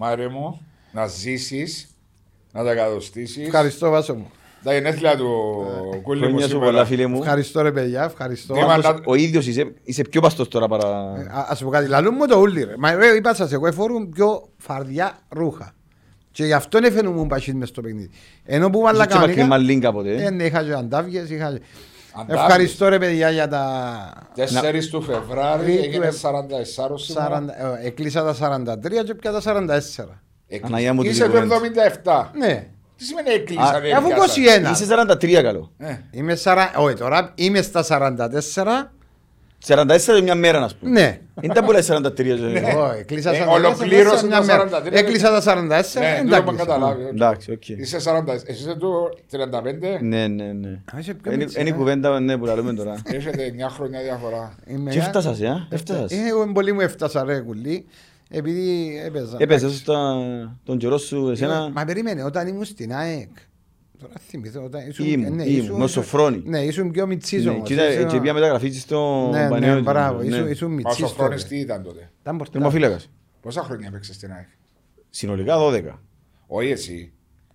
Μάρε μου, να ζήσεις, να τα κατοστήσεις. Ευχαριστώ Βάσο μου. Τα γενέθλια του κούλι μου Χρόνια σου πολλά σήμερα. φίλε μου. Ευχαριστώ ρε παιδιά, ευχαριστώ. Τι μα- Πάντως, Ο ίδιος είσαι, είσαι πιο παστός τώρα παρά... Α ας πω κάτι, λαλούν μου το ούλι ρε. Μα ρε, είπα σας, εγώ φορούν πιο φαρδιά ρούχα. Και γι' αυτό δεν φαίνομαι μπασίς μες στο παιχνίδι. Ενώ που βάλα Είσαι και μακρυμά κανονικά, λίνκα κάποτε. ε, ναι, είχα και αντάβιες, είχα και... Αντάβιες. Ευχαριστώ ρε παιδιά για τα... 4 του Φεβράρι Ρε, έγινε ρε. 44 σήμερα. 40, ε, Εκλείσα τα 43 και πια τα 44. Εκλ- Αναγιά μου Είσαι την το κουβέντα. 77. Ναι, Τι σημαίνει έκλεισα, Α, δεν αφού έπιασα. 21. Είσαι 43 καλό. Ε, Είμαι σαρα... Όχι, τώρα είμαι στα 44. 44 μια μέρα να πούμε. Ναι. Είναι τα πολλά 43. Ναι. Όχι, κλείσα Ε, τα 44 ολοκλήρωσε μια τα μέρα. 43. Έκλεισα τα 44, Ναι, δεν δεν τα το κλείσα. καταλάβει. Εντάξει, οκ. Είσαι 40, εσύ είσαι το 35. Ναι, ναι, ναι. Α, είσαι πιο Είναι μίτσι, είναι η ε. κουβέντα ναι, που λέμε τώρα. Έχετε 9 χρόνια διαφορά. Είμαι- Και έφτασας, ε, έφτασας. Ε, Εγώ πολύ μου έφτασα ρε κουλή. Επειδή έπαιζα. Έπαιζες στα- τον καιρό σου εσένα; Μα περίμενε, όταν ήμουν στην ΑΕΚ. Τώρα θυμηθώ, όταν ήσουν... Ήμουν, ε, ναι, ήμουν, ήσουν- με ο Σοφρόνη. Ναι, ήσουν πιο μητσής Ναι, όμως. και ήταν- ήσουν- Και πια μεταγραφή στο Ναι, ναι, Πανιόνιο. μπράβο, Ναι. ήσουν- ήσουν Μα ο μητσής Σοφρόνης τότε. τι ήταν τότε; Ήταν πορτά. Τερματοφύλακας. Πόσα χρόνια έπαιξες στην ΑΕΚ; Συνολικά 12. Όχι εσύ.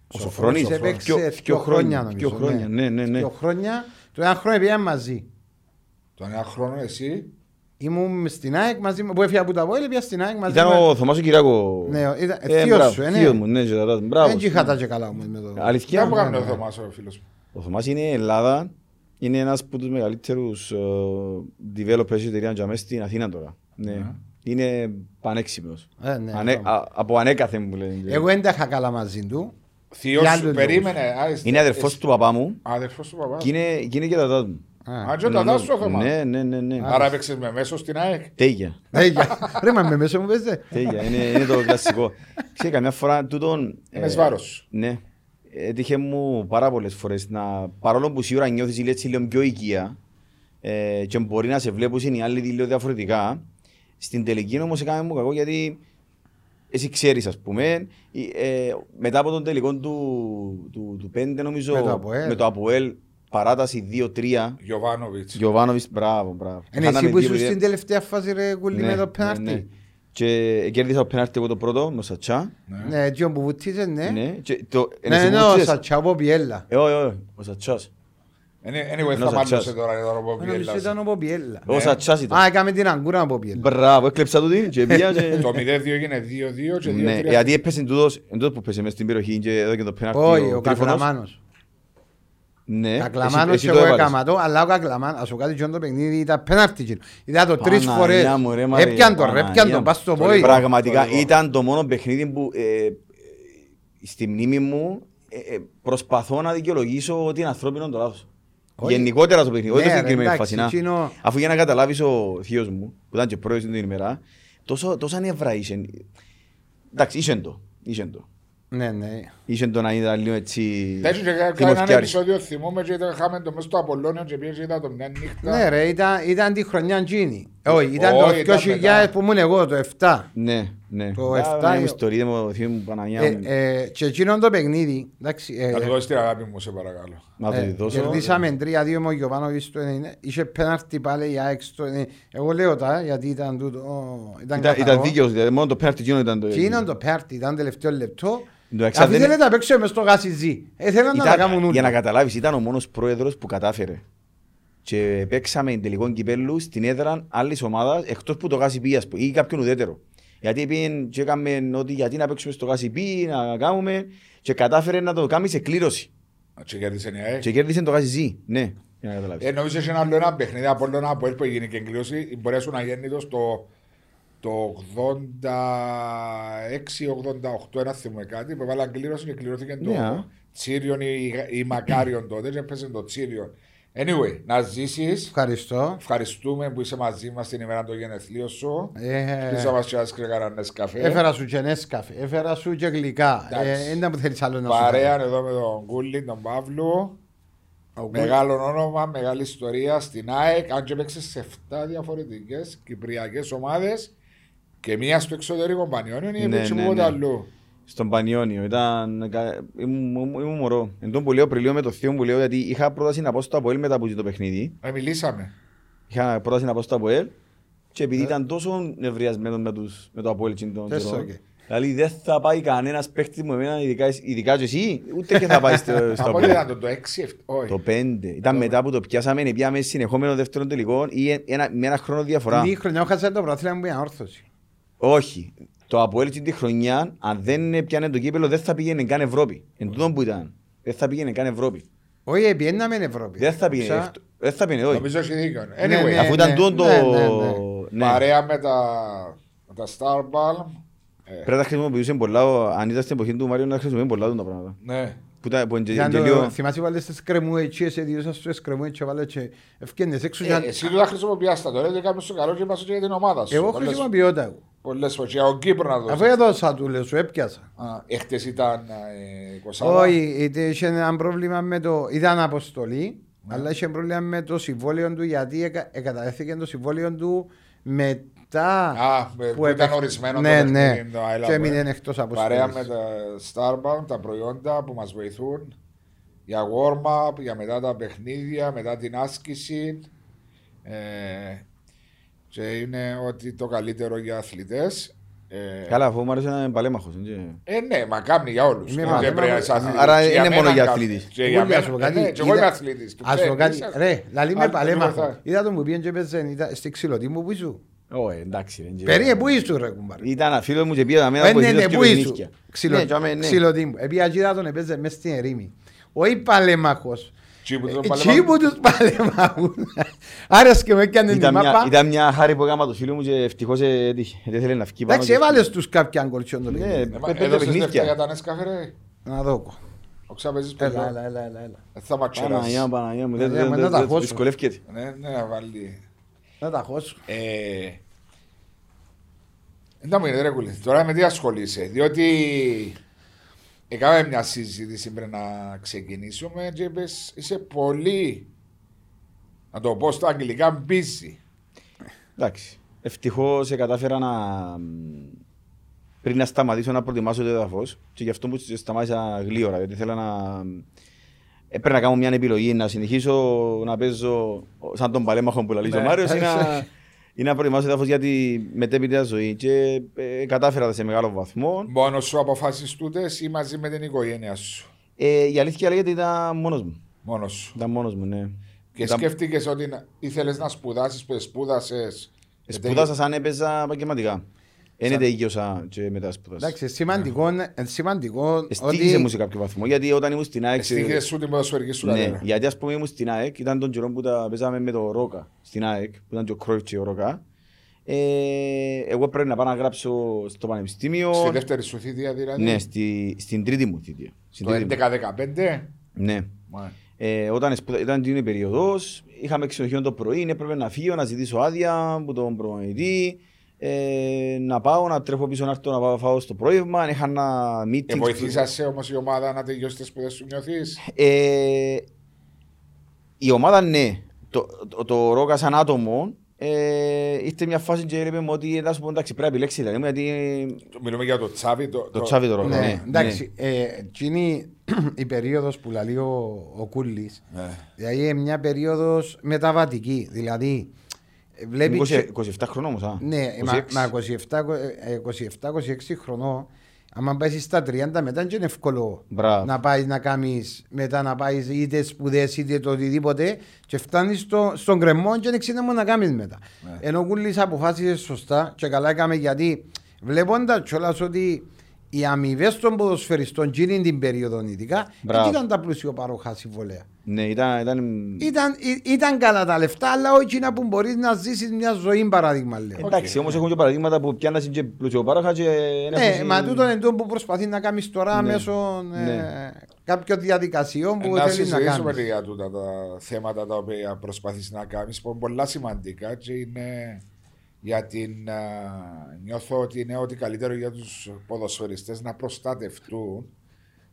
Ο Σοφρόνης Έπαιξε Πιο- δύο πιο χρόνια χρόνια, νομίζω. πιο χρόνια, ναι, ναι, ναι. Δύο χρόνια. Το ένα χρόνο πήγαμε μαζί. Τον ένα χρόνο εσύ; Ήμουν στην ΑΕΚ μαζί με- που έφυγα από τα Βόιλ, πήγα στην ΑΕΚ μαζί Ήταν με- ο Θωμάς ο Κυράκο. Ναι, ήταν- Ε, θείος μπράβο, σου, ε, ναι. θείος μου, ναι, και τα- μπράβο. Δεν είχα τα και καλά όμως με το... Τι Αλήθεια. να κάνει ο ναι. Θωμάς ο φίλος μου. Ο Θωμάς είναι η Ελλάδα, είναι ένας από τους μεγαλύτερους ε, developers της εταιρείας για μέσα στην Αθήνα τώρα. Ναι. Είναι πανέξυπνος. Ε, ναι, Ανέ- μπράβο. α- Από ανέκαθεν που λένε. Εγώ δεν τα είχα καλά μαζί του. Θείος Για σου άλλους περίμενε. α, είστε- Είναι αδερφός εσύ- του παπά μου Αδερφός του παπά. και είναι, και είναι και τατάς μου. Α, Α, και ο τατάς σου ο Θωμάς. Ναι, ναι, ναι, ναι. Άρα έπαιξες με μέσο στην ΑΕΚ. Τέγια. ε, για- Ρε μα με μέσα μου παίζε. Τέγια, είναι, είναι το κλασικό. Ξέρεις, καμιά φορά τούτον... Είναι ε, σβάρος. Ναι. Έτυχε μου πάρα πολλές φορές να, παρόλο που σίγουρα νιώθεις λίγο έτσι λίγο πιο οικία ε, και μπορεί να σε βλέπουν οι άλλοι λίγο διαφορετικά, στην τελική όμως έκαμε μου κακό γιατί εσύ ξέρεις ας πούμε, ε, μετά από τον τελικό του, του, του 5 νομίζω Με το Αποέλ. Με το Αποέλ παράταση 2-3 Γιωβάνοβιτς. Γιωβάνοβιτς, μπράβο, μπράβο. Είναι εσύ Χάναμε που δύο ήσουν μηδέν. στην τελευταία φάση ρε κουλή Ναι, με το ναι, πέναρτι. ναι. Και κέρδισα το πέναρτι εγώ το πρώτο, με ο Σατσά. Ναι, έτσι που βουτήσε, ναι. Ναι, και το- Ναι, εσύ ναι, μου ο ξέρεις- Σατσά από Πιέλα. Ε, όχι, όχι, ο Σατσάς. Anyway, Ένας θα μάλλωσε ατσάς. τώρα εδώ από Νομίζω Πιέλλας. ήταν από Πιέλα. Ο Σατσάς ήταν. Α, έκαμε την αγκούρα από Πιέλα. Μπράβο, έκλεψα τούτη και πήγα και... Το 0-2 έγινε 2-2 και 2-3. Ναι, γιατί έπεσε τούτος, εν τούτος που πέσε μες στην περιοχή και εδώ και το πέναρτι Όχι, ο ο Τρίφωνος. Κακλαμάνος. Ναι, Κακλαμάνος εσύ- και εσύ το εγώ έβαλες. έκαμα το, αλλά ο Κακλαμάνος, ας σου κάτι και το παιχνίδι ήταν πέναρτι εκείνο. Ήταν το τρεις Παναγιά φορές. μου, ρε, Μαρία, Έπιαν το, ρε, Παναγιά έπιαν το, μου. πας στο Το πόη. είπα. Πραγματικά Το λίγο. ήταν το μόνο παιχνίδι που ε, ε, στη μνήμη μου ε, ε, προσπαθώ να δικαιολογήσω ότι είναι ανθρώπινο το λάθος. Όχι. Γενικότερα στο παιχνίδι, όχι Ναι, το ρε, συγκεκριμένη εντάξει, φάση. να. εκείνο- Αφού για να καταλάβεις ο θείος μου, που ήταν και πρόεδρος την ημέρα, τόσο, τόσα νευρά είχε. Εντάξει, είχε το. Είχε το. Ναι, ναι. Είχε το να ήταν λίγο έτσι... Έτσι και κάνα ένα θυμοθκιάρης. επεισόδιο θυμούμε και ήταν- είχαμε το μέσα στο Απολώνιο και πήγε και είδα το μια νύχτα. Ναι ρε, ήταν, ήταν τη χρονιά εκείνη. Όχι, ήταν Όχι, το ήταν 2000 μετά. που ήμουν εγώ, το 7. Ναι, ναι. Το Α, εφτά μια είναι- ιστορία μου, θείο μου, Παναγιά Ε, μου. ε, και εκείνο το παιχνίδι, εντάξει, ε, Να του δώσεις την αγάπη μου, σε παρακαλώ. Να το ε, τη δώσω. κερδίσαμε 3-2 με ο Γιωβάνοβιτς στο 90. Είχε πέναρτη πάλι η ΑΕΚ στο 90. Εγώ λέω τα, γιατί ήταν τούτο, ω, ήταν Ήταν, καθαρό. ήταν δίκαιος, δηλαδή μόνο το πέναρτι εκείνο ήταν το... Και είναι το πέναρτη, ήταν τελευταίο λεπτό. Εντάξει, Αφού δεν- ήθελε να παίξω μες στο γάσιζί. Ήθελαν να τα Ήταν, κάνουν για να όλα. καταλάβεις, ήταν ο μόνος πρόεδρος που κατάφερε. Και παίξαμε τελικό κυπέλου στην έδρα άλλης ομάδας, εκτός που το γάσι πει, ας πούμε, ή κάποιον ουδέτερο. Γιατί πήγαινε και έκαμε ότι γιατί να παίξουμε στο γάσι πει, να κάνουμε, και κατάφερε να το κάνει σε κλήρωση. Και κέρδισε η ΑΕΚ. Και κέρδισε το γάσι ζή, ναι, για να καταλάβεις. Ε, νομίζω είχε ένα άλλο ένα παιχνίδι από όλο ένα που έγινε και εγκλήρωση. Μπορεί να σου να γίνει το στο το 86-88, ένα θυμούμε κάτι, που έβαλαν κλήρωση και κληρώθηκε Ναι, α. το Τσίριον ή, ή Μακάριον τότε και έπαιζε το Τσίριον. Anyway, να ζήσεις. Ευχαριστώ. Ευχαριστούμε που είσαι μαζί μας την ημέρα του γενεθλίου σου. Ε, Πίσω μας και άσκρε κανένας καφέ. Έφερα σου και νέσκαφε, έφερα σου και γλυκά. Εντάξει. Ε, Δεν μου θέλεις άλλο να σου Παρέα εδώ με τον Κούλι, τον Παύλο. κάνω. Μεγάλο όνομα, μεγάλη ιστορία στην ΑΕΚ. Αν και παίξε σε 7 διαφορετικές κυπριακές ομάδες και μία στο εξωτερικό πανιόνιο ή Ναι, έπαιξε ναι, πότε ναι. αλλού. Στον Πανιόνιο, ήταν, κα- ήμουν, ήμουν ήμουν μωρό. Εν τω που λέω πριν λέω με το θείο που λέω γιατί είχα πρόταση να πάω στο Αποέλ μετά από το παιχνίδι. Ε, μιλήσαμε. Είχα πρόταση να πάω στο Αποέλ και επειδή ήταν τόσο νευριασμένος με, τους, με το Αποέλ εκείνη τον Τέσσερα καιρό. και. Δηλαδή δεν θα πάει κανένας παίχτης μου εμένα, ειδικά, ειδικά και εσύ, ούτε και θα πάει στο, στο Από play. ό,τι ήταν το, το 6, όχι. Το 5. Ήταν μετά που το πιάσαμε, πιάμε συνεχόμενο δεύτερο τελικό ή ένα, με ένα χρόνο διαφορά. Την χρονιά χάσα το πρωτάθλημα που ήταν όρθωση. Όχι. Το Αποέλ την τη χρονιά, αν δεν πιάνε το κύπελο, δεν θα πήγαινε καν Ευρώπη. Εν τούτο που ήταν. Δεν θα πήγαινε καν Ευρώπη. Όχι, πιέναμε Ευρώπη. Δεν θα πήγαινε. Ξα- Δεν θα πήγαινε, όχι. Νομίζω έχει δίκιο. Ναι, Anyway, ναι. Αφού ήταν τούτο το... ναι, ναι, ναι. Ναι. παρέα με τα, με τα Starball. Πρέπει να τα χρησιμοποιούσε πολλά, ο- αν ήταν στην εποχή του Μάριου, να χρησιμοποιούν πολλά του τα πράγματα. Ναι. Που ήταν που είναι Για και το- λίγο... Θυμάσαι βάλε στις κρεμούες, σε δύο σας στους κρεμούες και βάλε και ευκαινες έξω. Ε, για- εσύ του τα χρησιμοποιάς τα τώρα, δεν κάνεις το καλό και είπα και για την ομάδα σου. Εγώ Πολλές- χρησιμοποιώ τα. Πολλές φορές. Για τον Κύπρο να Αφού δώσεις. έδωσα του, λέω, σου έπιασα. Α, Έχτες ήταν ε, 20. Όχι, είτε είχε ένα πρόβλημα με το. ήταν αποστολή, Ναι. αλλά είχε πρόβλημα με το συμβόλαιο του γιατί εκα- εκαταδέχθηκε το συμβόλαιο του μετά. Α, με- που ήταν έπαιξε- ορισμένο ναι, το ναι. παιχνίδι, το Island Και έμεινε Boy. εκτός αποστολή. Παρέα με τα Starbound, τα προϊόντα που μας βοηθούν για warm-up, για μετά τα παιχνίδια, μετά την άσκηση. Ε, και είναι ότι το καλύτερο για αθλητές. Ε, Καλά, αφού μου άρεσε να είναι παλέμαχος. έτσι. Ε, ναι, μα κάνει για όλους. Είμαι Δεν παλέμαχος. πρέπει να είσαι αθλητής. Άρα Και είναι μένα μόνο για κάνει. αθλητής. Και για Εγώ να σου μένα. πω ε, κάτι, ναι, και εγώ είμαι είδα- αθλητής. του Ας πω ξέρεις, κάτι, είσαι- ρε, λαλή με Άλλο παλέμαχος. τίποτα. Είδα τον που πήγαινε και έπαιζε, ήταν στη ξυλωτή μου που ήσου. Ω, εντάξει. ρε, και- Περίε, πού ήσου ρε κουμπάρε; Ήταν φίλος μου και πήγα να Ε, ναι, βοηθήσω ναι, και πού ήσου. παιχνίδια. Ναι, και αμέ, ναι. Ξυλωτή μου. Επειδή αγίδα τον έπαιζε μες στην ερήμη. Όχι παλέμαχος. Τσι που τον Εκεί παλέμαχο. που τους παλέμαχους. Άρεσε και με έκανε την Ήταν μια, μάπα. ήταν μια χάρη που έκανα το φίλο μου και ευτυχώς έτυχε. Δεν θέλει να φύγει πάνω. Εντάξει, και- έβαλες τους κάποια γκολτσιόν το Ναι, παιχνίδι. Ε, μα πέντε Έδωσες παιχνίδια. λεφτά για τα Νέσκαφε, ρε. Να δω. Ο Ξάπεζης Έλα, παιδιά. έλα, έλα, έλα, έλα. Δεν θα μ' Παναγιά, αξιοράσει. Παναγιά μου, Ε, δεν- ναι, δεν- μα δεν- να τα δεν- χώσω. δυσκολεύκεται. Ναι, ναι, να βάλει. Να τα χώσω. Ε, Δεν μου είναι ρε κουλή. Τώρα με τι ασχολείσαι. Διότι έκαμε μια συζήτηση πριν να ξεκινήσουμε και είπες είσαι πολύ να το πω στα αγγλικά busy. Εντάξει. Ευτυχώς κατάφερα να. πριν να σταματήσω να προτιμάσω το έδαφος και γι' αυτό που σταμάτησα γλύωρα. Γιατί θέλω να. Έπρεπε να κάνω μια επιλογή να συνεχίσω να παίζω σαν τον παλέμαχο που λαλείς ο Ναι. Μάριος ή να, ή να προτιμάσω έδαφος για τη μετέπειτα ζωής. Και ε, κατάφερα σε μεγάλο βαθμό. Μόνο σου αποφάσει τούτε ή μαζί με την οικογένεια σου; Ε, η αλήθεια λέγεται ήταν μόνος μου. Μόνος σου. Ήταν μόνος μου, ναι. Και Ήταν- σκέφτηκες ότι ήθελες να σπουδάσεις που σπούδασε. Σπούδασα σαν έπαιζα επαγγελματικά. Δεν Σαν- τελείωσα και μετά σπούδασα. Εντάξει, σημαντικό, ε, σημαντικό Εστίγησε μου ότι σε κάποιο βαθμό γιατί όταν ήμουν στην ΑΕΚ. Στήχε σου την ποδοσφαιρική σου Ναι, καριέρα. γιατί ας πούμε ήμουν στην ΑΕΚ, ήταν τον καιρό που τα παίζαμε με το Ρόκα στην ΑΕΚ, που ήταν και ο Κρόιφ και ο Ρόκα. Ε, εγώ πρέπει να πάω να γράψω στο πανεπιστήμιο. Στη δεύτερη σου θητεία δηλαδή; Ναι, στη, στην τρίτη μου θητεία. Στην Το τρίτη μου. 11-15. Ναι. Μα, Ε, όταν σπούδα, ήταν την περίοδος, είχαμε ξενοδοχείο το πρωί, έπρεπε να φύγω, να ζητήσω άδεια από τον προπονητή, ε, να πάω, να τρέχω πίσω να έρθω να πάω να φάω στο πρωίμα, είχα ένα meeting. Ε, βοηθήσασε όμως η ομάδα να τελειώσει τις σπουδές σου νιώθεις; Ε, η ομάδα ναι. Το, το, το Ρόκα σαν άτομο ε, ήρθε μια φάση και είπε μου ότι θα σου πω εντάξει πρέπει να επιλέξει δηλαδή, γιατί Μιλούμε για το Τσάβι. Το, το τσάβι το Ρόκα. Ναι, Ναι, εντάξει, ε, εκείνη η περίοδος που λέει ο, ο Κούλης, Ναι. δηλαδή είναι μια περίοδος μεταβατική, δηλαδή ε, βλέπεις... Είμαι και- 20 27 χρονών όμως. α. Ναι, 26. μα, μα 27-26 χρονών, άμα πάει στα 30 μετά είναι εύκολο Μπράβο. να πάεις να κάνει μετά να πάεις είτε σπουδές είτε το οτιδήποτε και φτάνεις στο, στον κρεμό και δεν ξέρει μόνο να κάνεις μετά. Ναι. Ενώ ο Κούλης αποφάσισες σωστά και καλά έκαμε γιατί βλέποντας κιόλας ότι οι αμοιβές των ποδοσφαιριστών εκείνη την περίοδο ειδικά Μπράβο. δεν ήταν τα πλουσιοπαροχά συμβολέα. Ναι, ήταν, ήταν... Ήταν, ή- ήταν καλά τα λεφτά, αλλά όχι εκείνα που μπορείς να ζήσεις μια ζωή παράδειγμα λέω. Εντάξει, όμως έχουν και παραδείγματα που πιάννασαν και πλουσιοπάροχα και... Ναι, έχουν- μα τούτο είναι το που προσπαθεί να κάνεις τώρα Ναι. μέσω ε, Ναι. κάποιων διαδικασιών που Ε, να θέλεις να συζητήσουμε κάνεις. για τούτα τα θέματα τα οποία προσπαθείς να κάνεις που είναι πολλά σημαντικά και είναι για την α, νιώθω ότι είναι ό,τι καλύτερο για τους ποδοσφαιριστές να προστατευτούν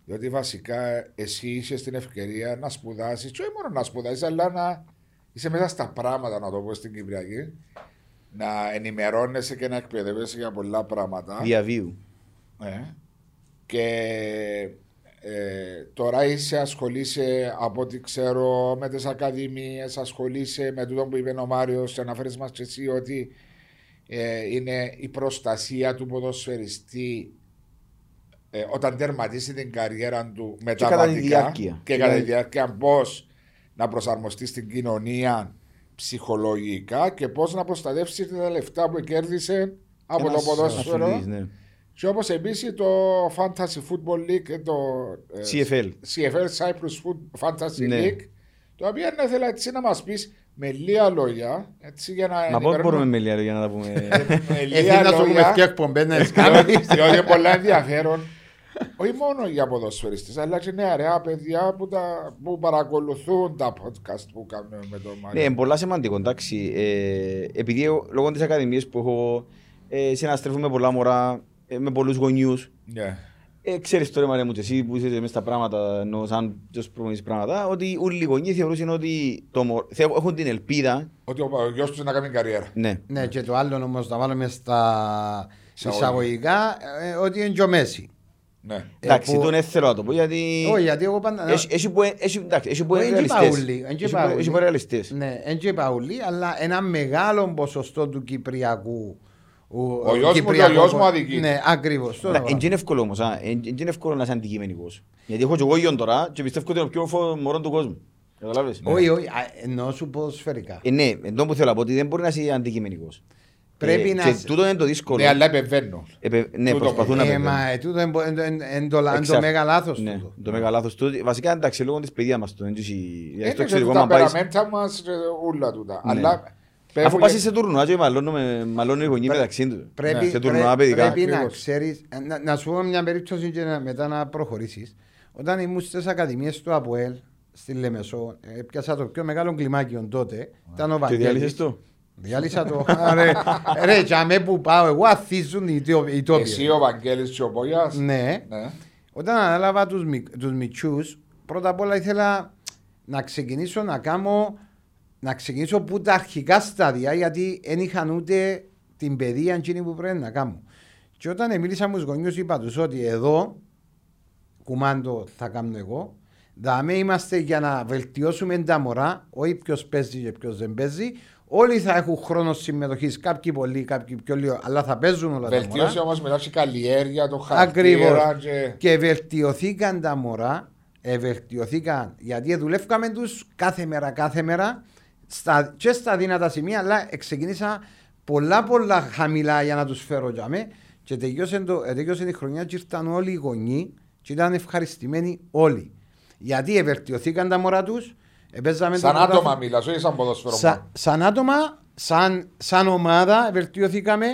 διότι βασικά εσύ είσαι στην ευκαιρία να σπουδάσεις και όχι μόνο να σπουδάσεις αλλά να είσαι μέσα στα πράγματα να το πω στην Κυπριακή να ενημερώνεσαι και να εκπαιδεύεσαι για πολλά πράγματα Διαβίου. ναι. Και ε, τώρα είσαι ασχολείσαι από ό,τι ξέρω με τις ακαδημίες, ασχολείσαι με τούτο που είπε ο Μάριος και αναφέρεις μας και εσύ ότι ε, είναι η προστασία του ποδοσφαιριστή ε, όταν τερματίσει την καριέρα του κατά τη μεταβατικά διάρκεια. και κατά τη διάρκεια πώς να προσαρμοστεί στην κοινωνία ψυχολογικά και πώς να προστατεύσει τα λεφτά που κέρδισε από Ένας το ποδόσφαιρο. Αθλητής, ναι. Και όπως επίσης το Fantasy Football League και το ε, CFL. CFL Cyprus Food Fantasy Ναι. League. Το οποίο να ήθελα έτσι να μας πεις με λίγα λόγια. Έτσι, για να Μα πώς ενημερώνουμε- μπορούμε με λίγα λόγια να τα πούμε; με Εσύ λίγα να σου πούμε λόγια. και εκπομπές να τις κάνεις. Διότι είναι πολλά ενδιαφέρον. Όχι μόνο για ποδοσφαιριστές, αλλά και νεαρά παιδιά που, τα, που παρακολουθούν τα podcast που κάνουμε με τον Ναι, Μάριο. είναι πολλά σημαντικό. Εντάξει, ε, επειδή εγώ, λόγω της ακαδημίας που έχω, ε, συναστρέφω με πολλά μωρά, ε, με πολλούς γονιούς. Ναι. Ε, ξέρεις τώρα, Μαρία μου, και εσύ που είσαι μέσα στα πράγματα, ενώ σαν ποιος προπονείς πράγματα, ότι όλοι οι γονείς θεωρούσαν ότι το, μω- θε- έχουν την ελπίδα. Ότι ο, ο γιος τους να κάνει καριέρα. Ναι. Ναι, και το άλλο όμως να βάλουμε στα Εισαγωγικά. εισαγωγικά ε, ότι είναι και ο Μέση. Ναι. Εντάξει, που- τον δεν θέλω να το πω γιατί. Όχι, γιατί εγώ πάντα... Έχει- Έχει που έχει- εντάξει, έχει που Όχι, είναι εν και ρεαλιστές. παούλοι, εν και Έχει που- παούλοι. Έχει που είναι ρεαλιστές. Ναι, εν και παούλοι, αλλά ένα μεγάλο ποσοστό του Κυπριακού. Ο γιος μου και ο γιος μου αδικεί. Ναι, ακριβώς. Να, Εν και είναι εύκολο όμως, α. Εν εν και είναι εύκολο να είσαι αντικειμενικός. Γιατί έχω και εγώ γιον τώρα και πιστεύω ότι είναι ο πιο φο- μωρό του κόσμου. Καταλάβες; Όχι, όχι, α, εννοώ σου ποδοσφαιρικά. Ε, ναι, εντό που θέλω να πω ότι δεν μπορεί να είσαι αντικειμενικός. Πρέπει Ε, να Και είσαι- τούτο είναι το δύσκολο. Ναι, αλλά επεμβαίνουν. Επε- Ναι, Τούτο προσπαθούν να Ε, πετύχουν. μα ε, τούτο είναι πο- εν- εν- εν το λα- εν το Εξα- μέγα λάθος Ναι, τούτο. το μέγα λάθος του. Βασικά εντάξει, λόγω της παιδείας μας το. δεν τους- γιατί Είναι στο και εξωτερικό, τα μας πάεις- περαμέντα μας και ούλα τούτα. Ναι. Αλλά Αφού πέφτουν πας και- σε τουρνουά και μαλώνουμε- μαλώνουν οι γονείς μεταξύ τους. Πρέπει, Σε πρέ- τουρνουά παιδικά. πρέπει να Ακριβώς. ξέρεις, ε, να, να σου πω μια περίπτωση και να, μετά να προχωρήσεις. Όταν ήμουν στις ακαδημίες του ΑΠΟΕΛ, στη Λεμεσό, ε, πιάσα το πιο μεγάλο κλιμάκιο τότε, ήταν ο Και Βαγγέλης. διάλυσες το; Διάλυσα το. Α, ρε, ρε, για με που πάω, εγώ αθίζουν οι τόποι- οι Εσύ τόποι. ο Βαγγέλης και ο Πογιάς. Ναι. Ναι. Όταν ανάλαβα τους, μικ, τους μητσούς, πρώτα απ' όλα ήθελα να ξεκινήσω να κάνω, να ξεκινήσω από τα αρχικά στάδια, γιατί δεν είχαν ούτε την παιδεία εκείνη που πρέπει να κάνω. Και όταν μίλησα με τους γονιούς είπα τους ότι εδώ, κουμάντο θα κάνω εγώ, δάμε είμαστε για να βελτιώσουμε τα μωρά, όχι ποιος παίζει και ποιος δεν παίζει. Όλοι θα έχουν χρόνο συμμετοχής, κάποιοι πολύ, κάποιοι πιο λίγο, αλλά θα παίζουν όλα τα μωρά. Βελτίωσε όμως μετά και καλλιέργεια, το Ακριβώς. χαρακτήρα και... Και βελτιωθήκαν τα μωρά, ε, βελτιωθήκαν γιατί δουλεύκαμε τους κάθε μέρα, κάθε μέρα στα, και στα δυνατά σημεία, αλλά ξεκίνησα πολλά πολλά χαμηλά για να τους φέρω για με και τελειώσε, το, ε, τελειώσε η χρονιά και ήρθαν όλοι οι γονείς και ήταν ευχαριστημένοι όλοι. Γιατί ε, βελτιωθήκαν τα μωρά τους, παίζαμε Σαν το άτομα πρωτάθλημα- μιλάς, όχι σαν ποδοσφαιρό. Σα, σαν άτομα, σαν, σαν ομάδα βελτιωθήκαμε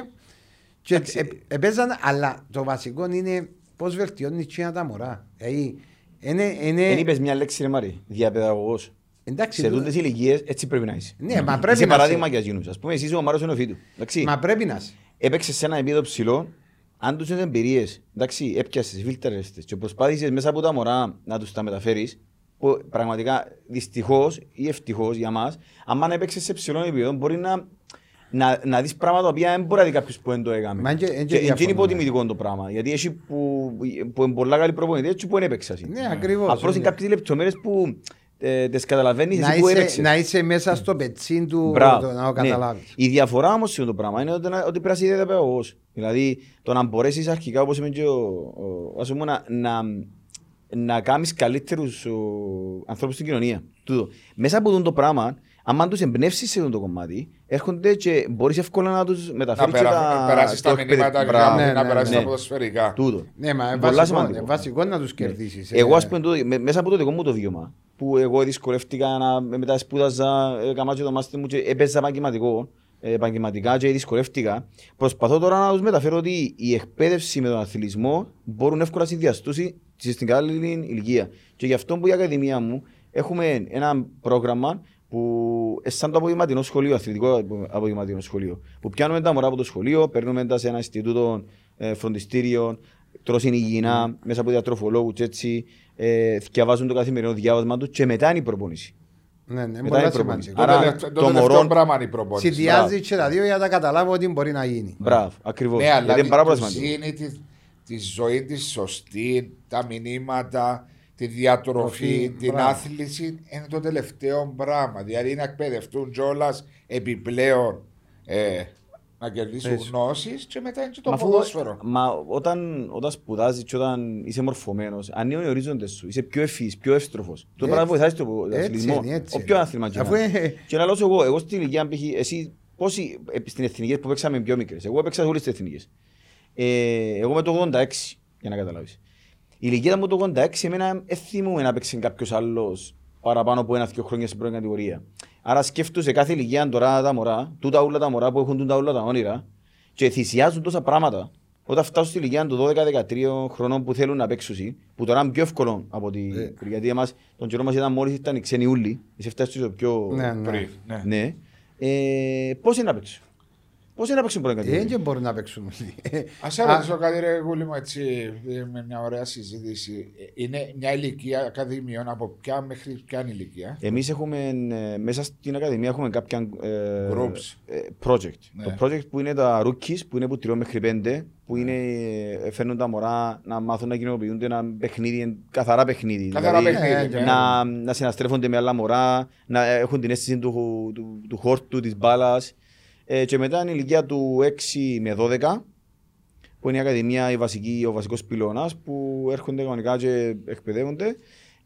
και Εντάξει. ε, ε, παίζαν, αλλά το βασικό είναι πώς βελτιώνει τσίνα τα μωρά. Δηλαδή, είναι, είναι, Δεν είπες μια λέξη ρε Μάρη, διαπαιδαγωγός. Εντάξει, Σε τούτο- τούτες ηλικίες έτσι πρέπει να είσαι. Ναι, μα πρέπει Είσαι να παράδειγμα είσαι. για εκείνους. Ας πούμε εσύ είσαι ο Μάρος Ενοφίτου. Εντάξει. Μα πρέπει να είσαι. Έπαιξες σε ένα επίπεδο ψηλό, αν τους είναι εμπειρίες, εντάξει, έπιασες, φίλτραρες τις και προσπάθησες μέσα από τα μωρά να τους τα μεταφέρεις, που πραγματικά δυστυχώς ή ευτυχώς για μας, αν έπαιξες σε ψηλό επίπεδο μπορεί να, να, να δεις πράγματα τα οποία δεν μπορεί να δει κάποιος που δεν το έκαμε. Μα εν και- εν και και, και είναι διαφωνώ, υποτιμητικό το πράγμα, γιατί έχει που, που είναι πολλά καλοί προπονητές και που δεν έπαιξαν. Ναι, ακριβώς. Απλώς είναι Ναι. κάποιες λεπτομέρειες που ε, τις καταλαβαίνεις Να εσύ που είσαι, έπαιξες. να είσαι μέσα στο πετσίν του Μπράβο. το, να το Ναι. καταλάβεις. Η διαφορά όμως σε αυτό το πράγμα είναι ότι, να- ότι πρέπει να είσαι διαπαιδαγωγό. Δηλαδή το να μπορέσεις αρχικά, όπως είπε και ο, ο, ας πούμε, να, να, να κάνεις καλύτερους ανθρώπους στην κοινωνία. Τούτο. Μέσα από αυτό το πράγμα, αν τους εμπνεύσεις σε αυτό το κομμάτι, έρχονται και μπορείς εύκολα να τους Να μεταφέρεις και περα- τα. περάσεις τα το μηνύματα εκπαιδευ- για Μπράβο. Ναι, να ναι, περάσεις ναι. τα ποδοσφαιρικά. Τούτο. Ναι, μα είναι Πολλά βασικό, σημαντικό. είναι βασικό να τους κερδίσεις. Εγώ, ε. ας πούμε, το- με- μέσα από το δικό μου το βίωμα, που εγώ δυσκολεύτηκα να μετά σπούδαζα, έκανα και το μάστερ μου και έπαιζα επαγγελματικό, ε, επαγγελματικά και δυσκολεύτηκα. Προσπαθώ τώρα να τους μεταφέρω ότι η εκπαίδευση με τον αθλητισμό μπορούν εύκολα να συνδυαστούν στην κατάλληλη ηλικία. Και γι' αυτό που η Ακαδημία μου έχουμε ένα πρόγραμμα που ε, σαν το απογευματινό σχολείο, αθλητικό απο- απογευματινό σχολείο. Που πιάνουμε τα μωρά από το σχολείο, παίρνουμε τα σε ένα Ινστιτούτο ε, φροντιστήριο, τρώσουν υγιεινά μέσα από διατροφολόγους και έτσι ε, διαβάζουν το καθημερινό διάβασμα τους και μετά είναι η προπόνηση. Ναι, ναι, Μετά πολλά η προπόνηση. σημαντικό. Άρα, Το τελευταίο- το Το τελευταίο μωρό- πράγμα είναι η προπόνηση. Συνδυάζει και τα δύο για να τα καταλάβω ότι μπορεί να γίνει. Μπράβο, ακριβώς. Ναι, αλλά Γιατί είναι πάρα πολύ του σημαντικό. ζήνει τη, τη ζωή τη σωστή, τα μηνύματα, τη διατροφή, Τροφή, την μπράβο. άθληση είναι το τελευταίο πράγμα. Δηλαδή να εκπαιδευτούν κιόλας επιπλέον ε, να κερδίσουν Έτσι. γνώσεις και μετά είναι και το Μα αφού- ποδόσφαιρο. Μα όταν, όταν σπουδάζεις και όταν είσαι μορφωμένος, ανοίγουν οι ορίζοντες σου. Είσαι πιο ευφύ, πιο εύστροφος. Το Έτσι. πράγμα βοηθάει στον Έτσι αθλητισμό. είναι, έτσι Όποιο είναι. άθλημα και Αφού να είναι. ε, Και να λέω εγώ, εγώ στην ηλικία π.χ. εσύ πόσοι ε, στην εθνική που παίξαμε πιο μικρές. Εγώ έπαιξα όλες τις εθνικές. Ε, εγώ με το 86, για να καταλάβεις. Η ηλικία μου το 86, εμένα δεν θυμούμαι να παίξει κάποιος άλλος παραπάνω από ένα-δύο χρόνια στην πρώτη κατηγορία. Άρα σκέφτομαι σε κάθε ηλικία τώρα τα μωρά, τούτα όλα τα μωρά που έχουν τούτα όλα τα όνειρα και θυσιάζουν τόσα πράγματα. Όταν φτάσουν στη ηλικία των 12-13 χρονών που θέλουν να παίξουν, που τώρα είναι πιο εύκολο από τη. Ε. Γιατί εμάς, τον καιρό μας ήταν μόλις ήταν οι ξένοι ούλοι, εσύ φτάσει στο πιο. Ναι, ναι. Πριν, ναι. Ναι. Ε, Πώς είναι να παίξουν; Πώς είναι να παίξουν πρώτη Ε, κατηγορία. Δεν μπορούν να παίξουν όλοι. Α σε ρωτήσω κάτι, ρε Γούλη μου, έτσι, ε, με μια ωραία συζήτηση. Ε, Είναι μια ηλικία ακαδημιών από ποια μέχρι ποια ηλικία; Εμείς έχουμε ε, μέσα στην Ακαδημία έχουμε κάποια ε, Groups. ε, project. Ναι. Το project που είναι τα rookies, που είναι από 3 μέχρι 5, που είναι, ε, φέρνουν τα μωρά να μάθουν να κοινοποιούνται ένα παιχνίδι, εν- καθαρά παιχνίδι. Καθαρά Δηλαδή, παιχνίδι. ε, ναι. να, να συναστρέφονται με άλλα μωρά, να έχουν την αίσθηση του, του, του χόρτου, της μπάλας. Ε, και μετά είναι η ηλικία του 6 με 12, που είναι η Ακαδημία, η βασική, ο βασικός πυλώνας, που έρχονται κανονικά και εκπαιδεύονται.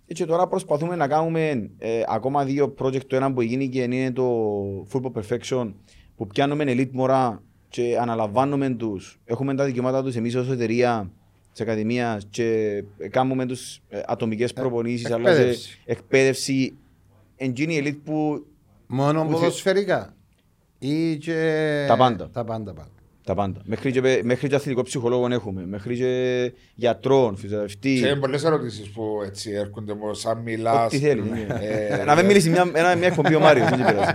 Ε, Και τώρα προσπαθούμε να κάνουμε ε, ακόμα δύο project. Το ένα που γίνει και είναι το Football Perfection, που πιάνουμε elite μωρά και αναλαμβάνουμε τους. Έχουμε τα δικαιώματα τους εμείς ως εταιρεία της Ακαδημίας και κάνουμε τους ε, ατομικές προπονήσεις, αλλά σε εκπαίδευση. εκπαίδευση. Εντζίνη elite που Μόνο Που θε- ποδοσφαιρικά. Ή και... Τα πάντα. Τα πάντα πάντα. τα πάντα. Μέχρι και, πε- μέχρι και αθλητικό ψυχολόγο έχουμε, μέχρι και γιατρών, φυσιοθεραπευτή. Σε πολλές ερωτήσεις που έτσι έρχονται μόνο σαν μιλάς. Ό,τι θέλει. Ε, Να μην μιλήσει μια, ένα, μια εκπομπή ο Μάριος, δεν πειράζει.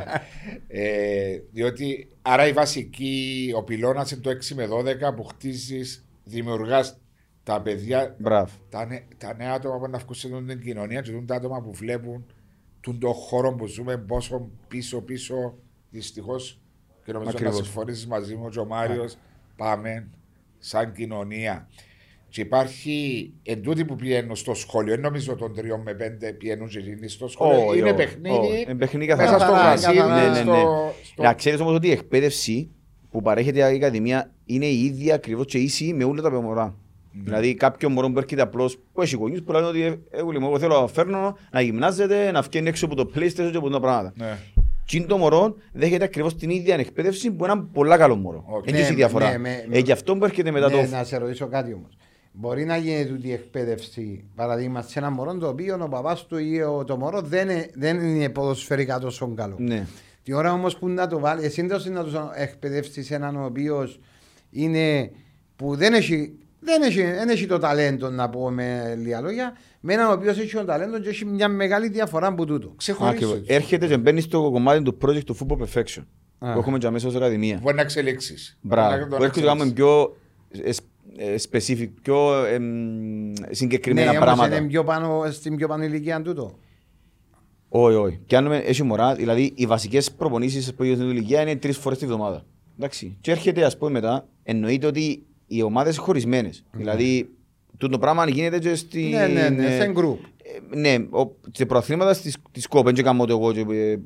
Ε, διότι άρα η βασική, ο πυλώνας είναι το 6 με 12 που χτίζεις, δημιουργάς τα παιδιά, Μπράβο. τα, νε- τα νέα άτομα που να βγουν σε αυτήν την κοινωνία και τα άτομα που βλέπουν τον το χώρο που ζούμε πόσο πίσω-πίσω δυστυχώς και νομίζω Ακριβώς. να συμφωνήσεις μαζί μου και ο Μάριος. Πάμε σαν κοινωνία. Και υπάρχει εντούτοι που πηγαίνουν στο σχολείο, δεν νομίζω των τριών με πέντε πηγαίνουν και γίνει στο σχολείο. Όχι, είναι όχι, παιχνίδι. όχι. Είναι παιχνίδι μέσα καθαρά. στο Καθαρά, γρασίδι, καθαρά. Ναι, ναι, ναι. στο, στο... Να ξέρεις όμως ότι η εκπαίδευση που παρέχεται η Ακαδημία είναι η ίδια ακριβώς και ίση με όλα τα μωρά. Δηλαδή, κάποιο μωρό που έρχεται απλώς που έχει γονεί που λένε ότι ε, εγώ, λοιπόν, εγώ θέλω να φέρνω να γυμνάζεται, να βγαίνει έξω από το PlayStation και από τα πράγματα. Ναι. Τι είναι το μωρό δέχεται ακριβώς την ίδια εκπαίδευση που ένα πολλά καλό μωρό. Οκ. Δεν έχει Ναι, διαφορά. ναι, με- Ε, γι' αυτό που έρχεται μετά ναι, το. Να σε ρωτήσω κάτι όμως. Μπορεί να γίνει τούτη η εκπαίδευση, παραδείγμα, σε ένα μωρό το οποίο ο παπάς του ή ο, το μωρό δεν, είναι- δεν είναι ποδοσφαιρικά τόσο καλό. Ναι. Τη ώρα όμως που να το βάλει, εσύ δεν να του εκπαιδεύσεις έναν ο οποίος είναι που δεν έχει, δεν, έχει, δεν έχει το ταλέντο να πω με λίγα λόγια, με έναν ο οποίος έχει το ταλέντο και έχει μια μεγάλη διαφορά από τούτο. Ξεχωρίζεις. Ακριβώς. Έρχεται και μπαίνει στο κομμάτι του project του Football Perfection. Α. Που έχουμε και αμέσως ω Ακαδημία. Μπορεί να εξελίξεις. Μπράβο. Που έρχεται να κάνουμε πιο ε, ε, specific, πιο εμ, συγκεκριμένα ναι, όμως πράγματα. είναι πιο πάνω, στην πιο πάνω ηλικία τούτο. Όχι, όχι. Πιάνουμε, έχει μωρά, δηλαδή οι βασικές προπονήσεις που γίνονται στην ηλικία είναι τρεις φορές τη βδομάδα. Εντάξει. Και έρχεται, ας πούμε, μετά, εννοείται ότι οι ομάδες είναι χωρισμένε. Δηλαδή, το πράγμα γίνεται και στη. Ναι, ναι, ναι, ε, σε group. ε, ναι, ο- σε προαθλήματα της, της ΚΟΠ, δεν κάνω το εγώ και, ε,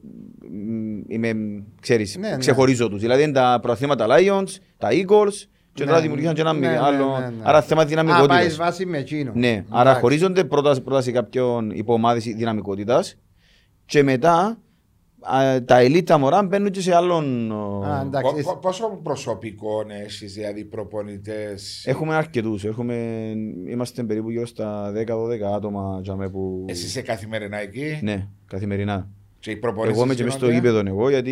μ, είμαι, ξέρεις, Ναι, ναι. ξεχωρίζω τους. Δηλαδή είναι τα προαθλήματα Lions, τα Eagles και Ναι, τώρα δημιουργήσαν και ένα ναι, μη- ναι, άλλο. ναι, ναι. Άρα θέμα Α, πάει δυναμικότητας. βάση με εκείνο. Ναι, άρα Εντάξει. χωρίζονται πρώτα, πρώτα σε κάποιον υποομάδες δυναμικότητας και μετά α, τα ελίτ τα μωρά μπαίνουν και σε άλλον... ο, Α, εντάξει. εσύ- Πόσο προσωπικό έχεις, δηλαδή προπονητές; Έχουμε αρκετούς, έχουμε, είμαστε περίπου γύρω στα 10-12 άτομα τζαμέ, που... Εσύ είσαι καθημερινά εκεί; Ναι, καθημερινά. Και οι προπονήσεις Εγώ είμαι και μέσα στο γίνονται- γήπεδο εγώ γιατί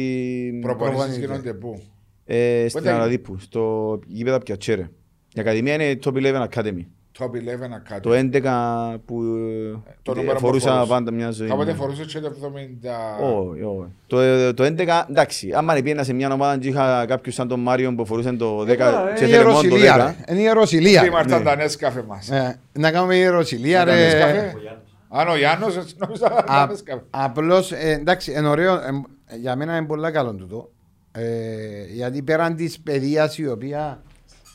Προπονήσεις Προπονείται. γίνονται πού; ε, στην Πότε- Αναδίπου, στο γήπεδο Πιατσέρε. Η Ακαδημία είναι Top 11 Academy. Top 11 Academy. Το 11 που Το ε, νούμερο που φορούσα φορούσες. πάντα μια ζωή. Κάποτε ναι. φορούσες και το 70. Όχι, όχι. Το, το 11, εντάξει, άμα πήγαινα σε μια ομάδα και είχα κάποιους σαν τον Μάριο που φορούσαν το 10 και Είναι θέλει μόνο το ιεροσιλία, 10. ρε. Είναι ιεροσιλία.Ήμασταν ναι. τα νέσκαφε μας. Ε, Να κάνουμε ιεροσιλία, Τα ρε. νέσκαφε. Αν ο Γιάννος, έτσι νόμιζα τα Α- νέσκαφε. Απλώς, ε, εντάξει, είναι ωραίο, ε, για μένα είναι πολύ καλό τούτο. Ε, γιατί πέραν της παιδείας η οποία...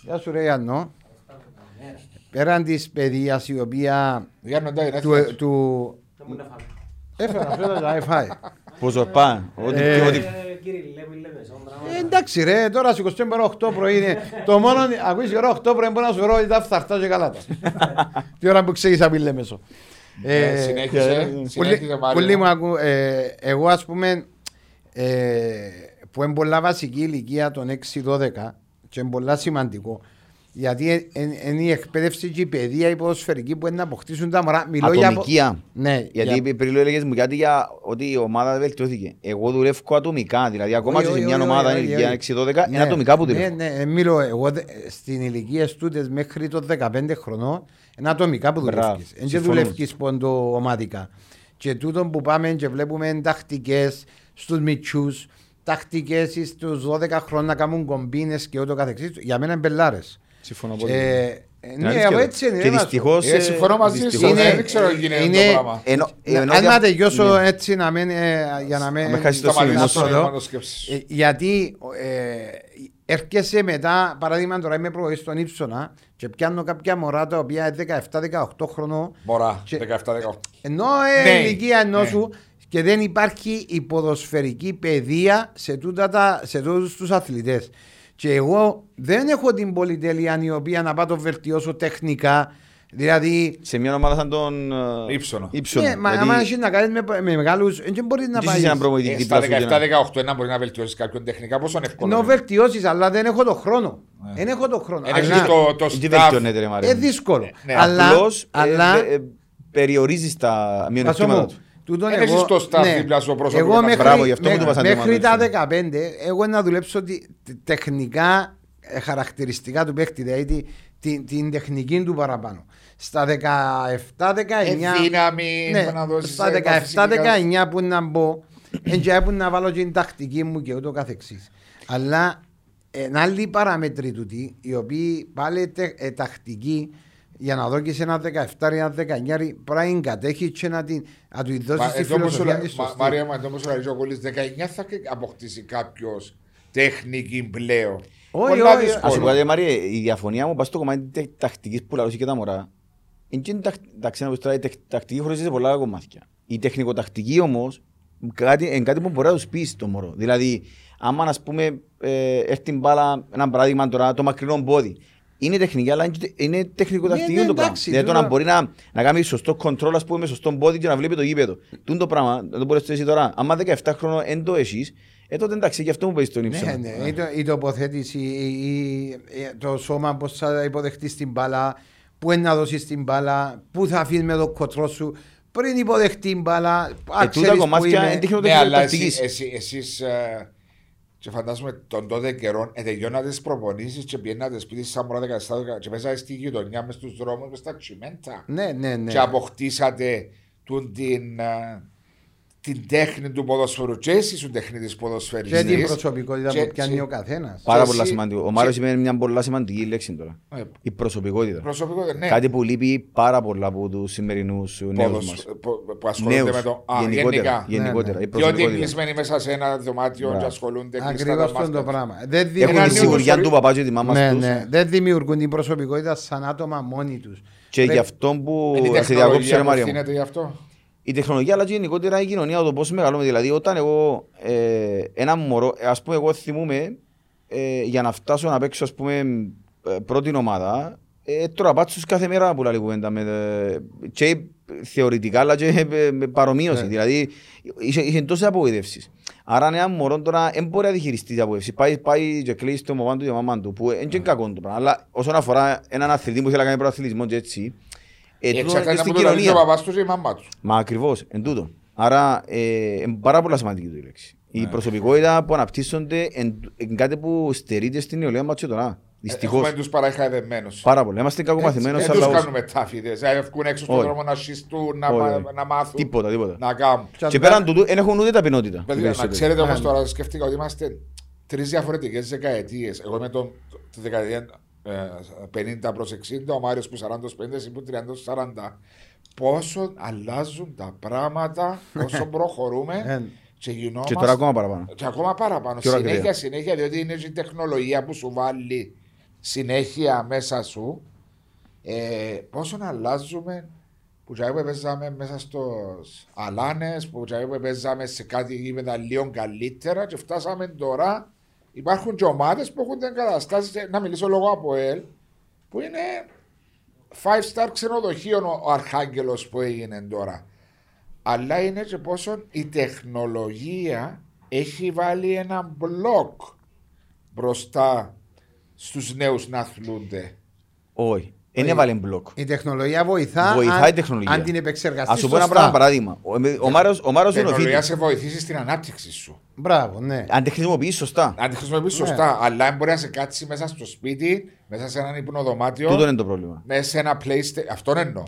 Γεια σου ρε Γιάννο. Πέραν της παιδείας η οποία... Γιάννο, εντάξει, Του, έφυγες. του... Έφερα, φέρα τα έφαγε. Που ζορπά, ό,τι Ε, ό,τι- Κυριλέ που λέμε σαν Ε, πράγματα. εντάξει ρε, τώρα στις 25 8 πρωί είναι. Το μόνο, ακούεις η ώρα 8 πρωί μπορεί να σου βρω ότι τα φθαρτά και καλά τα. Τι ώρα που ξέρεις απ' Λέμεσο. Ε, Ε, Συνέχισε, Πολλοί συνέχισε πολλοί μου Μάριο. ακού, ε, εγώ ας πούμε ε, που είναι πολλά βασική ηλικία των 6-12 και είναι πολλά σημαντικό γιατί είναι η εκπαίδευση και η παιδεία η ποδοσφαιρική που είναι να αποκτήσουν τα μωρά. Μιλώ για απο- Ατομικία. Ναι, Γιατί για- πριν έλεγες μου κάτι για ότι η ομάδα βελτιώθηκε. Εγώ δουλεύω ατομικά. Δηλαδή, ακόμα Όχι, και σε όχι, μια όχι, ομάδα όχι, είναι ηλικία όχι. 6-12, είναι Ναι, ατομικά που Ναι, δουλεύω. ναι, ε, μιλώ εγώ δε- στην ηλικία στούτες μέχρι το 15 χρονών είναι ατομικά που Μπράβο, δουλεύεις. Δεν και συμφωνώ. δουλεύεις πόντο ομαδικά. Και τούτο που πάμε και βλέπουμε τακτικές στους μητσούς, τακτικές στους 12 χρόνια να κάνουν κομπίνες και ούτω καθεξής. Για μένα είναι μπελάρες. Συμφωνώ πολύ. Ε, ε, Είναι ναι, αλήθεια εγώ το. έτσι είναι. Και ρε, μας- δυστυχώς... Ε, συμφωνώ μαζί σου. δυστυχώς- Είναι- Δεν ξέρω τι γίνεται είναι- το πράγμα. Ενώ- ενώ Αν δια- να τελειώσω ναι. έτσι να μην, ε, για να μην... Να μην χάσεις το Σταματήσεις σημείο το σου. νόημα της σκέψης σου. Ε, γιατί ε, έρχεσαι μετά, παράδειγμα τώρα είμαι προβολή στον Ήψονα και πιάνω κάποια μωρά τα οποία είναι 17-18 χρονών Μωρά, Και- 17-18. ενώ ε, Ναι, η ηλικία ενός ναι. σου και δεν υπάρχει η ποδοσφαιρική παιδεία σε, τούτα τα, σε τούτους τους αθλητές. Και εγώ δεν έχω την πολυτέλεια η οποία να πάω το βελτιώσω τεχνικά. Δηλαδή, Σε μια ομάδα σαν τον... ε, Ήψονα. Ήψονα. ναι, μα Γιατί άμα έχεις να κάνεις με, με μεγάλους, δεν μπορείς να δεν πάεις. είσαι έναν Ε, προπονητή Στα δίπλα σου και να- 17-18 ένα μπορεί να βελτιώσεις κάποιον τεχνικά. Πόσο εύκολο. Ενώ είναι; βελτιώσεις, αλλά δεν έχω το χρόνο. Δεν έχω το χρόνο. Εν Αλλά- έχεις το- το Δεν staff. βελτιώνεται ρε Μάρε. Ε, δύσκολο. Ναι, αλλά, Απλώς, ε, αλλά ε, ε, περιορίζεις τα Πασό μειονεκτήματα μου, τους. Τούτον Εν εγώ- έχεις το staff ναι. δίπλα σου προσωπικό Εγώ να- μέχρι, Μπράβο, γι' αυτό μου το με- πας μέχρι αντιμετωπίζεις. τα 15 εγώ να δουλέψω τη, τη- τεχνικά ε, χαρακτηριστικά του παίχτη, δηλαδή τη- την, την τεχνική του παραπάνω. Στα 17-19 Ε, δύναμη ναι, που να δώσεις, στα ε, τα φυσικά. 17-19 που να μπω έτσι που να βάλω και την τακτική μου και ούτω καθεξής. Αλλά εν άλλη παραμέτρη τούτη, οι οποίοι πάλι τε, ε, τακτική για να δω και σε ένα 17 ή ένα 19 πρέπει να την κατέχει και να, την, να του δώσεις Μα τη εδώ που σου φιλοσοφία λέει- της Μα- σωστή. Μάρια μου, εδώ που σου λέει ο Κολλής, 19 θα αποκτήσει κάποιος τεχνική πλέον. Όχι, Πολλά όχι, δύσκολο. Ας σου πω κάτι Μαρία, η διαφωνία μου πάει στο κομμάτι της τακτικής που λαλούσε και τα μωρά. Είναι και η τακ- εντάξει, να πω τώρα, η τεκ- τακτική χωρίζεται σε πολλά κομμάτια. Η τεχνικοτακτική όμως κάτι, είναι κάτι που μπορεί να τους πεις το μωρό. Δηλαδή, άμα ας πούμε ε, έρθει μπάλα, ένα παράδειγμα τώρα, το μακρινό πόδι. Είναι τεχνική, αλλά είναι και- είναι τεχνικοτακτική Ναι, ναι, το πράγμα. εντάξει, Δηλαδή το τώρα- να μπορεί να, να κάνει σωστό κοντρόλ, ας πούμε, με σωστό πόδι και να βλέπει το γήπεδο. Τούν το πράγμα, δεν το μπορείς εσύ τώρα. Άμα 17 χρόνο δεν το έχεις, ε, τότε εντάξει, γι' αυτό μου παίζει τον ύψο. Ναι, ναι, η, το- η τοποθέτηση, η, η- η- το σώμα πώς θα υποδεχτείς την μπάλα, πού είναι να δώσεις την μπάλα, πού θα αφήσει με το κοτρό σου πριν υποδεχτεί την μπάλα. α, Ε, τούτα ξέρεις που κομμάτια είμαι. είναι τεχνο- Ναι, αλλά και φαντάζομαι τον τότε καιρό ε, τελειώνατε τις προπονήσεις και πιένατε σπίτι σαν μωρά 17 και πέσατε στη γειτονιά μες στους δρόμους μες στα τσιμέντα Ναι, ναι, ναι. και αποκτήσατε τούν την, ε, την τέχνη του ποδοσφαίρου και εσύ σου τεχνίτης Και ποδοσφαιριστής την προσωπικότητα και- που πιάνει και- ο καθένας. Πάρα Και πολλά εσύ- σημαντικό. Ο και- Μάριος είπε μια πολλά σημαντική λέξη τώρα. Ε, Η προσωπικότητα. προσωπικότητα, ναι. Κάτι που λείπει πάρα πολλά από τους σημερινούς νέους Ποδοσ- μας. που- που ασχολούνται Νέους, με το. Α, γενικότερα. γενικά. γενικότερα. Ναι, Η Και ότι προσωπικότητα. κλεισμένοι μέσα σε ένα δωμάτιο Μπράβο. και ασχολούνται κλειστά Ακριβώς τα αυτό το μάτια. πράγμα. Δεν Έχουν Ένα τη δημιουργούν, νέο σιγουριά ιστορι- του παπά και τη μάμα ναι, τους. ναι, δεν δημιουργούν την προσωπικότητα σαν άτομα μόνοι τους. Και γι' αυτό που. Είναι η Θα σε διακόψω, ρε τεχνολογία που Μάρια μου. ευθύνεται γι' αυτό. Η τεχνολογία αλλά και γενικότερα η κοινωνία το πώς μεγαλώνουμε. Δηλαδή, όταν εγώ ε, ένα μωρό, ας πούμε, εγώ θυμούμαι ε, για να φτάσω να παίξω, ας πούμε, ε, πρώτη ομάδα, ε, τώρα πάτσους κάθε μέρα που λέει κουβέντα με, ε, και θεωρητικά αλλά και με, με παρομοίωση. Ναι. Δηλαδή, είχε, είχε τόσες απογοητεύσεις. Άρα ένα μωρό τώρα δεν μπορεί να διχειριστεί τις απογοητεύσεις. Πάει, πάει και κλείσει το μαμά του και η μαμά του, που είναι και κακό το πράγμα. Αλλά όσον αφορά έναν αθλητή που θέλει να κάνει πρωταθλητισμό και έτσι, ε, τούτο Εξαρτάται είναι από στην το λέει ο κοινωνία. παπάς τους και η μαμά τους. Μα ακριβώς, εν τούτο. Άρα, ε, είναι πάρα πολλά σημαντική του η λέξη. Η προσωπικότητα που αναπτύσσονται είναι κάτι που στερείται στην νεολαία μας και τώρα. Δυστυχώς. Έχουμε τους παραχαϊδεμένους. Πάρα πολλά. Είμαστε κακομαθημένοι Δεν σαν τους λαός. κάνουμε τάφιδες. Να βγουν έξω στον Όχι. δρόμο να σχιστούν, να, Όχι, μα- όχι. να μάθουν, Τίποτα, τίποτα. να κάνουν. Και πέραν τούτου, δεν έχουν ούτε ταπεινότητα. οι Παιδιά, να περισσότεροι. ξέρετε όμως Ναι. τώρα, σκέφτηκα ότι είμαστε τρεις διαφορετικές δεκαετίες. Εγώ είμαι το, τη δεκαετία ε, 50 προς 60, ο Μάριος που 40 προς 50, εσύ που 30 προς 40. Πόσο αλλάζουν τα πράγματα, όσο προχωρούμε Ε, και γινόμαστε... Και τώρα ακόμα παραπάνω. Και ακόμα παραπάνω. Πιο συνέχεια, ακραία. συνέχεια, διότι είναι και η τεχνολογία που σου βάλει συνέχεια μέσα σου. Ε, πόσο να αλλάζουμε που τζάι που παίζαμε μέσα στους αλάνες, που τζάι που παίζαμε σε κάτι γήπεδα λίγο καλύτερα και φτάσαμε τώρα. Υπάρχουν και ομάδες που έχουν εγκαταστάσεις, να μιλήσω λόγω από ελ, που είναι five star ξενοδοχείο ο, ο Αρχάγγελος που έγινε τώρα. Αλλά είναι και πόσο η τεχνολογία έχει βάλει ένα μπλοκ μπροστά στους νέους να αθλούνται. Όχι. Δεν έβαλε μπλοκ. Η τεχνολογία βοηθά, Βοηθάει αν, η τεχνολογία. αν την επεξεργαστείς Ας σου πω ένα σωστά. πράγμα παράδειγμα. Ο, ο Μάρος, ο Μάρος Η είναι ο τεχνολογία φίλος. σε βοηθήσει στην ανάπτυξη σου. Μπράβο, ναι. Αν τη χρησιμοποιείς σωστά. Αν τη χρησιμοποιήσει Ναι. σωστά, αλλά αν μπορεί να σε κάτσει μέσα στο σπίτι, μέσα σε έναν υπνοδωμάτιο, Τούτο είναι το πρόβλημα. μέσα σε ένα PlayStation. Αυτό εννοώ.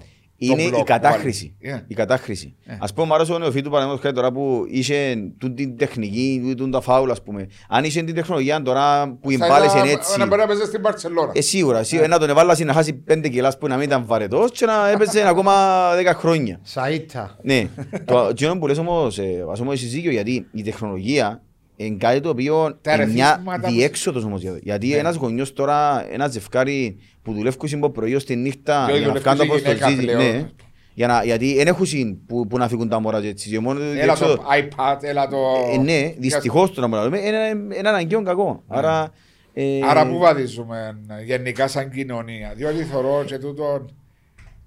Είναι Το η μπλοκ που κατάχρηση. βάλει. Ε. Η κατάχρηση. Ε. Ας πούμε, ο Μάρος ο νεοφύτου παραδείγματος χάρη τώρα που είχε τούτη την τεχνική, τούτη τα φάουλ, ας πούμε. Αν είχε την τεχνολογία τώρα που οι Θα μπάλες ήταν- είναι έτσι. Να μπορεί να παίζεις στην Παρσελόνα. Ε, σίγουρα, σίγουρα να τον εβάλασαι να χάσει πέντε κιλάς που να μην ήταν βαρετός και να έπαιζε ακόμα δέκα χρόνια. Σαΐτα. Ναι, το εκείνο που λες όμως, ε, ας όμως έχεις δίκιο, γιατί η τεχνολογία είναι κάτι το οποίο Τα είναι μια ρεθίσματα που- διέξοδος όμως. για- Γιατί Ναι. ένας γονιός τώρα, ένας ζευκάρι που δουλεύει από πρωί ως τη νύχτα Και για να δουλεύει βγάλουν και προς το γυναίκας ζήτη, πλέον. ναι. Για να, γιατί δεν έχουν συν που, που να φύγουν τα μωρά και έτσι. Και μόνο το Έλα διέξοδο- το iPad, έλα το. ε, ναι, δυστυχώς το να μου λέμε, είναι ένα αναγκαίο κακό. Άρα, ε, Άρα πού βαδίζουμε γενικά σαν κοινωνία; Διότι θεωρώ και τούτο.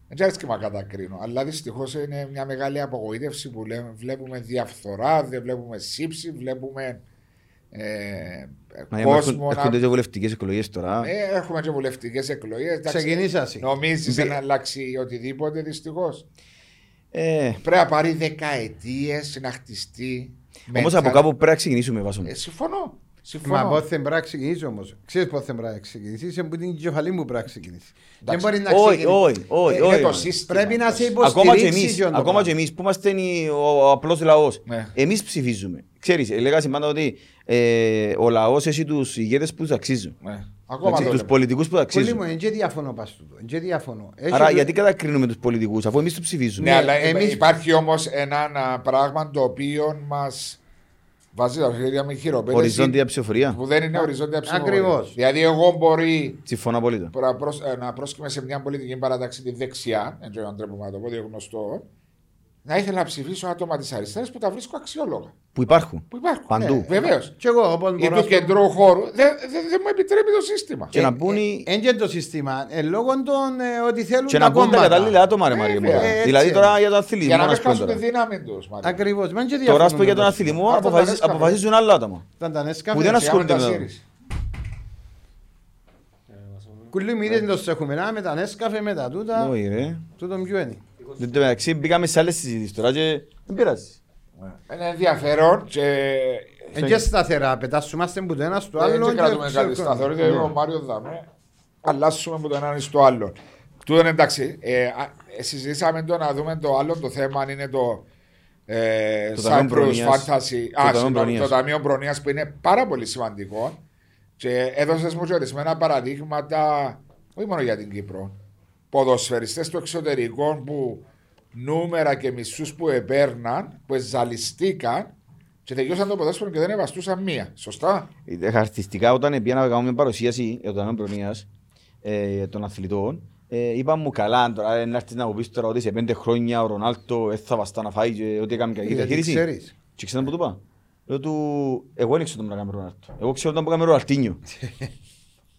Δεν ξέρω και μα κατακρίνω. Αλλά δυστυχώς είναι μια μεγάλη απογοήτευση που λέμε, βλέπουμε διαφθορά, δεν βλέπουμε σύψη, βλέπουμε ε, μα κόσμο. έχουν- έρχονται και βουλευτικές εκλογές τώρα. Ε, έχουμε και βουλευτικές εκλογές. Ξεκινήσασαι. Νομίζεις Μπη- να αλλάξει οτιδήποτε δυστυχώς. Ε, Πρέπει να πάρει δεκαετίες να χτιστεί. Όμως μετά- από κάπου πρέπει να ξεκινήσουμε βάσο μου. Ε, συμφωνώ. Συμφωνώ. Μα πότε πρέπει να ξεκινήσει όμως. Ξέρεις πότε πρέπει να ξεκινήσει. Είσαι που την κεφαλή μου πρέπει να ξεκινήσει. Δεν Εντάξει. μπορεί να Όχι, ξεκινήσει. όχι, όχι. Ε, είναι όχι, το man. σύστημα. Πρέπει να σε Ακόμα και υποστηρίξει. εμείς, Γιώργο, ακόμα πράγμα. και εμείς που είμαστε οι- ο απλός λαός, Ναι. εμείς ψηφίζουμε. Ξέρεις, έλεγα πάντα ότι ε, ο λαός έχει τους ηγέτες που τους αξίζουν. Ναι. Ακόμα Εντάξει, το τους λέμε. πολιτικούς που τους Πολύ αξίζουν. μου, δεν διαφωνώ πας τούτο. Δεν διαφωνώ. Έχει Άρα το- γιατί κατακρίνουμε τους πολιτικούς αφού εμείς τους ψηφίζουμε. Ναι, Ναι, αλλά εμείς- υπάρχει όμως ένα, ένα πράγμα το οποίο μα βάζει τα χέρια με χειροπέδες Οριζόντια ψηφοφορία. που δεν είναι οριζόντια ψηφοφορία. Ακριβώς. Δηλαδή, εγώ μπορεί Συμφωνώ απόλυτα. να, προσ, ε, να πρόσκειμε σε μια πολιτική παράταξη τη δεξιά, δεν ξέρω αν τρέπω να το πω, διότι γνωστό, να ήθελα να ψηφίσω άτομα της αριστεράς που τα βρίσκω αξιόλογα. Που υπάρχουν. Που υπάρχουν. Παντού. Ναι, Βεβαίως. Κι εγώ όπως Ή μπορώ του να σου- κεντρού χώρου δεν δεν- δεν μου επιτρέπει το σύστημα. Και να μπουν οι- Εν και το σύστημα. Ε, λόγω των ε, ότι θέλουν Και τα να μπουν τα κόμματα. κατάλληλα άτομα, ρε Ε, Μάρια μου. βέβαια, έτσι Δηλαδή είναι. τώρα για τον αθλητισμό. Για να να μην σου πω χάσουν τη τώρα. δύναμη τους. Ακριβώς. Μα και Τώρα, ας πω για τον διαφωνούμε. αθλητισμό, Α, τον αποφασίζ- Τανέσκα, αποφασίζουν άλλα άτομα. Ήταν τα νέσκα. Που δεν φέρε. ασχολούνται με το. Κουλή μου είδε το έχουμε να με τα νέσκαφε, με τα τούτα. Όχι ρε. Τούτο ποιο είναι. Εν τω μεταξύ μπήκαμε σε άλλες συζητήσεις τώρα και δεν πειράζει. Είναι ενδιαφέρον και. Εν και σταθερά, πετάσσομαστε που το ένα στο Δεν άλλο. και κρατούμε και κάτι ψευκό. σταθερό, γιατί ο Μάριο Δαμέ αλλάσουμε από το έναν στο άλλο. Τούτο είναι εντάξει. Ε, α, ε, συζητήσαμε το να δούμε το άλλο το θέμα αν είναι το. Ε, Το Ταμείο Cyprus Προνοίας. Fantasy. Το Α, Ταμείο συγγνώμη, Προνοίας. το Ταμείο Προνοίας που είναι πάρα πολύ σημαντικό. Και έδωσες μου και ορισμένα παραδείγματα, όχι μόνο για την Κύπρο. Ποδοσφαιριστές του εξωτερικού που νούμερα και μισούς που επέρναν, που ζαλιστήκαν και τελειώσαν το ποδόσφαιρο και δεν ευαστούσαν μία. Σωστά; Ε, Χαρακτηριστικά όταν πήγα να κάνω μια παρουσίαση για το Ταμείο Προνοίας ε, των αθλητών, ε, είπα μου καλά τώρα ε, να έρθεις να μου πεις τώρα ότι σε πέντε χρόνια ο Ρονάλτο δεν θα βαστά να φάει και ότι έκαμε κακή Γιατί διαχείριση. ξέρεις. Και ξέρετε που του είπα; Λέω του, εγώ δεν ξέρω τι να κάνει ο Ρονάλτο. Εγώ ξέρω τι να κάνει ο Ροναλτίνιο.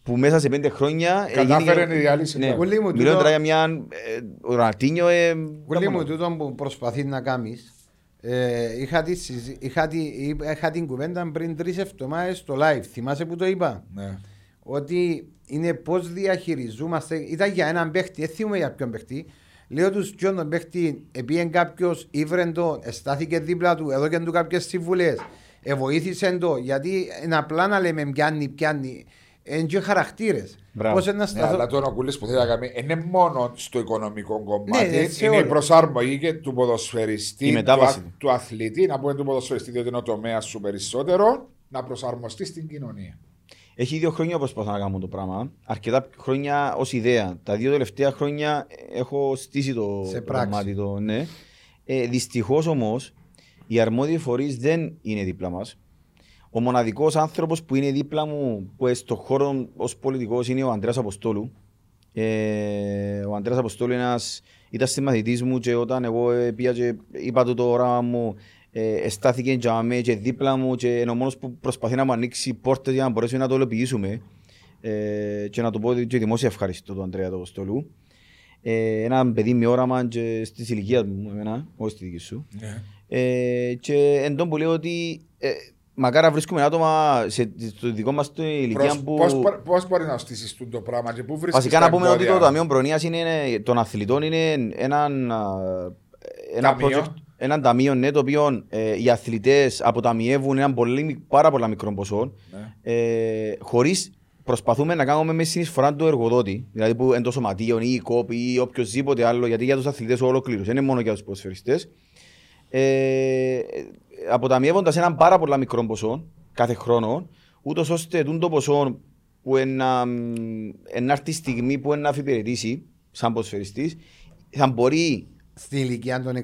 που μέσα σε πέντε χρόνια Κατάφερε έγινε- η διάλυση. Ναι, Πολύ μου, μιλώ τούτο- τώρα για μια... ε, Ο Ροναλτίνιο... ε, Κουλή κάπου μου, να- τούτο που προσπαθεί να κάνεις, ε, είχα, τη, συζη- είχα, τη, είχα την κουβέντα πριν τρεις εβδομάδες στο live. Θυμάσαι που το είπα; Ναι. Ότι είναι πώς διαχειριζόμαστε. Ήταν για έναν παίχτη, δεν θυμούμαι για ποιον παίχτη. Λέω τους ποιον τον παίχτη, επίεν κάποιος ήβρεντο, στάθηκε δίπλα του, έδωκε του κάποιες συμβουλές. Εβοήθησε το, γιατί είναι απλά να λέμε πιάνει, πιάνει. Είναι και χαρακτήρες. Μπράβο. Πώς να Ναι, σταθώ. αλλά το Νοκούλη που θέλει να κάνει είναι μόνο στο οικονομικό κομμάτι. Ναι, σε είναι η όλα. προσαρμογή και του ποδοσφαιριστή, Η του, μετάβαση. α- του αθλητή, να πούμε του ποδοσφαιριστή, διότι είναι ο τομέας σου περισσότερο, να προσαρμοστεί στην κοινωνία. Έχει δύο χρόνια που προσπαθώ να κάνω το πράγμα. Αρκετά χρόνια ως ιδέα. Τα δύο τελευταία χρόνια έχω στήσει το Σε το πράξη. κομμάτι. Το, ναι. ε, Δυστυχώς όμως οι αρμόδιοι φορείς δεν είναι δίπλα μας. Ο μοναδικός άνθρωπος που είναι δίπλα μου που ε, στον χώρο ως πολιτικός είναι ο Αντρέα Αποστόλου. Ε, ο Αντρέας Αποστόλου ένας, ήταν συμμαθητής μου και όταν εγώ ε, πήγα και είπα του το όραμα μου ε, εστάθηκε για μέ και δίπλα μου και είναι ο μόνος που προσπαθεί να μου ανοίξει πόρτες για να μπορέσουμε να το υλοποιήσουμε ε, και να του πω και δημόσια ευχαριστώ τον Αντρέα του Αποστόλου. Ε, ένα παιδί με όραμα και στις ηλικίας μου, εμένα, όχι στη δική σου. Ναι. Ε, και εν τόν που λέω ότι ε, μακάρι να βρίσκουμε άτομα σε, στο δικό μας το ηλικία Προς- που... Πώς, μπο- πώς μπορεί να στήσεις τούτο το πράγμα και πού βρίσκεις Βασικά τα να πούμε ότι εμπόδια; το Ταμείο Προνοίας είναι, των αθλητών είναι έναν, α, ένα Ταμείο; project, έναν ταμείο ναι, το οποίο ε, οι αθλητές αποταμιεύουν ένα πολύ, μικ- πάρα πολλά μικρό ποσό Ναι. ε, χωρίς προσπαθούμε να κάνουμε μες συνεισφορά του εργοδότη, δηλαδή που εντός σωματείων ή η κόπη ή οποιοδήποτε άλλο, γιατί για τους αθλητές ολοκλήρους, δεν είναι μόνο για τους ποδοσφαιριστές. Ε, αποταμιεύοντας έναν πάρα πολλά μικρό ποσό κάθε χρόνο, ούτως ώστε τούτο το ποσό που ένα, ένα έρθει η στιγμή που να αφιπηρετήσει σαν ποδοσφαιριστής, θα μπορεί Στην ηλικία των 60.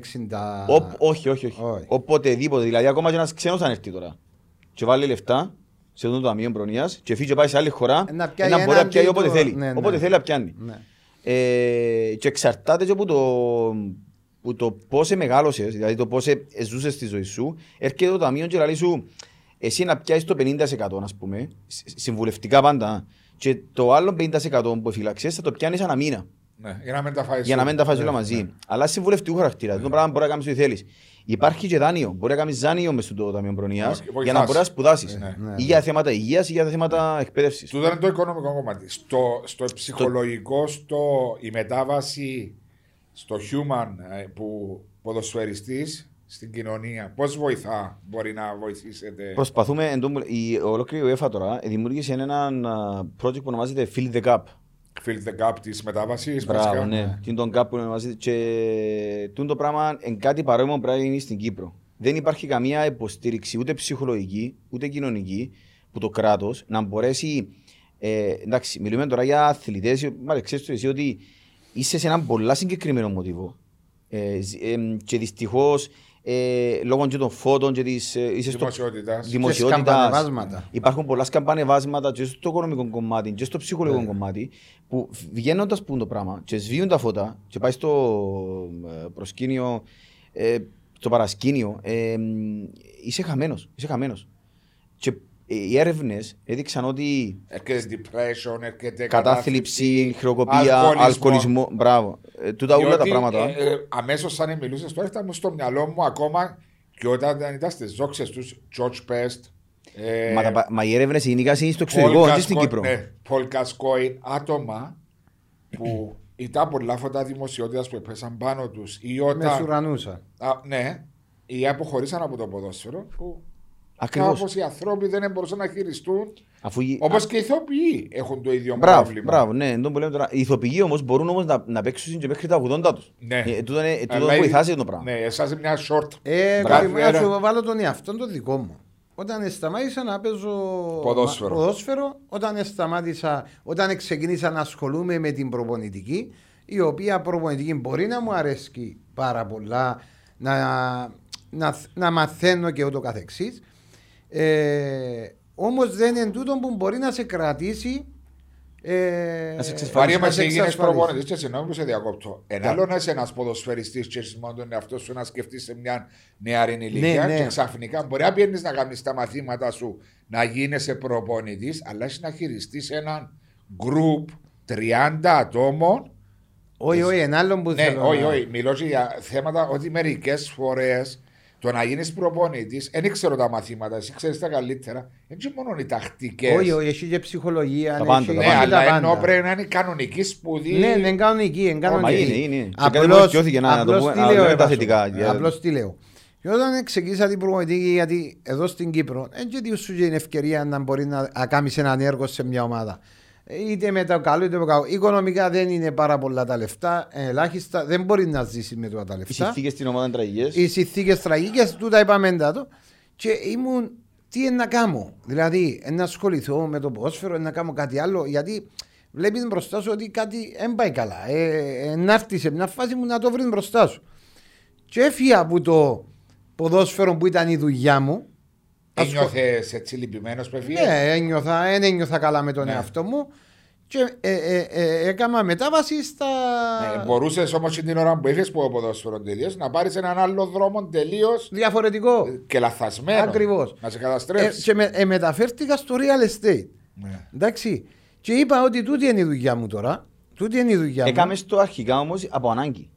Οπ, όχι, όχι, όχι. όχι. Οποτεδήποτε. Δηλαδή, ακόμα και ένας ξένος αν έρθει τώρα και βάλει λεφτά σε αυτό το ταμείο προνοίας και φύγει και πάει σε άλλη χώρα, Ε, να πιάει να μπορεί να έναν πιάει τίτλο, όποτε θέλει. ναι, ναι. Όποτε θέλει να πιάνει. Ναι. Ε, και εξαρτάται και από το, που το πώς μεγάλωσες, δηλαδή το πώς ζούσες στη ζωή σου, έρχεται το ταμείο και λέει σου, εσύ να πιάσεις το 50% ας πούμε, συ- συμβουλευτικά πάντα, και το άλλο 50% που φύλαξε θα το πιάνεις ένα μήνα. Ναι, για να μην τα φάεις Για να όλα. μην τα φάσει Ναι, όλα μαζί. ναι. Αλλά συμβουλευτικού χαρακτήρα. Το πράγμα μπορεί να κάνεις ό,τι θέλεις. Υπάρχει και δάνειο. Μπορεί να κάνεις δάνειο μες στο Ταμείο Προνοίας Όχι, βοηθάς. για να μπορείς να σπουδάσεις. Ναι, ναι. Ή για θέματα υγείας ή για θέματα εκπαίδευσης. Τούτο είναι το οικονομικό κομμάτι. Στο, στο ψυχολογικό, στο, η μετάβαση στο human ε, που ποδοσφαιριστής στην κοινωνία, πώς βοηθά, μπορεί να βοηθήσετε; Προσπαθούμε, εν τω μεταξύ, η ολόκληρη UEFA τώρα δημιούργησε ένα α, project που ονομάζεται Fill the Gap. Fill the gap της μετάβασης. Μπράβο, βασικά. ναι. Τι είναι τον gap που ονομάζεται. Και τούτο το πράγμα είναι κάτι παρόμοιο πρέπει να γίνει στην Κύπρο. Δεν υπάρχει καμία υποστήριξη ούτε ψυχολογική ούτε κοινωνική που το κράτος να μπορέσει. Ε, εντάξει, μιλούμε τώρα για αθλητές, μα ξέρεις το εσύ ότι είσαι σε έναν πολλά συγκεκριμένο μοτίβο. Ε, ζ- ε, και δυστυχώς ε, λόγω και των φώτων και της, ε, είσαι στο Δημοσιότητας. δημοσιότητας, σκαμπανεβάσματα. Υπάρχουν πολλά σκαμπανεβάσματα και στο οικονομικό κομμάτι και στο ψυχολογικό Ναι. κομμάτι που βγαίνοντας που είναι το πράγμα και σβήνουν τα φώτα και πάει στο ε, προσκήνιο, ε, στο παρασκήνιο, ε, μ, είσαι χαμένος. Είσαι χαμένος. Και ε, οι έρευνες έδειξαν ότι Έρχεται depression, έρχεται κατάθλιψη, χρεοκοπία, αλκοολισμό. αλκοολισμό. Μπράβο. Ε, τούτα όλα τα Διότι, πράγματα. Ε, ε, Αμέσως, σαν μιλούσες, τώρα ήταν στο μυαλό μου ακόμα και όταν ήταν στις ζόξε τους, George Best. Ε, Μα, τα, μα οι έρευνες είναι στο εξωτερικό, όχι στην Κύπρο. Ναι, Πολ Κασκόιν, άτομα που ήταν πολλά φωτά δημοσιότητας που έπεσαν πάνω τους ή Με όταν. σουρανούσα. Α, ναι, ή αποχωρήσαν από το ποδόσφαιρο που Ακριβώς. κάπως οι άνθρωποι δεν μπορούσαν να χειριστούν. Αφού οι- Όπως και οι ηθοποιοί έχουν το ίδιο Μπράβο, πρόβλημα. μπράβο, ναι, εντός που λέμε τώρα. Οι ηθοποιοί όμως μπορούν όμως να, να παίξουν και μέχρι τα 80 τους. Ναι. Ε, τούτο είναι- τούτο Αλλά βοηθάζει η- το πράγμα. Ναι, εσάς είναι μια short. Ε, Μπράβο, καλή- να ένα. σου βάλω τον εαυτό το δικό μου. Όταν σταμάτησα να παίζω Ποδόσφαιρο. ποδόσφαιρο, όταν σταμάτησα, όταν ξεκίνησα να ασχολούμαι με την προπονητική, η οποία προπονητική μπορεί να μου αρέσει πάρα πολλά, να, να, να μαθαίνω και ούτω καθεξής. Ε, όμως δεν είναι τούτο που μπορεί να σε κρατήσει ε, Να σε εξασφαλίσει. Βαρύ να μα σε έγινε εξασφαλίσει. προπονητής και συγγνώμη που σε διακόπτω. Ένα άλλο να είσαι ένας ποδοσφαιριστής και εσύ μόνο τον εαυτό σου να σκεφτείς σε μια νεαρή ηλικία ναι. και ξαφνικά μπορεί να πιένεις να κάνεις τα μαθήματα σου να γίνεσαι προπονητής, αλλά έχεις να χειριστείς έναν group 30 ατόμων. Όχι, όχι, ένα άλλο που Ναι, θέλω όχι, να- όχι. Μιλώ και για θέματα ότι μερικές φορές το να γίνεις προπονητής, δεν ξέρω τα μαθήματα, εσύ ξέρεις τα καλύτερα. Δεν είναι μόνο οι τακτικές. Όχι, όχι, έχει και ψυχολογία. Τα πάντα, έχει- τα Ναι, έχει πάντα. αλλά τα ενώ πάντα. πρέπει να είναι κανονική σπουδή. Ναι, ναι, είναι κανονική, είναι κανονική. είναι, είναι. Και Απλώς- κάτι μου αισιώθηκε να- να το απλώς πούμε- τι να λέω, λέμε τα Εύασο. θετικά, για- Απλώς τι λέω. Και όταν ξεκίνησα την προπονητική, γιατί εδώ στην Κύπρο, δεν και σου την ευκαιρία να μπορεί να κάνεις έναν έργο σε μια ομάδα. Είτε με το καλό είτε με το κακό. Οικονομικά δεν είναι πάρα πολλά τα λεφτά, ελάχιστα, δεν μπορεί να ζήσει με τούτα τα Οι λεφτά. συνθήκες στην ομάδα είναι τραγικές. Οι συνθήκε τραγικές, τούτα είπαμε μετά το. Και ήμουν, τι είναι να κάνω; Δηλαδή, ε, να ασχοληθώ με το ποδόσφαιρο, ε, να κάνω κάτι άλλο. Γιατί βλέπεις μπροστά σου ότι κάτι δεν πάει καλά. Ε, ε, να έρθει σε μια φάση μου να το βρεις μπροστά σου. Και έφυγα από το ποδόσφαιρο που ήταν η δουλειά μου. Ένιωθες έτσι λυπημένος που έφυγε. Ναι, ένιωθα, δεν ένιωθα καλά με τον Ναι. εαυτό μου. Και ε, ε, ε, έκανα μετάβαση στα. Ε, Μπορούσες όμως την ώρα που είχες που ποδόσφαιρος τελείω να πάρεις έναν άλλο δρόμο τελείως Διαφορετικό. και λαθασμένο. Ακριβώς. Να σε Ε, καταστρέψει. και με, ε, μεταφέρθηκα στο real estate. Ναι. Εντάξει. Και είπα ότι τούτη είναι η δουλειά μου τώρα. Τούτη είναι η δουλειά μου. Έκαμες το αρχικά όμως από ανάγκη.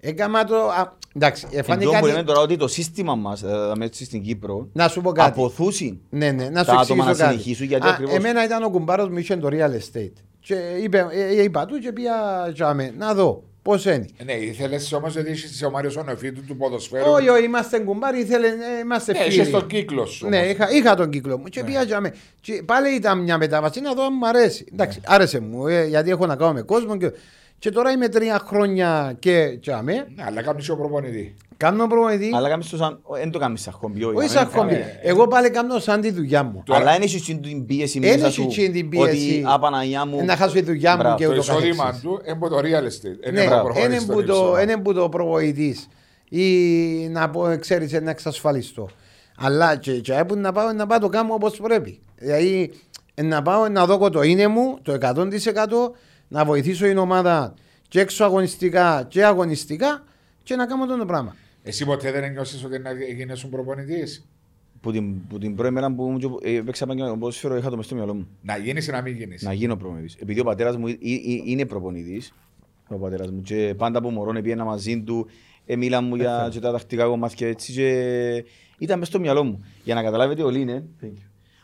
Έκανα το. α, εντάξει, Εν εφανικά. τω που λέμε τώρα ότι το σύστημα μας στην Κύπρο Να σου πω κάτι. αποθούσε Ναι, ναι, να σου τα άτομα εξηγήσω να κάτι. συνεχίσουν, γιατί Α, ακριβώς- Εμένα ήταν ο κουμπάρος μου, είχε το real estate. Και είπε, ε, είπα του και πήγα τζάμε, να δω πώς είναι. Ναι, ήθελες όμως ότι είσαι ο Μάριος Ονοφίτου του ποδοσφαίρου. Όχι, όχι, είμαστε κουμπάρι, ήθελε, ε, είμαστε Ναι, φίλοι. είσαι στον κύκλο σου. Ναι, όμως. είχα, είχα τον κύκλο μου και πήγα τζάμε. Και πάλι ήταν μια μετάβαση να δω αν μου αρέσει. Εντάξει, άρεσε μου, ε, γιατί έχω να κάνω με κόσμο. Και, και τώρα είμαι τρία χρόνια και τζάμε. Ναι, αλλά κάνεις ο προπονητή. Κάνω προπονητή. Αλλά κάνεις το σαν, δεν το κάνεις σαν χόμπι, όχι, Όχι να σαν μην- χόμπι. ε, Εγώ πάλι κάνω σαν τη δουλειά μου. Τώρα- Αλλά δεν έχεις εκείνη την πίεση Δεν μέσα έχει σου εκείνη την πίεση. ότι απαναγιά μου... Ε, να χάσω τη δουλειά μου Μπράβο. και Το ούτω εισόδημα καθεξής. του είναι από το real estate. Ναι, από είναι προχωρήσει που στον το, ύψο. είναι που το προβοητής ή να πω, ξέρεις, να εξασφαλιστώ. Αλλά και, και έπου να πάω να πάω το κάνω όπως πρέπει. Δηλαδή ε, να πάω να δω το είναι μου, το 100% να βοηθήσω την ομάδα και έξω αγωνιστικά και αγωνιστικά και να κάνω το πράγμα. Εσύ ποτέ δεν ένιωσες ότι να γίνει σου προπονητής; Που την, που την πρώτη μέρα που μου ε, έπαιξα επαγγελματικό ποδόσφαιρο είχα το μες στο μυαλό μου. Να γίνεις ή να μην γίνεις; Να γίνω προπονητής. Επειδή ο πατέρας μου ε, ε, είναι προπονητής, ο πατέρας μου, και πάντα από μωρόν πήγαινα μαζί του, ε, μίλα μου για και τα τακτικά κομμάτια έτσι και ήταν μες στο μυαλό μου. Για να καταλάβετε ο Λίνεν,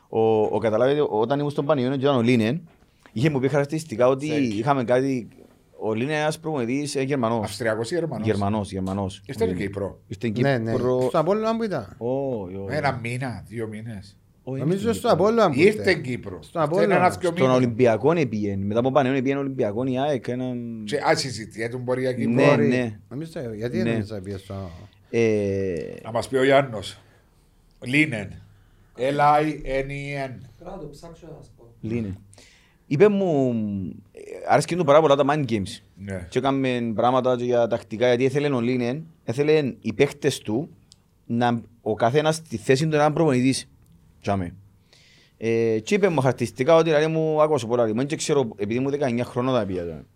ο, ο, καταλάβετε, όταν ήμουν στον Πανιόνιο και ήταν ο Λίνεν, είχε μου πει χαρακτηριστικά ότι Thank you. είχαμε κάτι, ο Λίνεν είναι ένας προπονητής ε, Γερμανός. Αυστριακός ή Γερμανός; Γερμανός, Γερμανός. Ήρθε και Κύπρο. Ήρθε Ναι, ναι. Κύπρο. Στο Απόλλωνα που ήταν. Όχι, όχι. Ένα μήνα, δύο μήνες. Όχι, Νομίζω ήρθε στο Κύπρο. Απόλλωνα που Ήρθε ήταν. Κύπρο. Στον Ήρθε Απόλλωνα. ένας δυο Στον μήνες. Ολυμπιακό επήγαινε. Μετά από Πανιόνιο πήγαινε Ολυμπιακό η ΑΕΚ. έναν- Και α συζητιέται μπορεί για Κύπρο. Ναι, Μπορεί. ναι. Νομίζω, γιατί Ναι. δεν νομίζω να πει στο... Ε, Να μας πει ο Γιάννος. Λίνεν. L-I-N-E-N. Τώρα θα το ψάξω να σας πω. Λίνε. Είπε μου, ε, άρεσκε του πάρα πολλά τα mind games. Ναι. Και έκαμε πράγματα και για τακτικά, γιατί ήθελε ο Λίνεν, ήθελε οι παίχτες του, να, ο καθένας στη θέση του έναν προπονητής. Τσάμε. Ε, και είπε μου χαρακτηριστικά ότι λέει μου, άκουσα πολλά, λέει μου, δεν ξέρω, επειδή μου 19 χρονών θα πήγα. τώρα.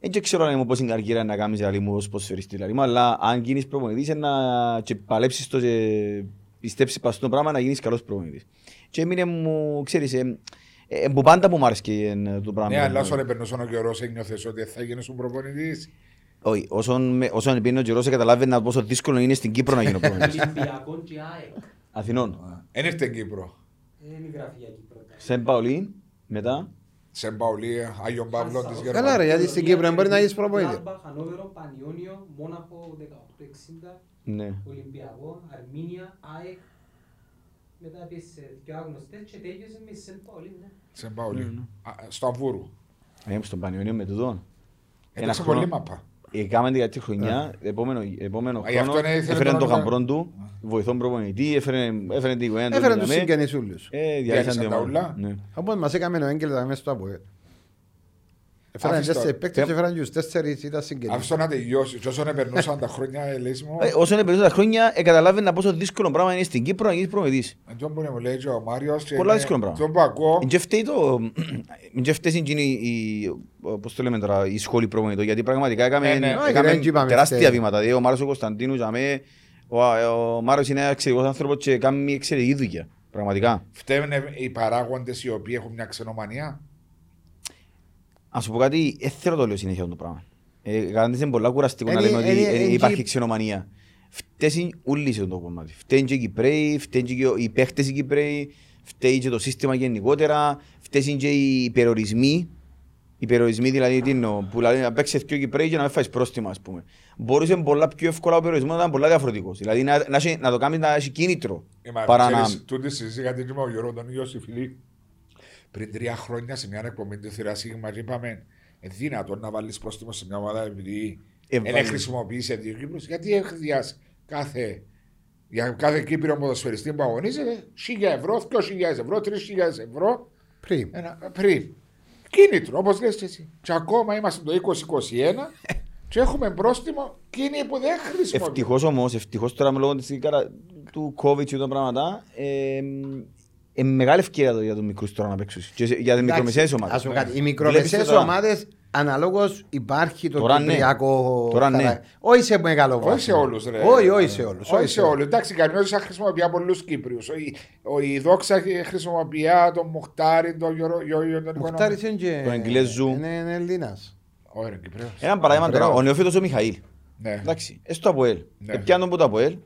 Δεν ξέρω λέει μου πώς είναι η καριέρα να κάνεις λέει μου ως ποσφαιριστή, λέει μου, αλλά αν γίνεις προπονητής είναι να και παλέψεις το και πιστέψεις πας στο πράγμα να γίνεις καλός προπονητής. Και έμεινε μου, ξέρεις, ε, ε, που πάντα που μου άρεσε ε, το πράγμα. Ναι, αλλά όσο περνούσε ο καιρό, ένιωθες ότι θα γίνεις σου προπονητής. Όχι, όσον, με- όσον πήγαινε ο καιρός καταλάβαινα πόσο δύσκολο είναι στην Κύπρο να γίνω προπονητής. Ολυμπιακό και ΑΕΚ. Αθηνών. Δεν ήρθε Κύπρο. Δεν είναι γραφή για Κύπρο. Σεν Παολίν, μετά. Σε Παουλία, Άγιον Παύλο της Καλά, Γερμανίας. ρε, γιατί στην Κύπρο δεν μπορεί να γίνεις προπονητής. Γκλάρμπαχ, Χανόβερο, Πανιόνιο, Μόναχο 1860, Ναι. Ολυμπιακό, Αρμίνια, ΑΕΚ. Μετά επίσης σε πιο άγνωστες και τέλειωσε με Σεν Παολίν, ναι. Σε Παουλία. Στο Αμβούρου. Ε, στον Πανιόνιο με τούτο. Έπαιξε χρόνο- πολύ μαπά. Έκαμε την κάτι χρονιά, επόμενο, επόμενο Α, γι' αυτό χρόνο, είναι, ήθελε έφερε τον το Ολυμπιακό. γαμπρόν του, βοηθόν προπονητή, έφερε, έφερε την οικογένεια του. Έφεραν τους δηλαδή, συγγενείς ούλους. Ε, Διάλυσαν διάλυσαν την τα ομάδα. ούλα. Ναι. Όπως μας έκαμε ο Έγγελ τα μέσα στο ΑΠΟΕ. Έφεραν Άφησε το. τέσσερις παίκτες Τε- και έφεραν τους τέσσερις ήταν συγγενείς. Άφησε να τελειώσει. Και όσο περνούσαν τα χρόνια, ε, λες μου. Ε, Όσο είναι περισσότερα χρόνια, ε, καταλάβαινα πόσο δύσκολο πράγμα είναι στην Κύπρο να γίνεις προπονητής. Αυτό που μου λέει και ο Μάριος. και Πολλά είναι- δύσκολο πράγμα. Το που ακούω. Εν και φταίει το... εν και φταίει εκείνη η... Πώς το λέμε τώρα, η σχόλη προπονητών, γιατί πραγματικά έκαμε, Ε, ναι. Όχι, έκαμε δεν είπαμε τεράστια φταίει. βήματα. Δηλαδή, ο Μάρος ο Κωνσταντίνου, για μέ, ο, ο Μάρος είναι εξαιρετικός άνθρωπος και κάνει εξαιρετική δουλειά. Πραγματικά. Φταίνε οι παράγοντες οι οποίοι έχουν μια ξενομανία. Α σου πω κάτι, δεν θέλω το λέω συνέχεια αυτό το πράγμα. Ε, Κατάντησε πολλά κουραστικό να Είναι- λέμε ότι είναι- ε, είναι υπάρχει και- ξενομανία. Φταίσουν όλοι σε αυτό το κομμάτι. Φταίνουν και οι Κυπρέοι, φταίνουν και οι παίχτες οι Κυπρέοι, φταίει και το σύστημα γενικότερα, φταίσουν και οι περιορισμοί. Οι περιορισμοί δηλαδή τι εννοώ, που δηλαδή να παίξεις και ο Κυπρέοι και να μην φάεις πρόστιμα ας πούμε. Μπορούσε πολλά πιο εύκολα ο περιορισμός να ήταν πολλά διαφορετικός. Δηλαδή να, να, έχει- να το κάνεις να έχει κίνητρο. Ε, μα Παρά να... ξέρεις, Τούτη συζήτηση γιατί είμαι ο Γιώργος τον Ιώση φίλοι. Πριν τρία χρόνια σε μια εκπομπή του Θηρά Σίγμα και είπαμε ε, δυνατόν να βάλεις πρόστιμο σε μια ομάδα επειδή Ε, δεν βάλεις. χρησιμοποιήσει δύο Κύπρους. Γιατί έχδιας κάθε, για κάθε Κύπριο ποδοσφαιριστή που αγωνίζεται 1000 ευρώ, 2.000 ευρώ, 3.000 ευρώ Πριν. ένα, πριν. Κίνητρο, όπως λες και εσύ. Και ακόμα είμαστε το 2021 και έχουμε πρόστιμο κίνη που δεν χρησιμοποιούμε. Ευτυχώς όμως, ευτυχώς τώρα με λόγω της, κατα- του COVID και των πράγματα, ε, Είναι μεγάλη ευκαιρία το για τους μικρούς τώρα να παίξουν. Και σε- για τις μικρομεσαίες ομάδες. Ας πω κάτι, Οι Βλέπεις μικρομεσαίες τώρα. ομάδες αναλόγως υπάρχει το Τώρα ναι. κυπριακό Τώρα ναι. χαρα- Όχι σε μεγάλο βάθο. Όχι σε όλους, ρε. Όχι, όχι σε όλους. Όχι σε όλους. Εντάξει, κανένας δεν χρησιμοποιεί πολλού Κύπριους. Η Δόξα χρησιμοποιεί τον Μουχτάρη, τον Γιώργο τον Μουχτάρης είναι και... Τον Εγγλέζου. Είναι είναι Ελλήνας. Όχι, ρε, Κυπρέος. Ένα παράδειγμα τώρα, Κυπρέος. ο νεοφύτος ο Μιχαήλ. Ναι. Εντάξει, έστω από ελ. Ναι. Επιάνον που το από ελ,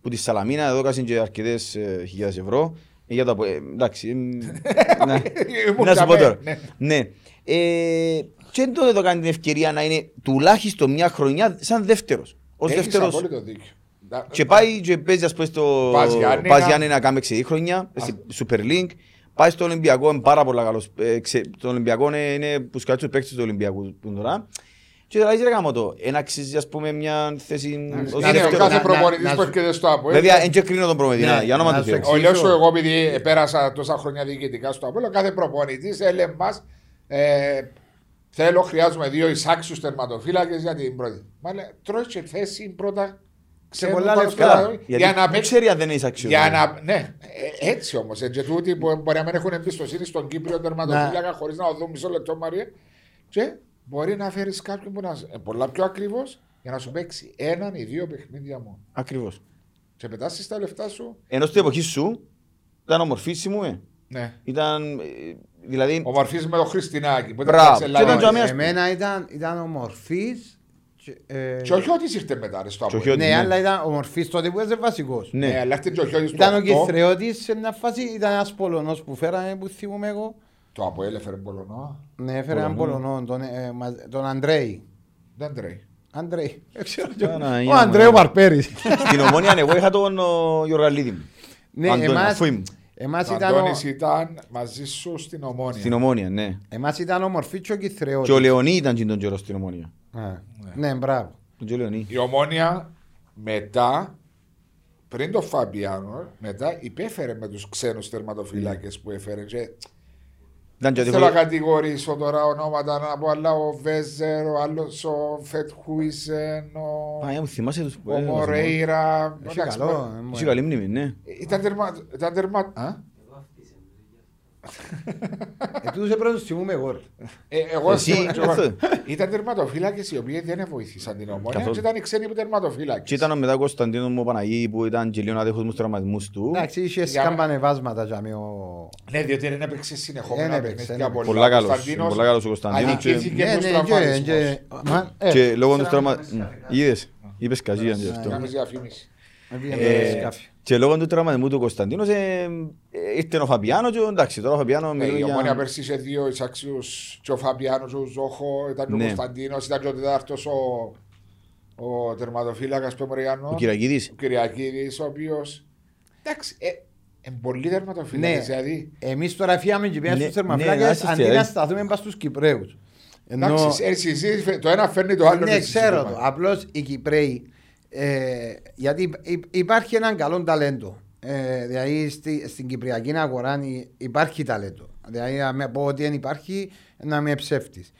που τη Σαλαμίνα εδώ κάσουν και αρκετές ε, χιλιάδες ευρώ. Ε, Για το από ελ. Εντάξει. εμ, να- Ήμουν Να σου πω καμέ, τώρα. ναι. Ναι. Ε, Και δεν το εδώ κάνει την ευκαιρία να είναι τουλάχιστον μια χρονιά σαν δεύτερος. Ως Έχεις δεύτερος. απόλυτο δίκιο. Da, Και πάει και παίζει ας πούμε στο Πας Γιάννενα. Πας Γιάννενα να κάνει 6 χρόνια, στη Super League. Πάει στο Ολυμπιακό, είναι πάρα πολύ καλός. Ε, ξε- Το Ολυμπιακό είναι, είναι που σκάτσουν παίκτες του Ολυμπιακού που είναι τώρα. Και δηλαδή ρε γάμο το, εν αξίζει ας πούμε μια θέση ως να- Είναι ο δεύτερο. κάθε να- προπονητής να που σου- έρχεται στο ΑΠΟΕΛ. Βέβαια, δεν και κρίνω τον προμετή, Ναι, για όνομα να του σου Θεού. εξηγήσω. Ο λέω σου εγώ επειδή πέρασα τόσα χρόνια διοικητικά στο ΑΠΟΕΛ, ο κάθε προπονητής έλεγε μας ε, θέλω, χρειάζομαι δύο εισάξιους τερματοφύλακες για την πρώτη. Μα λέει, τρώεις και θέση πρώτα Σε ξένου πολλά ποδοσφαιράτου λεφτά. Γιατί για να δεν παίξει ξέρει αν δεν είσαι αξιός. Για να, ναι, ε, έτσι όμως. Και τούτοι που μπορεί να μην έχουν εμπιστοσύνη στον Κύπριο τερματοφύλακα χωρίς να το δουν μισό λεπτό, Μαρία. Και μπορεί να φέρεις κάποιον που να είναι πολλά πιο ακριβώς για να σου παίξει έναν ή δύο παιχνίδια μόνο. Ακριβώς. Και πετάσει τα λεφτά σου. Ενώ στην εποχή σου ήταν ομορφίσιμο, ε. Ναι. Ήταν, ε, δηλαδή, Ο Μορφή με το Χριστινάκι. Που ήταν Μπράβο. κάτσε Και ήταν Ελλάδα. και ο Αμίας- Εμένα ήταν, ήταν ομορφής. και, ε, Και ο Χιώτης ήρθε μετά ρε, στο Και ο Απόλλωνα. Χιώτης. Ναι, ναι. αλλά ήταν ομορφής τότε που είσαι βασικός. Ναι, ναι. αλλά έρθει και ο Χιώτης το Ήταν ο 8. Κυθρεώτης σε μια φάση, ήταν ένας Πολωνός που φέραμε που θυμούμαι εγώ. Το Αποέλ έφερε Πολωνό. Ναι, έφερε έναν Πολωνό, τον, ε, μα- τον Αντρέη. Δεν τρέχει. Αντρέη. Δεν ξέρω. Άρα, Ο για να- Αντρέου Παρπέρης. Στην ομόνια εγώ είχα τον ο, Γιωργαλίδη μου. Ναι, Αντώνη, εμάς, αφού ήμουν. εμάς, Ο ήταν, ο, Αντώνης ήταν μαζί σου στην Ομόνια. Στην ομόνια, ναι. εμάς ήταν ομορφή και ο Κυθρεώτης. Και ο Λεωνί ήταν και τον καιρό στην ομόνια. Α, Ναι, μπράβο. Τον και ο Λεωνί. Η Ομόνια μετά, πριν το Φαμπιάνο, μετά υπέφερε με τους ξένους τερματοφυλάκες που έφερε. Και Ήταν και δεν θέλω να ότι κατηγορήσω τώρα ονόματα να πω, αλλά ο Βέζερ, ο άλλος ο Φετχούισεν, ο, Α, ε, μου θυμάσαι τους που ο έδωσαν. Μορέιρα. Έχει Εντάξει, καλό. μα- ε, μου- Είχε καλή μνήμη, ναι. Ήταν τερμα... Ήταν τερμα... Α? Ε, τούτους έπρεπε να τους θυμούμαι εγώ. ρε. Ε, εγώ Εσύ, εγώ- εγώ- αυτό. ήταν τερματοφύλακες οι οποίοι δεν βοήθησαν την Ομόνια Καθόλου. και ήταν οι ξένοι που τερματοφύλακες. Και ήταν ο μετά Κωνσταντίνο μου Παναγί που ήταν και λίγο άδεχος μου στους τραυματισμούς του. Εντάξει, είχε Για- σκαμπανεβάσματα για μí ο... Ναι, διότι δεν έπαιξε συνεχόμενα Δεν έπαιξε, παιχνίδια δεν πολλά. Πολλά Ο καλός. Κωνσταντίνος Πολλά καλός ο Κωνσταντίνος και- αδικήθηκε Ναι, στους ναι, και- τραυματισμούς. και- μα- ε, Και λόγω του τραυματισμού. Είδες, είπες καζίαν και αυτό. Κάνεις διαφήμιση. Έβγαινε Ε, το σκάφι. Και λόγω του τραυματισμού του Κωνσταντίνος ε, ε, ήρθε ο Φαπιάνο και εντάξει τώρα ο Φαπιάνο Ναι, μιλούν η Ομόνια για... πέρσι είχε δύο εισάξιους και ο Φαπιάνος, ο Ζόχο, ήταν και ο Ναι. Κωνσταντίνος, ήταν και ο τετάρτος ο, ο τερματοφύλακας του Μωριανού, Ο Κυριακίδης. ο Κυριακίδης, ο οποίος, εντάξει, ε, είναι πολύ τερματοφύλακες, Ναι, δηλαδή, εμείς τώρα φύγαμε και πήγαμε Ναι, στους ναι, θερμαφυλάκες να αντί είστε, να ε. σταθούμε πας στους Κυπρέους. Ενώ- εντάξει, εσύ, εσύ, το ένα φέρνει το άλλο. Ναι, έτσι ξέρω σύντομα. το. Απλώς οι Κυπρέοι, ε, γιατί υ- υπάρχει έναν καλό ταλέντο. Ε, δηλαδή στη, στην Κυπριακή αγορά υ- υπάρχει ταλέντο. Δηλαδή να με πω ότι δεν υπάρχει να με ψεύτης.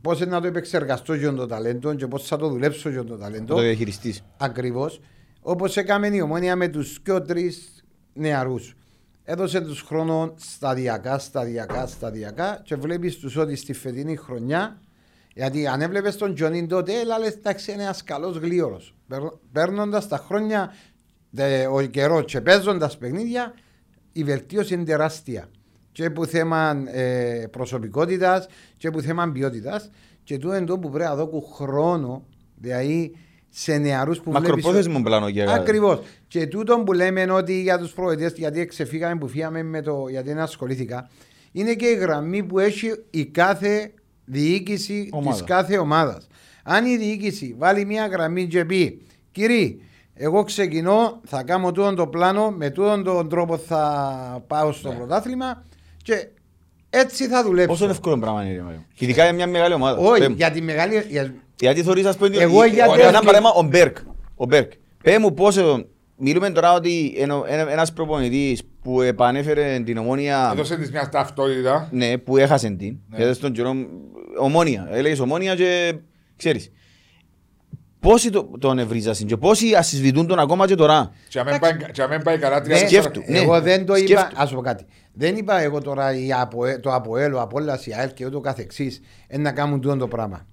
Πώς να το επεξεργαστώ για το ταλέντο και πώς θα το δουλέψω για το ταλέντο; Το διαχειριστής. Ακριβώς. Όπως έκαμε η ομόνια με τους πιο τρεις νεαρούς. Έδωσε τους χρόνο σταδιακά, σταδιακά, σταδιακά και βλέπεις τους ότι στη φετινή χρονιά. Γιατί αν έβλεπες τον Τζονίν τότε, έλα εντάξει, είναι ένας καλός γλίωρο. Παίρνοντας τα χρόνια, δε, ο καιρός και παίζοντας παιχνίδια, η βελτίωση είναι τεράστια. Και που θέμα ε, προσωπικότητας και που θέμα ποιότητας. Και τούτο είναι το που πρέπει να δώσουν χρόνο, δηλαδή σε νεαρούς που βλέπεις- Μακροπρόθεσμο πλάνο για Ακριβώς. Και τούτο που λέμε ότι για τους προεδρέ, γιατί ξεφύγαμε που φύγαμε με το, γιατί δεν ασχολήθηκα, είναι και η γραμμή που έχει η κάθε διοίκηση Ομάδας. τη κάθε ομάδας. Αν η διοίκηση βάλει μια γραμμή και πει, κύριε, εγώ ξεκινώ, θα κάνω τούτον το πλάνο, με τούτον τον τρόπο θα πάω στο πρωτάθλημα και έτσι θα δουλέψω. Πόσο εύκολο πράγμα είναι. ρε Μάριο. Ειδικά για μια μεγάλη ομάδα. Όχι, Πέ μου. για τη μεγάλη. Για... Γιατί θωρείς ας πούμε... Εγώ η- γιατί- Ένα παράδειγμα, ο Μπέρκ. Ο Μπέρκ. Πέ μου πόσο... Μιλούμε τώρα ότι ένα- ένα- ένας προπονητής που επανέφερε την ομόνια... Έδωσε της μιας ταυτότητα. Ναι, που έχασε την. Ναι. Γιατί στον καιρό... Ομόνια. Έλεγες ομόνια και ξέρεις. Πόσοι το, τον ευρίζασαν και πόσοι ασυσβητούν τον ακόμα και τώρα; Και αν μην πάει- και αν μην πάει καλά τρία Ναι, τέσσερα- σκέφτου. Ε, Ναι. Εγώ δεν το είπα, σκέφτου. ας πω κάτι. Δεν είπα εγώ τώρα η ΑΠΟΕ, το ΑΠΟΕΛ, ο Απόλλας, η ΑΕΛ και ούτω καθεξής να κάνουν τούτο το πράγμα.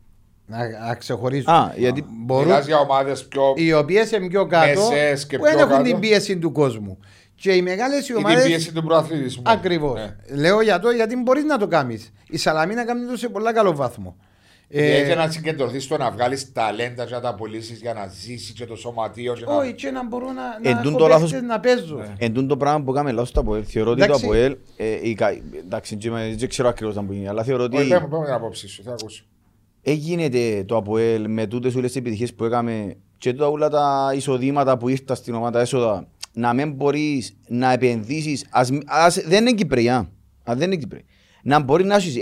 Να, να ξεχωρίσουν. Α, γιατί Μπορούν, Μιλάς για ομάδες πιο... οι οποίες είναι πιο κάτω Μεσαίες και που πιο δεν έχουν κάτω. την πίεση του κόσμου. Και οι μεγάλες ή την ομάδε. πίεση του προαθλητισμού. Ακριβώς. Ναι. Λέω για το γιατί μπορείς να το κάνεις. Η Σαλαμίνα κάνει το σε πολλά καλό βάθμο. Ε, Ε, και να συγκεντρωθείς στο να βγάλεις ταλέντα και να τα πουλήσεις για να ζήσεις και το σωματείο. Και να... όχι, και να μπορούν να, Εν να τούτο έχω λάθος- παίχτες να παίζουν. Ναι. Εν τούτο το πράγμα που κάνουμε λάθος το ΑΠΟΕΛ, θεωρώ ότι το Εντάξει. ΑΠΟΕΛ, ε, η κα- εντάξει, δεν είμαι- δεν ξέρω ακριβώς αν γίνει, αλλά θεωρώ ότι Όχι, πάμε πάμε την απόψη σου, θα ακούσω. Έγινε το ΑΠΟΕΛ με τούτες όλες τις επιτυχίες που έκαμε και τα όλα τα εισοδήματα που ήρθαν στην ομάδα έσοδα, να μην μπορείς να επενδύσεις, ας, μη- ας, δεν είναι Κυπριά, αν δεν είναι Κυπριά, να μπορείς να έχεις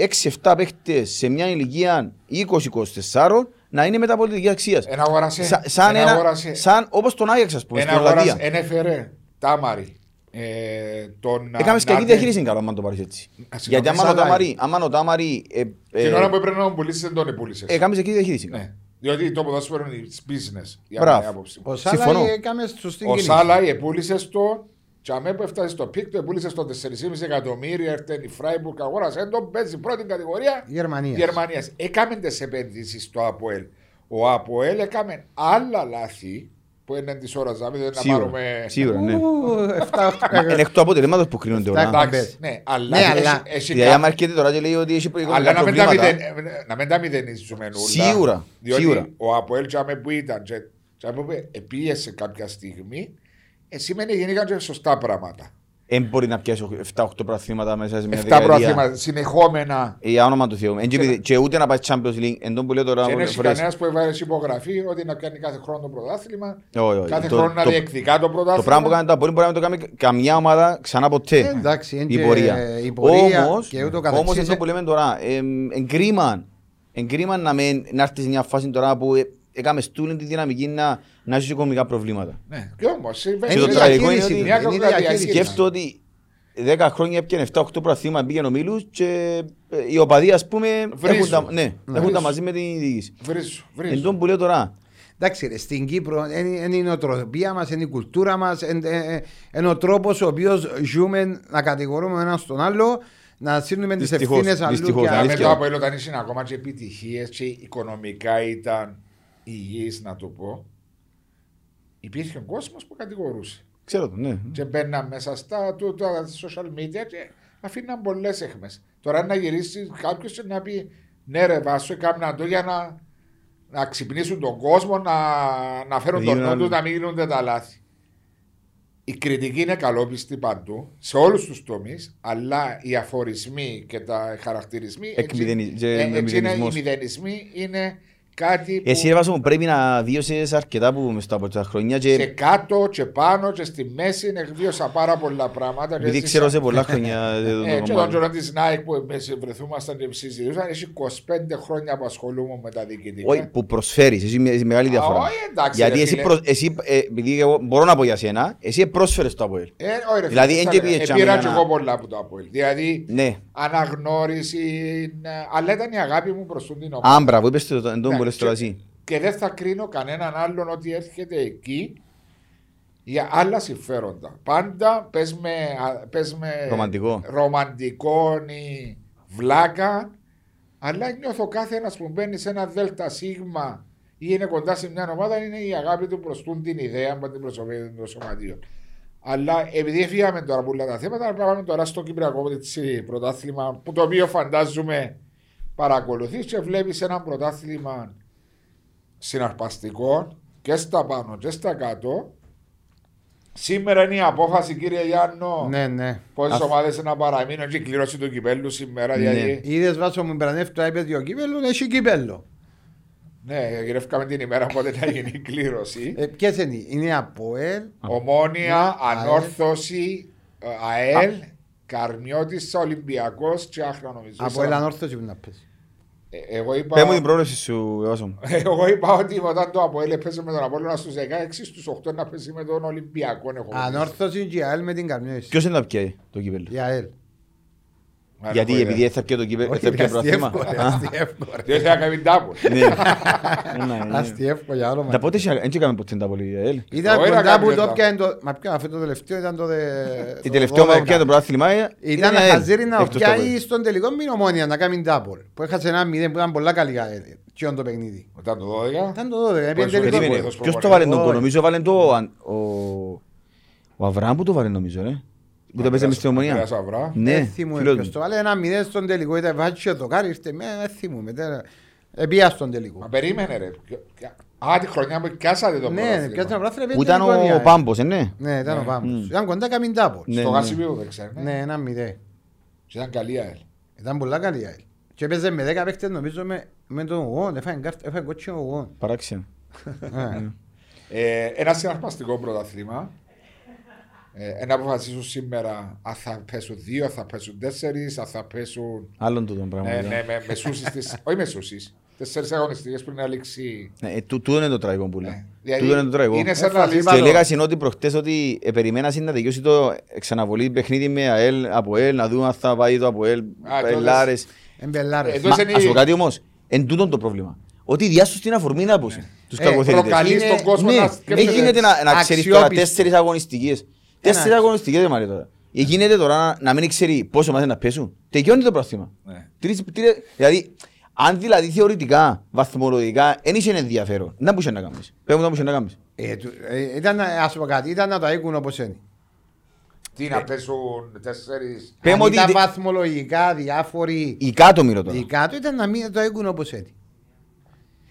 6-7 παίχτες σε μια ηλικία 20-24 να είναι μεταπολιτική αξίας. Ένα αγορασέ. Σα- σαν, ένα ένα, αγορασέ. σαν όπως τον Άγιαξ ας πούμε, Ένα στην αγορασέ. Ολλανδία. Ένα έφερε τάμαρη. Ε, τον Έκαμε και εκεί Νάτε. διαχείριση καλό αν το πάρεις έτσι. Α, συγγνώμη, Γιατί άμα σαν ο Άγιαξ. Τάμαρη, άμα ο Τάμαρη ε, ε, Την ώρα που έπρεπε να τον πουλήσεις, δεν τον επούλησε. έκαμε και εκεί διαχείριση. Ναι. Διότι το ποδόσφαιρο είναι business. Για Μπράβο. την άποψη μου. Ο Συμφωνώ. Σάλα έκαμε σωστή Ο κίνηση. Σάλα επούλησε στο. Και αμέ που έφτασε στο peak του, επούλησε στο 4,5 εκατομμύρια. Έρθε η Φράιμπουργκ, αγόρασε τον, παίζει πρώτη κατηγορία Γερμανίας. Γερμανίας. Έκαμε τις επενδύσεις στο ΑΠΟΕΛ. Ο ΑΠΟΕΛ έκαμε άλλα λάθη που είναι της ώρας να μην να Σίγουρα, πάρουμε. σίγουρα, ναι. Ου, εφτά, οχτώ Μα Είναι εκ του αποτελέσματος που κρίνονται όλα. Εφτά. Εντάξει, ναι, αλλά. Ναι, έχει- αλλά- έχει Δηλαδή άμα κα- έρχεται τώρα και λέει ότι έχει Αλλά οικονομικά να μην, τα προβλήματα. μηδεν, να μην τα μηδενίζουμε όλα. Σίγουρα, Διότι σίγουρα. ο Αποέλ Τζάμε που ήταν και τζάμε που επίεσε κάποια στιγμή, ε, σημαίνει γενικά και σωστά πράγματα. Δεν μπορεί να πιάσει 7-8 πραθήματα μέσα σε μια Εφτά δεκαετία. προαθλήματα συνεχόμενα. Ε, Για όνομα του Θεού. Εν και- Και ούτε να πάει Champions League. Εν τόν που λέω τώρα Και δεν πολλές έχει φορές. κανένας που έβαλε υπογραφή ότι να κάνει κάθε χρόνο το πρωτάθλημα. Όχι, όχι. Κάθε Το- χρόνο να το- διεκδικά το πρωτάθλημα. Το πράγμα που κάνει το Απόλλη μπορεί να μην το κάνει καμιά ομάδα ξανά ποτέ. Ε, εντάξει, είναι η και πορεία. η πορεία Όμως, και ούτω καθεξής. όμως αυτό που λέμε τώρα, εμ, εν κρίμα, εν κρίμα να, μην, να έρθεις σε μια φάση τώρα που ε, έκαμε στούλη τη δυναμική να, να έχει οικονομικά προβλήματα. Ναι, και όμως. Είναι το η τραγικό είναι διαχείριση ότι του, μια είναι η κακοκρατία διαχείριση. σχέση. Σκέφτομαι ότι 10 χρόνια έπιανε 7-8 προαθλήματα πήγαινε ο Μίλους και ε, οι οπαδοί ας πούμε έχουν Βρίζουν. τα, ναι, έχουν Βρίζουν. τα μαζί με την διοίκηση. Βρίζου, Εν βρίζου. τόν που λέω τώρα, Εντάξει, ρε, στην Κύπρο είναι η νοοτροπία μας, είναι η κουλτούρα μας, είναι ο τρόπος ο οποίος ζούμε να κατηγορούμε ένας στον άλλο, να σύρνουμε τις Δυστυχώς, ευθύνες αλλού. δυστυχώς, και Να αλλού. με αλήθεια. το Αποέλ όταν ήσουν ακόμα και επιτυχίες και οικονομικά ήταν υγιής, να το πω. Υπήρχε ο κόσμος που κατηγορούσε. ξέρω το, ναι. Και μπαίναν μέσα στα του- τα social media και αφήναν πολλές έχμε. Τώρα να γυρίσει κάποιος και να πει ναι, ρε, βάσο, έκαναν το για να, να ξυπνήσουν τον κόσμο, να, να φέρουν Να τον γίνουν νου του, άλλοι. να μην γίνονται τα λάθη. Η κριτική είναι καλόπιστη παντού, σε όλους τους τομείς, αλλά οι αφορισμοί και τα χαρακτηρισμοί. έτσι- Εκμηδενι- και ε, έτσι είναι, οι μηδενισμός. μηδενισμοί είναι κάτι που Εσύ Εύασο μου πρέπει να βίωσες αρκετά που μες στα από τα χρόνια και και κάτω και πάνω και στη μέση εκβίωσα πάρα πολλά πράγματα. επειδή Έτσι, ξέρω σαν- σε πολλά χρόνια Ε, το και τον κομμάτι. Τζοραν τη Νάικ που εμείς βρεθούμασταν και συζητούσαν, έχει 25 χρόνια που ασχολούμαι με τα διοικητικά. Όχι, που προσφέρεις, εσύ με μεγάλη διαφορά. όχι, εντάξει, Γιατί ρε εσύ, φίλε. προ- εσύ ε, επειδή εγώ μπορώ να πω για σένα, εσύ πρόσφερες το ΑΠΟΕΛ. Ε, όχι, ρε, Δηλαδή, φίλε, εν θα και λέω, πήγες ε, πήρα τσάμε και να- εγώ πολλά από το Αποέλ. Δηλαδή, Ναι. αναγνώριση, ε, αλλά ήταν η αγάπη μου προς την ομάδα. Άμπρα, που είπες το εν τόν Ναι, που λες τώρα και- εσύ. Και δεν θα κρίνω κανέναν άλλον ότι έρχεται εκεί για άλλα συμφέροντα. Πάντα πες με, α, πες με Ρομαντικό. ρομαντικό ή βλάκα, αλλά νιώθω κάθε ένας που μπαίνει σε ένα δέλτα σίγμα ή είναι κοντά σε μια ομάδα είναι η αγάπη του προς τούν την ιδέα με την προσωπική των σωματείων. Αλλά επειδή έφυγαμε τώρα πολλά τα θέματα, πάμε τώρα στο Κυπριακό έτσι, πρωτάθλημα που το οποίο φαντάζομαι παρακολουθείς και βλέπεις ένα πρωτάθλημα συναρπαστικό και στα πάνω και στα κάτω. Σήμερα είναι η απόφαση, κύριε Γιάννο, Ναι, ναι. πόσες Αφ- ομάδες να παραμείνουν και η κλήρωση του κυπέλου σήμερα. Ναι. Δηλαδή, Είδες βάσο μου μπρανεύει το iPad ο κύπελο, έχει κύπελο. ναι, γυρεύκαμε την ημέρα πότε θα γίνει η κλήρωση. Ε, Ποιες είναι, είναι η Αποέλ, Ομόνια, ΑΕΛ. Ανόρθωση, ε, ΑΕΛ, Καρμιώτης, Ολυμπιακός και Άχρα νομίζω. Αποέλ ανόρθωση που να πέσει. Ε, Εγώ είπα, Πες μου την πρόληψη σου, Εύασο μου. εγώ είπα ότι όταν το Αποέλ έπαιζε με τον Απόλλωνα στους 16, στους 8 να παίζει με τον Ολυμπιακό. έχω πει. Ανόρθωση και η ΑΕΛ με την Καρμιώση. Ποιος είναι να πιέει το κύπελο; Η ΑΕΛ. Μα Γιατί έχω επειδή ιδέα. θα πιω το κύπε- Όχι, θα πιω το αστιεύκο, πρωτάθλημα. ρε, Α, αστιεύκο, ρε. Δεν θα κάνει τάπο. Ναι. Ναι, ναι. Αστιεύκο για όνομα. Τα πότε είχε- δεν έκαμε ποτέ τα πολύ, ε, έλ. Ήταν Ωραία, κοντά που κάποια το πιάνε το... Μα ποιο, αυτό το τελευταίο ήταν το... δε- Η το τελευταία ομάδα που 12. πιάνε το πρωτάθλημα ε, Ήταν η ΑΕΛ, χαζίρι να εκτός πιάει τόπου. στον τελικό με την ομόνια να κάνει ντάπολ. Που έχασε ένα μηδέν που ήταν πολλά καλή ε, ποιον το παιχνίδι. Μετά το 12. Ήταν το 12, έπιανε Πόσο τελικό. Περίμενε, Βοηθός ποιος το προπονητής. βάλε τον Όχι. νομίζω, βάλε το... αν- ο- Ο Αβραάμ που το βάλε νομίζω, ρε. Που το παίζεις μες στην ομονία. Αντρέας Αβρά. Ναι, Δεν θυμούμαι φίλος ποιος μου. το βάλε ένα μηδέν στον τελικό. Ήταν βάτσιο το κάρι, ήρθε με, δεν θυμούμαι. δεν- Επία στον τελικό. Μα περίμενε ρε. Α, τη χρονιά που πιάσατε το Ναι, πρωτάθλημα. πιάσανε πράθυρα, Που ήταν έπιανε τελικό, ο ε. Πάμπος, ε, ναι. Ναι, ήταν ο Ναι. Πάμπος. Ήταν κοντά καμήν ντάπολ. Ναι, Στο ναι. Γασιπίου δεν ξέρει. Ναι, ένα μηδέν. Και Ήταν καλή ΑΕΛ. Ήταν πολλά καλή η ΑΕΛ. Και έπαιζε με 10 παίχτες νομίζω με, με τον Ουγόν. Έφαγε κάρτα- έφαγε κότσινο Ουγόν. Παράξενο. Ε. Ε, ένα συναρπαστικό πρωτάθλημα. Ε, να αποφασίσουν σήμερα αν θα πέσουν δύο, αν θα πέσουν τέσσερις, αν θα πέσουν. Άλλον τούτον Ναι, πράγμα. ναι, με μεσούσεις της, όχι μεσούσεις. Τέσσερις αγωνιστικές πριν να λήξει. Ναι, ε, τού- Τούτο είναι το τραγικό που λέω. Ναι. Δηλαδή, Τούτο είναι το τραγικό. Είναι σαν να Έφαση λύσει. πάνω. Και λέγα συνότι προχτές ότι ε, περιμένας να τελειώσει το ξαναβολή παιχνίδι με ΑΕΛ, από ΑΕΛ, να δούμε αν θα πάει το από ΑΕΛ, Α, τότε- Ελλάρες. Εμπελάρες. Εδώ Μα είναι η- ας πω κάτι όμως, εν τούτον το πρόβλημα. Ότι διάσου στην αφορμή να πούσε. Τους Ε, κακοθερητές. προκαλείς Είναι- στον κόσμο Ναι, να δεν σκέφτεται. γίνεται να, να ξέρεις τώρα αξιόπιστο. τέσσερις αγωνιστικές. Τέσσερις Ένα. αγωνιστικές δεν μ' τώρα. Ε, Γίνεται τώρα να, να μην ξέρει πόσο μάθει να πέσουν. Τελειώνει το πρόθυμα. Ναι. Τρεις, τρεις, δηλαδή, αν δηλαδή θεωρητικά, βαθμολογικά, δεν είχε ενδιαφέρον, να μπορούσε να κάνεις. Πες μου να μπορούσε να κάνεις. Ε, του- ε, Ήταν, να- ας πω κάτι, ήταν να το έκουν όπως είναι. Τι να πέσουν τέσσερις. Πες Αν μου ότι ήταν δε- βαθμολογικά διάφοροι η κάτω μοίρα τώρα. δικά του ήταν να μην το έκουν όπως είναι.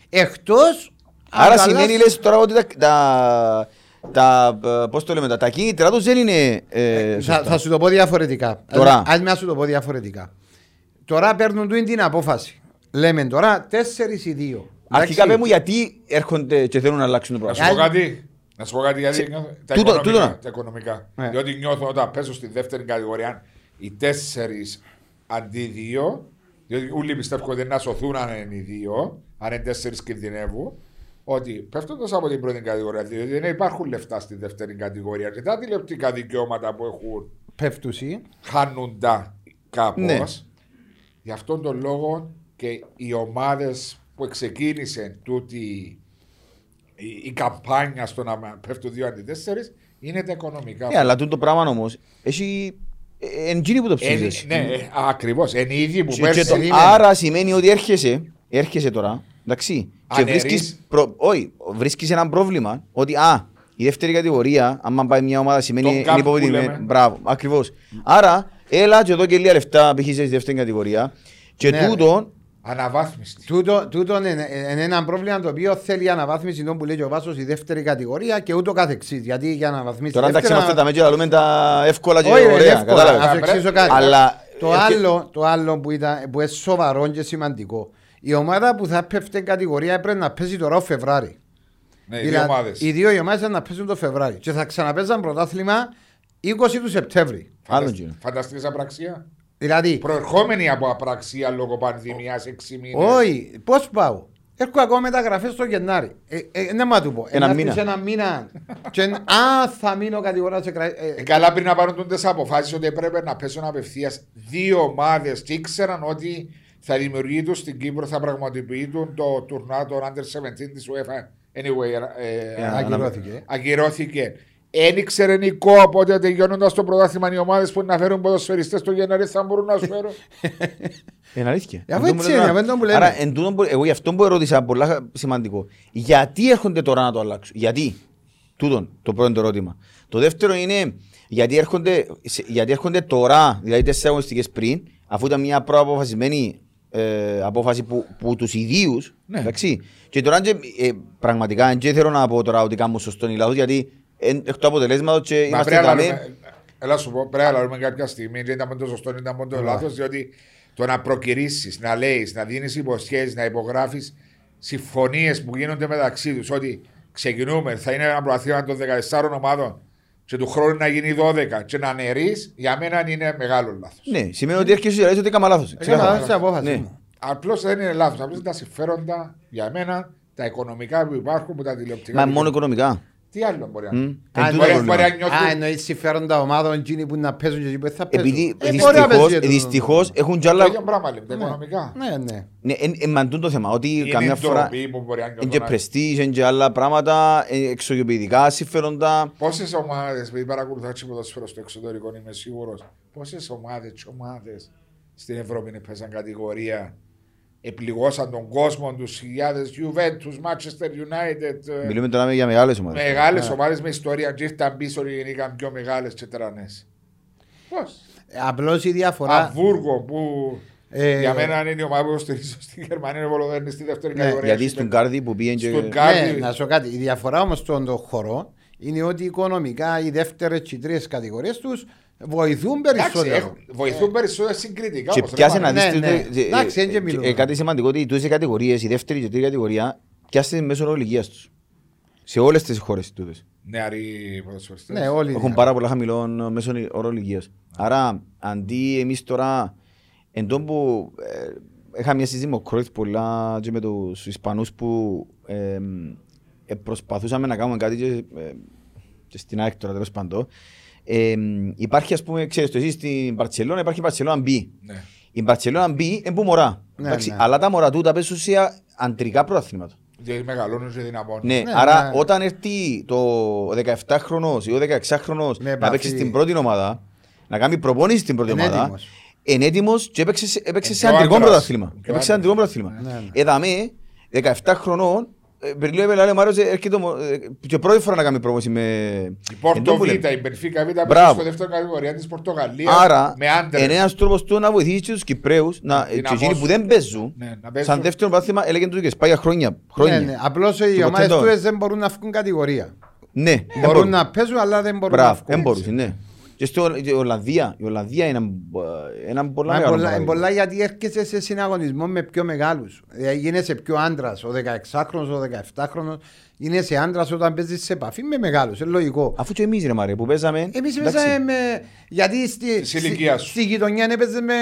Εκτός... αν Άρα το σημαίνει αλλάξει- λες τώρα ότι τα, τα, τα, ε, πώς το λέμε, τα, τα κίνητρα τους δεν είναι ε, Θα, σωστά. θα σου το πω διαφορετικά. Τώρα. Ας να σου το πω διαφορετικά. Τώρα παίρνουν του την απόφαση. Λέμε τώρα τέσσερις ή δύο. Αρχικά Εντάξει. πες μου γιατί έρχονται και θέλουν να αλλάξουν το Να σου πράγμα. πω κάτι. Να σου πω κάτι γιατί Σε- νιώθω- τα, τούτο- οικονομικά, τούτο να. τα οικονομικά. Ναι. Διότι νιώθω όταν πέσω στη δεύτερη κατηγορία οι τέσσερις αντί δύο, διότι όλοι πιστεύω ότι να σωθούν αν είναι οι δύο, αν είναι τέσσερις κινδυνεύουν, ότι πέφτοντας από την πρώτη κατηγορία, διότι δεν υπάρχουν λεφτά στη δεύτερη κατηγορία και τα τηλεοπτικά δικαιώματα που έχουν Πέφτουσι. χάνουν τα κάπως. Ναι. Γι' αυτόν τον λόγο και οι ομάδες που ξεκίνησε τούτη η, η καμπάνια στο να πέφτουν δύο αντί τέσσερις είναι τα οικονομικά. Ε, αλλά τούτο το πράγμα όμως έχει ε, εν τζίνι που το Εν- ψήσεις. ναι, ε, ακριβώς. Εν ήδη που Και- και το- πέρσι. άρα σημαίνει ότι έρχεσαι, έρχεσαι τώρα, εντάξει, και Αναιρείς. βρίσκεις, προ, όχι, βρίσκεις ένα πρόβλημα ότι α, η δεύτερη κατηγορία, άμα πάει μια ομάδα σημαίνει Το είναι gap που υποβοηθημένη. λέμε. Μπράβο, ακριβώς. Άρα, έλα και εδώ και λίγα λεφτά π.χ. στη δεύτερη κατηγορία και Ναι, τούτο, Αναβάθμιση. Τούτο, τούτο είναι, είναι ένα πρόβλημα το οποίο θέλει αναβάθμιση των που λέει και ο Βάσος η δεύτερη κατηγορία και ούτω καθεξής. Γιατί για να αναβαθμίσει τώρα εντάξει δεύτερη, είμαστε τα μέτια, λέμε τα εύκολα και Όχι, ρε, ωραία, εύκολα. κατάλαβες. Να σου εξηγήσω κάτι. Αλλά, Το ε, άλλο, το άλλο που, ήταν, που είναι σοβαρό και σημαντικό. Η ομάδα που θα πέφτει κατηγορία έπρεπε να παίζει τώρα ο Φεβράρι. Ναι, οι δύο Δηλαδή, ομάδες. οι δύο οι ομάδες να παίζουν το Φεβράρι. Και θα ξαναπέζαν πρωτάθλημα 20 του Σεπτέμβρη. Άλλον κύριο. Φανταστείς απραξία; Δηλαδή, Προερχόμενη από απραξία λόγω πανδημίας 6 μήνες. όχι, πώς πάω; Έχω ακόμα μεταγραφές στο Γενάρη. Ε, ε, ναι, μα του πω. Ένα Να μήνα. έρθεις Ένα μήνα. και, α, θα μείνω κατηγορά σε κρα... ε, Ε, καλά πριν να πάρουν τι αποφάσει ότι έπρεπε να πέσουν απευθείας δύο ομάδες και ήξεραν ότι θα δημιουργήσουν στην Κύπρο, θα πραγματοποιήσουν το τουρνά των Under 17 της UEFA. Anyway, ε, Ε, α- ακυρώθηκε. ακυρώθηκε. Εν ήξερε Νικό, οπότε τελειώνοντας το πρωτάθλημα οι ομάδες που να φέρουν ποδοσφαιριστές το Γενάρη θα μπορούν να σου φέρουν. Είναι αλήθεια. Ε, αφού Εν τούτο έτσι που είναι, λέμε. αφού είναι που λέμε. Άρα, εν τούτο που- εγώ γι' αυτό που ερώτησα, πολλά σημαντικό. Γιατί έρχονται τώρα να το αλλάξουν; Γιατί; Τούτον, το πρώτο ερώτημα. Το δεύτερο είναι γιατί έρχονται, σε- γιατί έρχονται τώρα, δηλαδή τέσσερις αγωνιστικές πριν, αφού ήταν μια προαποφασισμένη ε, απόφαση που, που τους ιδίους, Ναι. εντάξει. Και τώρα και, ε, πραγματικά δεν θέλω να πω τώρα ότι κάνουν σωστό ή λάθος, γιατί εν, εκ του αποτελέσματος και Μα είμαστε πρέπει να δαμέ. λάβουμε- Έλα σου πω, πρέπει να λάβουμε κάποια στιγμή. Δεν ήταν το σωστό, δεν ήταν το λάθος, διότι το να προκυρήσει, να λέεις, να δίνεις υποσχέσεις, να υπογράφεις συμφωνίες που γίνονται μεταξύ τους ότι ξεκινούμε, θα είναι ένα πρωταθλήμα των 14 ομάδων και του χρόνου να γίνει 12 και να αναιρείς, για μένα είναι μεγάλο λάθος. Ναι, σημαίνει ότι έρχεσαι και λες ότι έκανα λάθος. Έκανα Ξεκάθαρα. λάθος την απόφαση Ναι. μου. Απλώς δεν είναι λάθος. Απλώς είναι τα συμφέροντα για μένα, τα οικονομικά που υπάρχουν, που τα τηλεοπτικά. Μα μόνο οικονομικά. Τι άλλο μπορεί να Μμ. είναι; Εν Α, τούτο μπορεί- το μπορεί πρόβλημα. να νιώθουν- Α, εννοείς συμφέροντα ομάδων εκείνοι που να παίζουν και εκείνοι που δεν θα παίζουν. Επειδή Ε, μπορεί να δυστυχώς, παίζει το- δυστυχώς έχουν κι Το άλλα... ίδιο πράγμα λέμε, τα οικονομικά. Ναι, ναι. Ναι, εν- εν- μαντούν το θέμα, ότι Είναι καμιά η φορά ντροπή που μπορεί να είναι και νιώθουν. πρεστής, είναι και άλλα πράγματα, ε, εξωγειοποιητικά συμφέροντα. Πόσες ομάδες, επειδή παρακολουθώ έτσι ποδοσφαίρο στο εξωτερικό, είμαι σίγουρος, πόσες ομάδες και ομάδες στην Ευρώπη παίζαν κατηγορία, επληγώσαν τον κόσμο τους, χιλιάδες Juventus, Manchester United. Μιλούμε τώρα για μεγάλες ομάδες. Μεγάλες ομάδες με ιστορία και ήρθαν πίσω και γίνηκαν πιο μεγάλες και τρανές. Πώς; Ε, Απλώς η διαφορά... Αβούργο που Ε, για μένα είναι η ομάδα που στηρίζω στην Γερμανία, είναι Βολοδέρνης στη δεύτερη Ναι, κατηγορία. Γιατί στον Κάρδι που πήγαινε και... Στον Ναι, Κάρδι. να σου πω κάτι. Η διαφορά όμως στον το χώρο είναι ότι οικονομικά οι δεύτερες και οι τρεις κατηγορίες τους βοηθούν Εντάξει, περισσότερο. έχουν- βοηθούν περισσότερο συγκριτικά. Και όμως, ρε πιάσε μάνα. να δεις... Ναι, τούτο- ναι. ε, Εντάξει, ε, δεν και μιλούμε. ε, Κάτι σημαντικό ότι τούτες οι κατηγορίες, η δεύτερη και η τρίτη κατηγορία, πιάσε μέσω ολιγίας τους. Σε όλες τις χώρες τούτες. Νεαροί ποδοσφαιριστές. Ναι, όλοι. Έχουν πάρα πολλά χαμηλών μέσων όρο ηλικίας. Άρα, αντί εμείς τώρα, εν τόν που ε, είχα μια συζήτηση με ο Κρόιτς πολλά και με τους Ισπανούς που ε, ε, προσπαθούσαμε να κάνουμε κάτι και, ε, και στην ΑΕΚ τώρα τέλος πάντων. Ε, υπάρχει ας πούμε, ξέρεις το εσύ στην Παρτσελώνα, υπάρχει η Παρτσελώνα B. Ναι. Η Παρτσελώνα B είναι που μωρά. Ναι, εντάξει, ναι. Αλλά τα μωρά τούτα παίζουν σε αντρικά πρωταθλήματα. Γιατί μεγαλώνουν και δυναμώνουν. Ναι, Ναι, άρα ναι. όταν έρθει το 17χρονο ή ο 16χρονο Με να επαφή. παίξει στην πρώτη ομάδα, να κάνει προπόνηση στην πρώτη Είναι ομάδα, έτοιμος. είναι έτοιμο και έπαιξε, σε- έπαιξε Είναι σε πιο αντρικό άντρας. πρωτάθλημα. Πιο Έπαιξε σε άντρας. αντρικό πρωτάθλημα. Ναι, ναι. Εδαμέ, 17 χρονών, ε, περιλέγει λέει ο Μάριος έρχεται μο- ε, και πρώτη φορά να κάνει προπόνηση με... Η Πόρτο Εντό που Β, λέμε. η Μπενφίκα Β, Μπράβο. παίζει στο δεύτερο κατηγορία της Πορτογαλίας Άρα, με άντρες. είναι ένας τρόπος του να βοηθήσει τους Κυπρέους να, και Δυναμώσουν. εκείνοι που δεν παίζουν, Ναι, να παίζουν. σαν δεύτερο πρωτάθλημα έλεγαν τους και σπάγια χρόνια. χρόνια. Ναι, ναι. Απλώς οι ποτέ ομάδες το- του δεν μπορούν να βγουν κατηγορία. Ναι, δεν Μπορούν μπορούν. να παίζουν, αλλά δεν μπορούν να Μπράβο, βγουν. δεν μπορούσε, ναι. Και στην Ολλανδία, η Ολλανδία είναι ε, ένα πολλά Μα μεγάλο πολλά, παράδειγμα. πολλά γιατί έρχεσαι σε συναγωνισμό με πιο μεγάλους. Δηλαδή γίνεσαι πιο άντρας. Ο 16χρονο, ο 17χρονο γίνεσαι άντρας όταν παίζεις σε επαφή με μεγάλους. Είναι λογικό. Αφού και εμείς ρε Μάρε που παίζαμε... Εμείς εντάξει, παίζαμε με. Γιατί στη, Της ηλικίας στη, σου. στη γειτονιά έπαιζε με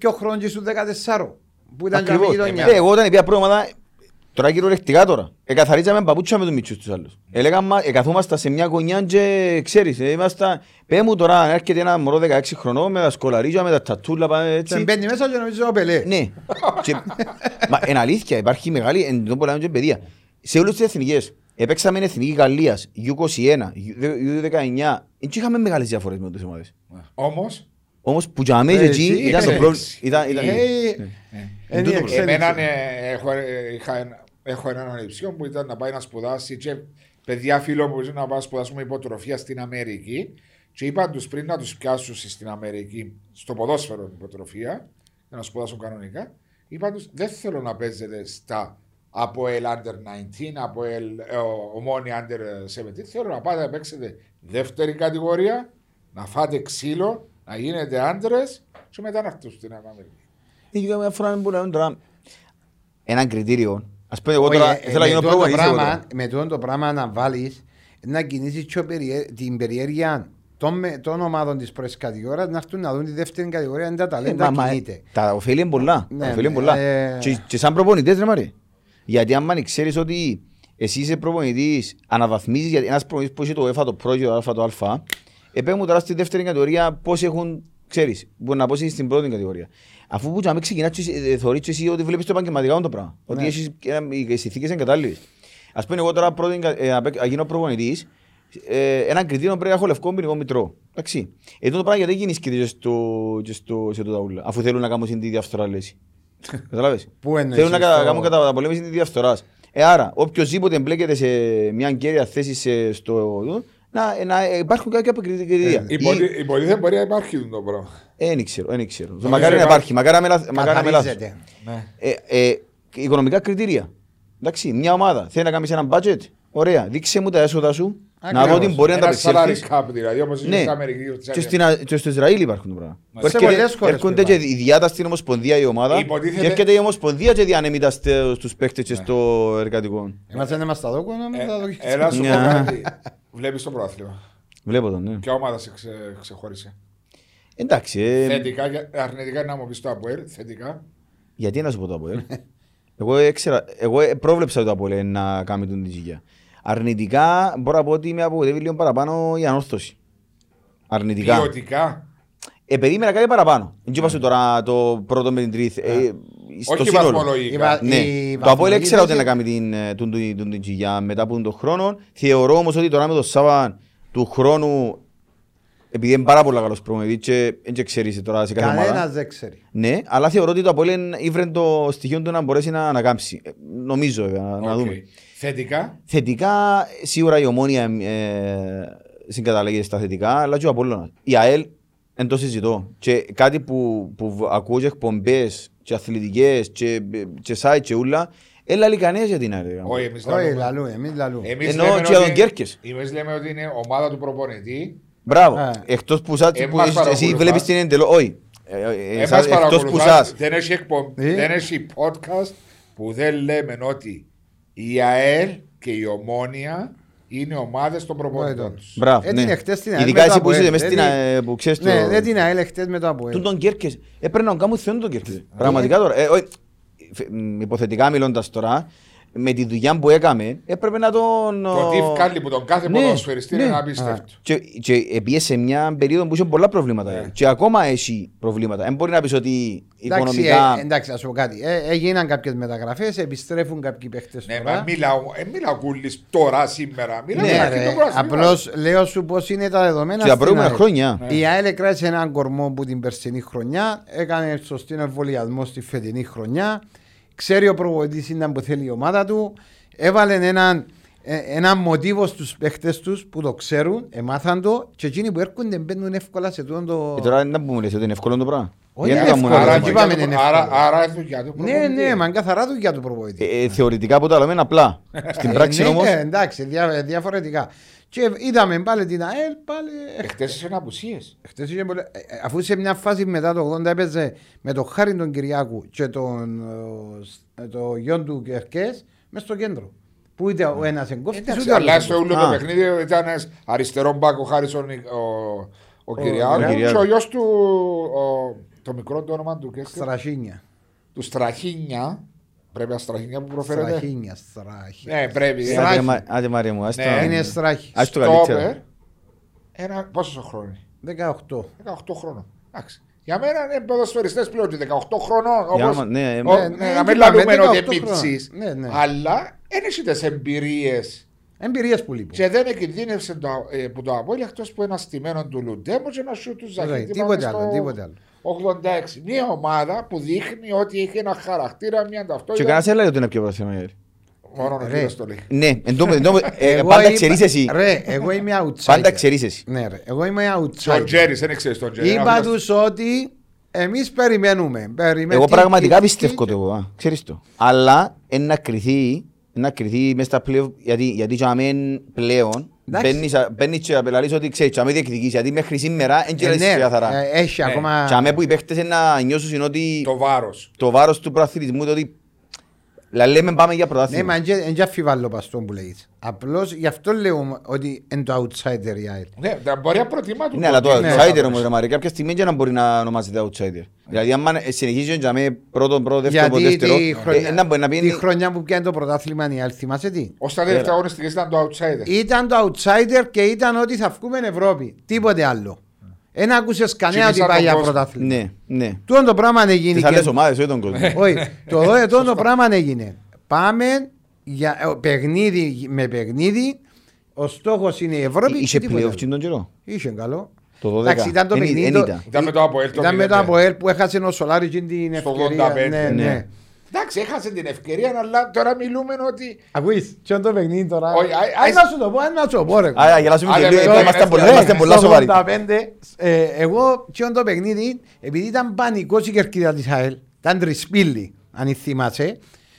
22 χρόνια και στου 14. Που ήταν και Ακριβώς. η γειτονιά. Ε, Εγώ όταν πια πρώτη ομάδα, τώρα κυριολεκτικά τώρα, εκαθαρίζαμε παπούτσια με τους μητσούς τους άλλους. Έλεγαμε, εκαθόμασταν σε μια γωνιά και ξέρεις, ε, ήμασταν, πέ μου τώρα, αν έρχεται ένα μωρό 16 χρονών με τα σκολαρίζια, με τα τατούλα, πάμε Και έτσι. μπαίνει μέσα και νομίζω ο Πελέ. Ναι. Και, μα είναι αλήθεια, υπάρχει μεγάλη, εν τω που λέμε και παιδεία. Σε όλες τις εθνικές, επέξαμε εθνική Γαλλίας, U21, U19, δεν είχαμε μεγάλες διαφορές με τις ομάδες. Όμως, Όμως που για Ε, μέσα εκεί εσύ, ήταν το ε, πρόβλημα. Ήταν, ήταν, Ε, ναι. είναι τούτο η το εξέλιξη. εμένα ε, έχω, ε, είχα, ένα- έχω έναν ανεψιό που ήταν να πάει να σπουδάσει και παιδιά φίλο μου να πάει να σπουδάσουμε υποτροφία στην Αμερική και είπαν τους πριν να τους πιάσουν στην Αμερική στο ποδόσφαιρο την υποτροφία για να σπουδάσουν κανονικά είπαν τους δεν θέλω να παίζετε στα από el under 19, από el ε, ο- ομόνια under 17 θέλω να πάτε να παίξετε δεύτερη κατηγορία να φάτε ξύλο, να γίνετε άντρες και μετά να έρθουν στην Αμερική. Είναι και μια φορά που λέμε τώρα ένα κριτήριο. Ας πούμε εγώ Όχι, τώρα ε, θέλω να με γίνω τούτο το προπονητής εγώ πράγμα- τώρα. Με τούτο το πράγμα να βάλεις να κινήσεις την περιέργεια των, με- των ομάδων της πρώτη κατηγορία να έρθουν να δουν τη δεύτερη κατηγορία αν τα Ε, ταλέντα μα- μα, κινείται. Τα ωφέλη είναι πολλά. Ναι, Τα ωφέλη είναι ναι, πολλά. ε, Και- Και σαν προπονητές ρε μάρε. Γιατί άμα ξέρεις ότι εσύ είσαι προπονητής, αναβαθμίζεις γιατί ένας προπονητής που έχει το ΕΦΑ, το Pro και το Α, το Α, επέμουν τώρα στη δεύτερη κατηγορία πώς έχουν, ξέρεις, μπορεί να πω εσύ στην πρώτη κατηγορία. Αφού που να ξεκινάς και εσύ- ε, θεωρείς και εσύ ότι βλέπεις το επαγγελματικά το πράγμα. Ότι Ναι. έχεις, ε, οι συνθήκες είναι κατάλληλες. Ας πούμε εγώ τώρα πρώτη, κα- ε, να παί- να γίνω προπονητής, ε, ένα κριτήριο πρέπει να έχω λευκό ποινικό μητρό. Εντάξει. Ε, το πράγμα γιατί γίνεις και στο, και στο, σε τούτα ούλα, αφού θέλουν να κάνουν την διαφθορά λύση. Καταλάβες. Πού εννοείς, Θέλουν να κα- στο- κάνουν καταπολέμηση της διαφθοράς. Ε, άρα, οποιοςδήποτε εμπλέκεται σε μια κέρια θέση σε, στο, να, να υπάρχουν κάποια κριτήρια. Ή- Υποτι- Υποτίθεται μπορεί να υπάρχει το πράγμα. ε, Δεν ξέρω, δεν ξέρω. Νομίζω Μακάρι να υπάρχει. υπάρχει, μακάρι να με λάθ- μακάρι να με λάθος. Καθαρίζεται. Ναι. Ε, ε, οικονομικά κριτήρια. Εντάξει, μια ομάδα θέλει να κάνει ένα budget. Ωραία, δείξε μου τα έσοδα σου. Να δω Ακριβώς. ότι μπορεί να τα Ένα salary απεξέλθεις. cap δηλαδή, όπως είναι Ναι, στην Αμερική. και, στην, Α- και στο Ισραήλ υπάρχουν το πράγμα. Σε Που έρχεται- πολλές χώρες Έρχονται που και υπάρχουν. η διάτα στην Ομοσπονδία η ομάδα Υποτίθεται- και έρχεται η Ομοσπονδία και διανέμει τα στε- στους παίκτες και στο εργατικό. Είμαστε να μας τα δω, να μην τα δω. Ε, Έλα σου πω Μια. κάτι. Βλέπεις το πρόθλημα. Βλέπω τον, ναι. Ποια ομάδα σε ξε- ξεχώρισε; Εντάξει, ε, Θετικά, και- αρνητικά να μου πεις το Αποέλ, θετικά. γιατί να σου πω το ΑΠΟΕΛ. εγώ, έξερα, εγώ ε, πρόβλεψα το ΑΠΟΕΛ να κάνει τον τη ζυγιά. Αρνητικά μπορώ να πω ότι με απογοητεύει λίγο παραπάνω η ανόρθωση. Αρνητικά. Ποιοτικά. Ε, περίμενα κάτι παραπάνω. Δεν είπα σου τώρα το πρώτο με την τρίτη. Ε, στο Όχι σύνολο. βαθμολογικά. Η βα- Ναι, η το Απόελ έξερα ότι βαθμολογική να κάνει την, ε, τον, τον, τον, τον Τζιγιά μετά από τον χρόνο. Θεωρώ όμως ότι τώρα με το Σάββαν του χρόνου επειδή είναι πάρα πολύ καλός προμηθευτής και δεν και ξέρεις τώρα σε κάθε ομάδα. Κανένας δεν ξέρει. Ναι, αλλά θεωρώ ότι το Απόελ ήβρε το στοιχείο του να μπορέσει να ανακάμψει. Ε, Νομίζω βέβαια, να, να Οκ. δούμε. Θετικά. Θετικά, σίγουρα η Ομόνοια ε, συγκαταλέγεται στα θετικά, αλλά και ο Απόλλωνας. Η ΑΕΛ δεν το συζητώ. Και κάτι που, που ακούω και εκπομπές και αθλητικές και, και site και ούλα, έλα κανένας για την ΑΕΛ. Όχι, εμείς Όχι, λέμε- λαλού, εμείς λαλού. εμείς Εννοώ λέμε και για ότι- τον Κέρκες. Εμείς λέμε ότι είναι ομάδα του προπονητή. Μπράβο. Α. Εκτός που, σας, Ε, που μας εσύ παρακολουθάς. βλέπεις την εντελώ. Όχι. Ε, ε, Ε, εσάς- μας Εκτός που παρακολουθάς, σας. δεν έχει, εκπο... Ε; δεν έχει podcast που δεν λέμε ότι η ΑΕΛ και η Ομόνια είναι ομάδες των προπονητών Όχι, τους. Μπράβο. Έτεινε ναι. χτες την ΑΕΛ Ειδικά με το εσύ που είσαι Αποέλ. μες στην Δεν ΑΕΛ που ξέρεις Ναι, το... δεν την ΑΕΛ χτες με το Αποέλ. Τούν τον Κέρκες. Έπρεπε να κάνουν θεόν τον Κέρκες. Πραγματικά τώρα. Ε, όχι, φε- μ, Υποθετικά μιλώντας τώρα, με τη δουλειά που έκαμε, έπρεπε να τον... Το τι βγάλει που τον κάθε Ναι, ποδοσφαιριστή ναι. είναι απίστευτο. Και, και πήγε σε μια περίοδο που είχε πολλά προβλήματα. Ναι. Και ακόμα έχει προβλήματα. Δεν μπορεί να πεις ότι Εντάξει, οικονομικά... ε, εντάξει, ας πω κάτι. Ε, έγιναν κάποιες μεταγραφές, επιστρέφουν κάποιοι παίχτες Ναι, τώρα. μα μιλάω, ε, μιλάω κούλης τώρα, σήμερα. Μιλάω Ναι, για ρε, αρχή του πρωταθλήματος. απλώς λέω σου πως είναι τα δεδομένα Και τα στην προηγούμενα ΑΕΛ. χρόνια. Ναι. Η ΑΕΛ κράτησε έναν κορμό που την περσινή χρονιά, έκανε σωστή εμβολιασμό στη φετινή χρονιά. Ξέρει ο προπονητής είναι που θέλει η ομάδα του. Έβαλε έναν ε, ένα μοτίβο στους παίχτες τους που το ξέρουν, εμάθαν το και εκείνοι που έρχονται μπαίνουν εύκολα σε τούτο το... Ε, τώρα δεν μου λες ότι είναι εύκολο το πράγμα. Όχι, Γιατί είναι να μου εύκολο, λες, Άρα, δεν μα. είπαμε και είναι το- άρα, εύκολο. άρα είναι δουλειά του Ναι, προπονητής. ναι, μα καθαρά δουλειά του προπονητής. Ε, ε, Θεωρητικά που τα λέμε είναι απλά. Στην πράξη Ε, ναι, όμως... ε, εντάξει, δια, διαφορετικά. Και είδαμε πάλι την ΑΕΛ, πάλι Εχθές είσαι απουσίες. Χτες είχε πολλές- ε, ε, αφού σε μια φάση μετά το 80 έπαιζε με τον Χάρη τον Κυριάκου και τον ε, σ- ε, το γιο του Κερκές μες στο κέντρο. Που είτε ο ένας εγκόφτης Εντάξει, ούτε ο αλλά άλλος στο όλο το Α. παιχνίδι ήταν ένας αριστερό μπακ ο Χάρισον ο, ο Κυριάκου Κυριάκου. και ο γιος του, ο, το μικρό του όνομα του, και έσκε- Στραχίνια. του Στραχίνια. Πρέπει να Στραχίνια που προφέρεται. Στραχίνια, στράχη. Ναι, πρέπει. Στρα- Άντε, Στράχη. μα- Άντε Μαρία μου, ας το- Ναι. Είναι στράχη. ας το καλύτερα. Στόπερ. Ένα, πόσος χρόνο είναι. 18. 18 χρόνων. Εντάξει. Για μένα είναι ποδοσφαιριστές πλέον και 18 χρόνων. Για Όπως, άμα- ναι, ε, ο- ναι, ναι, ναι, να μην είπαμε, λαλούμε ότι 18 είναι χρόνια. μίτσις, Ναι, ναι. Αλλά δεν έχει τι εμπειρίες. Εμπειρίες που λείπουν. Και δεν εκκινδύνευσε το, ε, που το απόλυτα εκτός που ένας στημένο του Λουντέμου και ένα σου του Ναι, Ζαχίτη. Τίποτε άλλο, τίποτε άλλο. 86. Μια ομάδα που δείχνει ότι έχει ένα χαρακτήρα, μια Και ταυτότητα. κανένας δεν λέει ότι είναι πιο πρόθυμα. ε. Μόνο ο Ρε. κύριος το λέει. Ναι, εν τω- εν τω- ε, Εγώ πάντα είπα- ξέρεις εσύ. Ρε, εγώ είμαι outsider. Πάντα ξέρεις εσύ. Ναι, ρε, εγώ είμαι Τον outsider. Τζέρι, δεν ξέρεις τον Τζέρι. Είπα τους ότι εμείς περιμένουμε. περιμένουμε. Εγώ Τι- πραγματικά τι- πιστεύω τι- το εγώ, α, ξέρεις το. Αλλά είναι να κρυθεί, να κρυθεί μες στα πλέον, γιατί, γιατί για μένα πλέον Εντάξει. μπαίνεις, α- μπαίνεις και απελαλείς ότι ξέρεις, για μένα διεκδικείς, γιατί μέχρι σήμερα δεν Ε, ξέρεις ναι, καθαρά. ε, Έχει Ναι. ακόμα. Για μένα που οι παίχτες είναι να νιώσουν ότι Το βάρος. το βάρος του προαθλητισμού, το ότι Δηλαδή λέμε πάμε για Ναι, πρωτάθλημα. μα δεν αφιβάλλω παστόν που λέγεις. Απλώς γι' αυτό λέω ότι είναι το outsider η ΑΕΛ. Ναι, τα μπορεί να προτιμά του. Ναι, αλλά το Ναι. outsider όμως, ρε Μαρή, κάποια στιγμή και να μπορεί να ονομάζεται outsider. Δηλαδή, άμα συνεχίζει για με πρώτο, πρώτο, δεύτερο, πρώτο, Γιατί δεύτερο, τη ε, χρονιά, να μπορεί να τη πει... χρονιά που πιάνει το πρωτάθλημα η ΑΕΛ, θυμάσαι τι. Ω τα τελευταία αγωνιστικές ήταν το outsider. Ήταν το outsider και ήταν ότι θα βγούμε Ευρώπη. Τίποτε άλλο. Δεν άκουσες κανένα ότι Τσιμήσαν πάει τον για κόσμο. πρωτάθλημα. Ναι, ναι. Τούτο το πράγμα έγινε. Τις και- άλλες ομάδες, όχι τον κόσμο. Όχι, το δω εδώ το πράγμα έγινε. Πάμε για ε, παιχνίδι με παιχνίδι. Ο στόχος είναι η Ευρώπη. Είχε και τίποτα playoff άλλο. και τον καιρό. Είχε καλό. Το 12. Εντάξει, ήταν το Εν- παιχνίδι. εν το- ήταν. Ήταν με το Αποέλ το Ήταν με το 0-5. Αποέλ που έχασε ο Σολάρη και την Στο ευκαιρία. 85. Ναι, Ναι. ναι. Εντάξει, έχασε την ευκαιρία, αλλά τώρα μιλούμε ότι. Ακούεις, ποιο είναι το παιχνίδι τώρα. Όχι, α- Ας α- να σου το πω, ας να σου το πω ρε. Άρα, γελάσουμε Άρα, και λίγο, τώρα, είμαστε ε, πολλά- ε, είμαστε ε, πολλά Στο σοβαροί. 85, ε, εγώ ποιο είναι το παιχνίδι, επειδή ήταν πανικός η κερκίδα της ΑΕΛ, ήταν τρισπύλη, αν θυμάσαι,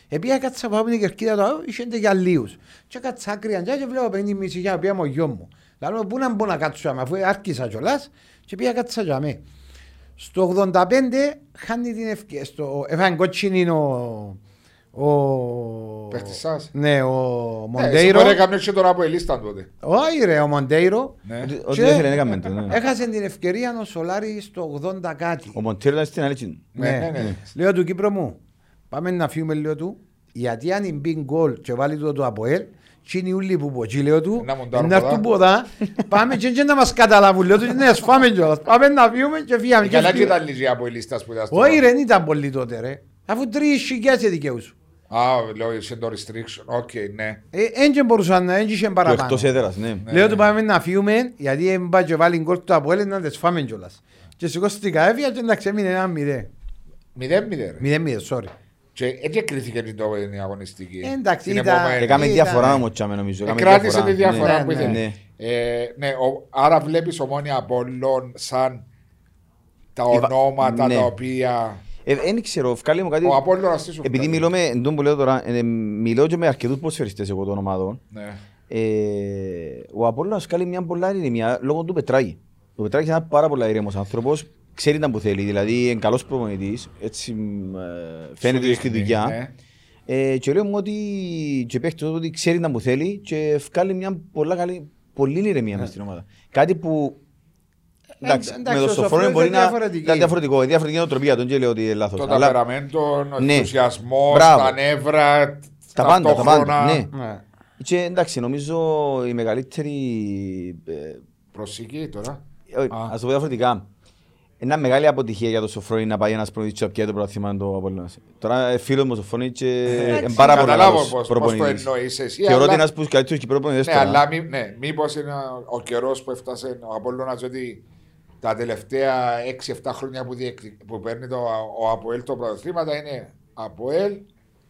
επειδή κάτσα πάω από την κερκίδα του ΑΕΛ, είχε για λίγους. Και κάτσα άκρια και βλέπω παιχνίδι μισή για πήγα με ο γιο μου. Λέω, πού να μπω να κάτσω άμα, αφού άρχισα κιόλας και πήγα κάτσα για μέ. Στο 85 χάνει την ευκαιρία, στο, έφαγε κότσινη ο... Ο... Παίχτης σας; Ναι, ο Ναι, Μοντέιρο. Μπορεί να κάνει και τώρα από ελίσταν τότε. Όχι ρε, ο Μοντέιρο. Ναι. Ότι- Και Ότι δεν θέλει να έκαμε το. ναι. Έχασε την ευκαιρία ο Σολάρη στο 80 κάτι. Ο Μοντέρο ήταν στην άλλη. Ναι, ναι, ναι. Λέω του Κύπρο μου, πάμε να φύγουμε λίγο του. Γιατί αν μπει γκολ και βάλει το το Αποέλ, τι είναι οι ούλοι που πω, και λέω του, Να μοντάρουν να έρθουν ποδά, πάμε και και να μας καταλάβουν, λέω του, ναι, σφάμε κιόλας, πάμε να φύγουμε και φύγαμε. Και Καλά και φύγαμε. ήταν λίγοι από η λίστα που ήταν στο- Όχι ρε, δεν ήταν πολύ τότε ρε. Αφού τρεις χιλιάδες δικαιούς. Α, λέω, είσαι το restriction. Ok, ναι. Ε, Εν και μπορούσαν να, εν και είχαν Του παραπάνω. εκτός έδρας, ναι. Λέω του πάμε να φύγουμε, γιατί δεν πάει και βάλει γκολ του Αποέλ να τις φάμε κιόλας. Και σηκώστηκα έφυγα και εντάξει έμεινε ένα μηδέ. Μηδέν μηδέν. ρε. Μηδέ μηδέ, sorry. Και έτσι κρίθηκε την το- την αγωνιστική. Εντάξει, Την ήταν- επόμενη. Έκαμε Ήταν- διαφορά όμως τσάμε νομίζω. Ε, έκαμε Κράτησε τη διαφορά Ναι, που ναι, ήθελε. ναι. Ε, ναι, ο- άρα βλέπεις ομόνια Απόλλων σαν τα Είπα- ονόματα ναι. τα οποία. Ε, Δεν ξέρω, βγάλε μου κάτι. Ο Απόλλων αυτή σου Επειδή βγάλει. μιλώ με, εντός που λέω τώρα, ε, μιλώ και με αρκετούς ποδοσφαιριστές εγώ των ομάδων. Ναι. Ε, ο Απόλλωνας κάνει μια πολλά ηρεμία λόγω του Πετράκη. Ο Πετράκης είναι ένας πάρα πολλά ηρέμος άνθρωπος, ξέρει τα που θέλει, δηλαδή είναι καλός προπονητής, έτσι μ, ε, φαίνεται Σου στη δείχνει, δουλειά. ναι. Ε, και λέω μου ότι και παίχτης ότι ξέρει τα που θέλει και βγάλει μια πολλά καλή, πολύ ηρεμία μες στην ομάδα. Κάτι που Εντάξει, εντάξει, με ο το Σοφρόνης Σοφρόνη μπορεί είναι να διαφορετική. ήταν διαφορετικό. Είναι διαφορετική νοοτροπία, τον και λέω ότι είναι λάθος. Το Αλλά ταπεραμέντο, ο Ναι. ενθουσιασμός, Μπράβο. τα νεύρα, Τα πάντα, τα πάντα, ταυτόχρονα. ναι. Ναι. Και εντάξει, νομίζω η μεγαλύτερη. ε, προσθήκη τώρα. όχι, Α. Ας το πω διαφορετικά. Είναι μια μεγάλη αποτυχία για το Σοφρόνη να πάει ένας προπονητής και να πιάει το πρωτάθλημα του Απόλλωνας. Τώρα ε, φίλος μου ο Σοφρόνης και είναι Εντάξει, πάρα πολύ καταλάβω καλός πώς- πώς το προπονητής. εννοείς εσύ, Θεωρώ αλλά- ότι είναι ένας από τους καλύτερους Κυπραίους προπονητές Ναι, τώρα. αλλά μη, ναι, μήπως είναι ο καιρός που έφτασε ο Απόλλωνας ότι τα τελευταία 6-7 χρόνια που, διεκδικ- που παίρνει το, ο Αποέλ το πρωτοθλήματα είναι Αποέλ,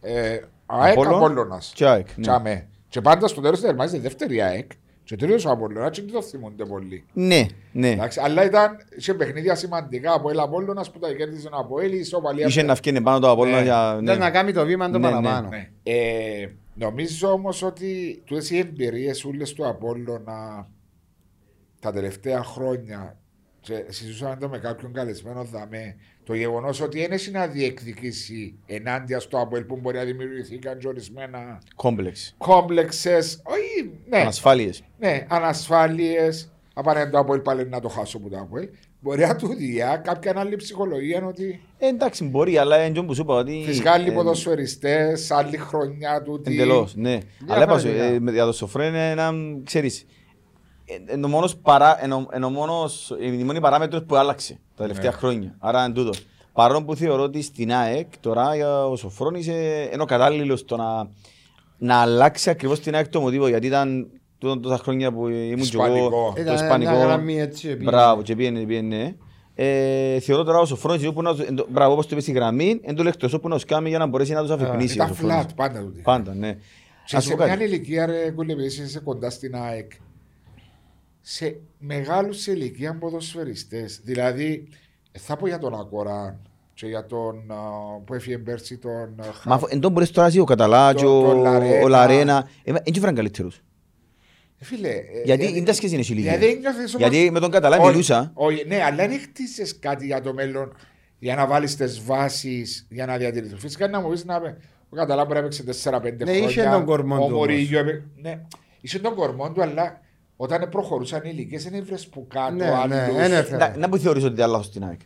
ε, ΑΕΚ, Απόλλων Απόλλωνας. και ΑΕΚ, ναι. Τσάμε. Και πάντα στο τέλος τερμάζεται η δεύτερη ΑΕΚ και τέλος ο Απόλλωνας και δεν το θυμούνται πολύ. Ναι, ναι. Εντάξει, αλλά ήταν σε παιχνίδια σημαντικά από el Απόλλωνας που τα κέρδισε ο Αποέλ, η ισοπαλία. Είχε να φκένει πάνω το Απόλλωνα Ναι. για... Ήταν να κάνει το βήμα το Ναι, ναι, παραπάνω. Ναι. Ε, νομίζω όμως ότι τούτες οι εμπειρίες όλες του Απόλλωνα τα τελευταία χρόνια και συζητούσαμε το με κάποιον καλεσμένο δαμέ το γεγονός ότι δεν έχει να διεκδικήσει ενάντια στο Αποέλ που μπορεί να δημιουργηθήκαν και ορισμένα Κόμπλεξ. κόμπλεξες, όχι, ναι, Ανασφάλειες. ναι ανασφάλειες. Απαραίτητο το Αποέλ πάλι να το χάσω από το Αποέλ. Μπορεί να του διά κάποια άλλη ψυχολογία ότι Ε, εντάξει, μπορεί, αλλά είναι που σου είπα ότι... φυσικά άλλοι ε, ποδοσφαιριστές, άλλη χρονιά του. Εντελώς, ναι. Αλλά είπα σου, Διαφορετικά. ε, με- για το Σοφρό είναι ένα, ξέρεις, ε, είναι ο μόνος παρά, είναι ο- είναι ο μόνος, η μόνη παράμετρος που άλλαξε τα τελευταία Ναι. χρόνια. Άρα είναι τούτο. Παρόλο που θεωρώ ότι στην ΑΕΚ τώρα για ο Σοφρόνης ε, είναι ο κατάλληλος το να, να αλλάξει ακριβώς την ΑΕΚ το μοτίβο γιατί ήταν τούτο τόσα χρόνια που ήμουν και εγώ Ισπανικό. το Ήταν μια ισπανικό. γραμμή έτσι. πήγαινε. Μπράβο, και πήγαινε, πήγαινε. Ε, θεωρώ τώρα ο Σοφρόνης που να, εν το- μπράβο, όπως το είπες στη γραμμή, εν το λεκτός όπου να τους κάνει για να μπορέσει να τους αφυπνίσει. ο Ήταν Σοφρόνης. flat πάντα του. Πάντα, ναι. Και Ας σου σε πω μια κάτι. ηλικία, ρε κουλεύει, εσύ είσαι κοντά στην ΑΕΚ. Σε μεγάλους σε ηλικία ποδοσφαιριστές. Δηλαδή, ε, θα πω για τον Ακοράν και για τον α, που έφυγε πέρσι τον. α, Χα- Μα αφού- εν τω μπορείς τώρα εσύ ο Καταλά και Το- ο, το Λαρένα. ο Λαρένα. Ε, μα, Εν και βραν καλύτερους; Ε, Φίλε. ε, Γιατί ε, είναι τα σχέση είναι η ηλικία. Γιατί νιώθεις όμως- Γιατί με τον Καταλά Όχι, μιλούσα. Όχι, ναι, αλλά δεν χτίσει κάτι για το μέλλον για να βάλεις τις βάσεις για να διατηρηθούν. Φυσικά να μου πεις να. Ο Καταλά μπορεί να παίξει 4-5 Ναι, χρόνια. είχε τον κορμό του Ο όμως. Μωρίγιο. έπαι- Ναι, είχε τον κορμό του, αλλά όταν προχωρούσαν οι ηλικίες δεν έβρε που κάτω Ναι, άλλους. ναι, δεν έφερε. Να, να που θεωρείς ότι ήταν λάθος στην ΑΕΚ.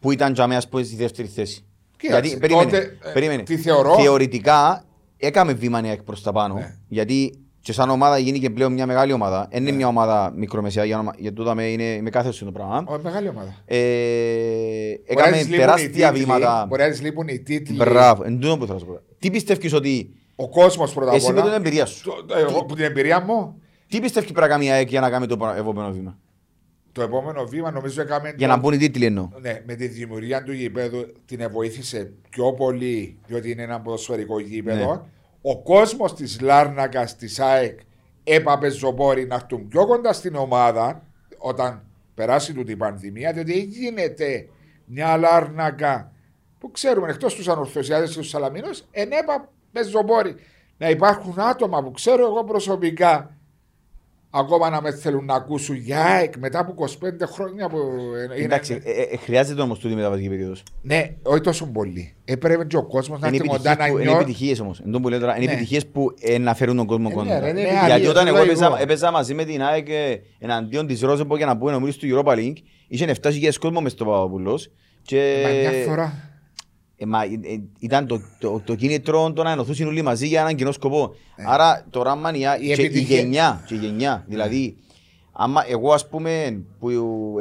Που ήταν για μένα ας πούμε στη δεύτερη θέση. Κοίταξε, Γιατί, περίμενε, τότε, ε, περίμενε. τι θεωρώ. Θεωρητικά έκαμε βήμα η ΑΕΚ προς τα πάνω. Ναι. Γιατί και σαν ομάδα γίνηκε πλέον μια μεγάλη ομάδα. Δεν είναι μια ομάδα μικρομεσαία για, όνομα- για τούτα με, είναι με κάθε σου το πράγμα. Ω, μεγάλη ομάδα. Ε, Μπορεί να έκαμε της λείπουν οι τεράστια τίτλοι, βήματα. Μπορεί να τη λείπουν οι τίτλοι. Μπράβο, εν τούτο που θέλω να σου πω. Τι πιστεύεις ότι Ο κόσμος πρώτα απ' εσύ με την όλα. εμπειρία σου, Το- το- Εγώ που την εμπειρία μου, τι πιστεύεις πρέπει να κάνει η ΑΕΚ για να κάνει το επόμενο βήμα; το επόμενο βήμα νομίζω έκαμε. Για το- να μπουν οι τίτλοι εννοώ. Ναι, με τη δημιουργία του γηπέδου την βοήθησε πιο πολύ, διότι είναι ένα ποδοσφαιρικό γήπεδο. Ναι. Ο κόσμος της Λάρνακας, της ΑΕΚ, έπαπε ζωπόρι να έρθουν πιο κοντά στην ομάδα όταν περάσει του την πανδημία, διότι δεν γίνεται μια Λάρνακα που ξέρουμε εκτός τους ανορθωσιάδες και τους Σαλαμίνους, ενέπαπε ζωπόρι. Να υπάρχουν άτομα που ξέρω εγώ προσωπικά ακόμα να με θέλουν να ακούσουν για ΑΕΚ μετά από 25 χρόνια που είναι. Εντάξει, ε, ε, χρειάζεται όμως τούτη μεταβατική περίοδος. Ναι, όχι τόσο πολύ. Έπρεπε και ο κόσμος να Είναι έρθει κοντά επιτυχίες να που- Είναι νιώθει. επιτυχίες όμως. Εν τω που λέω τώρα, Είναι Ναι. επιτυχίες που ε, να φέρουν τον κόσμο Ε, κοντά. ναι, ρε, είναι Ναι, επιτυχία, Γιατί όταν το εγώ λογικό. έπαιζα, έπαιζα μαζί με την ΑΕΚ ε, εναντίον της Ρόζεμπο για να πούμε ομίλους του Europa League, είχε 7.000 κόσμο μες στο Παπαπούλος και Μα μια φορά. Ε, μα, ε, ε, ήταν το, το, το κίνητρο το να ενωθούν όλοι μαζί για έναν κοινό σκοπό. Ε. Άρα τώρα άμα η, Η και η επιτυχία- γενιά, και η γενιά, δηλαδή άμα εγώ ας πούμε που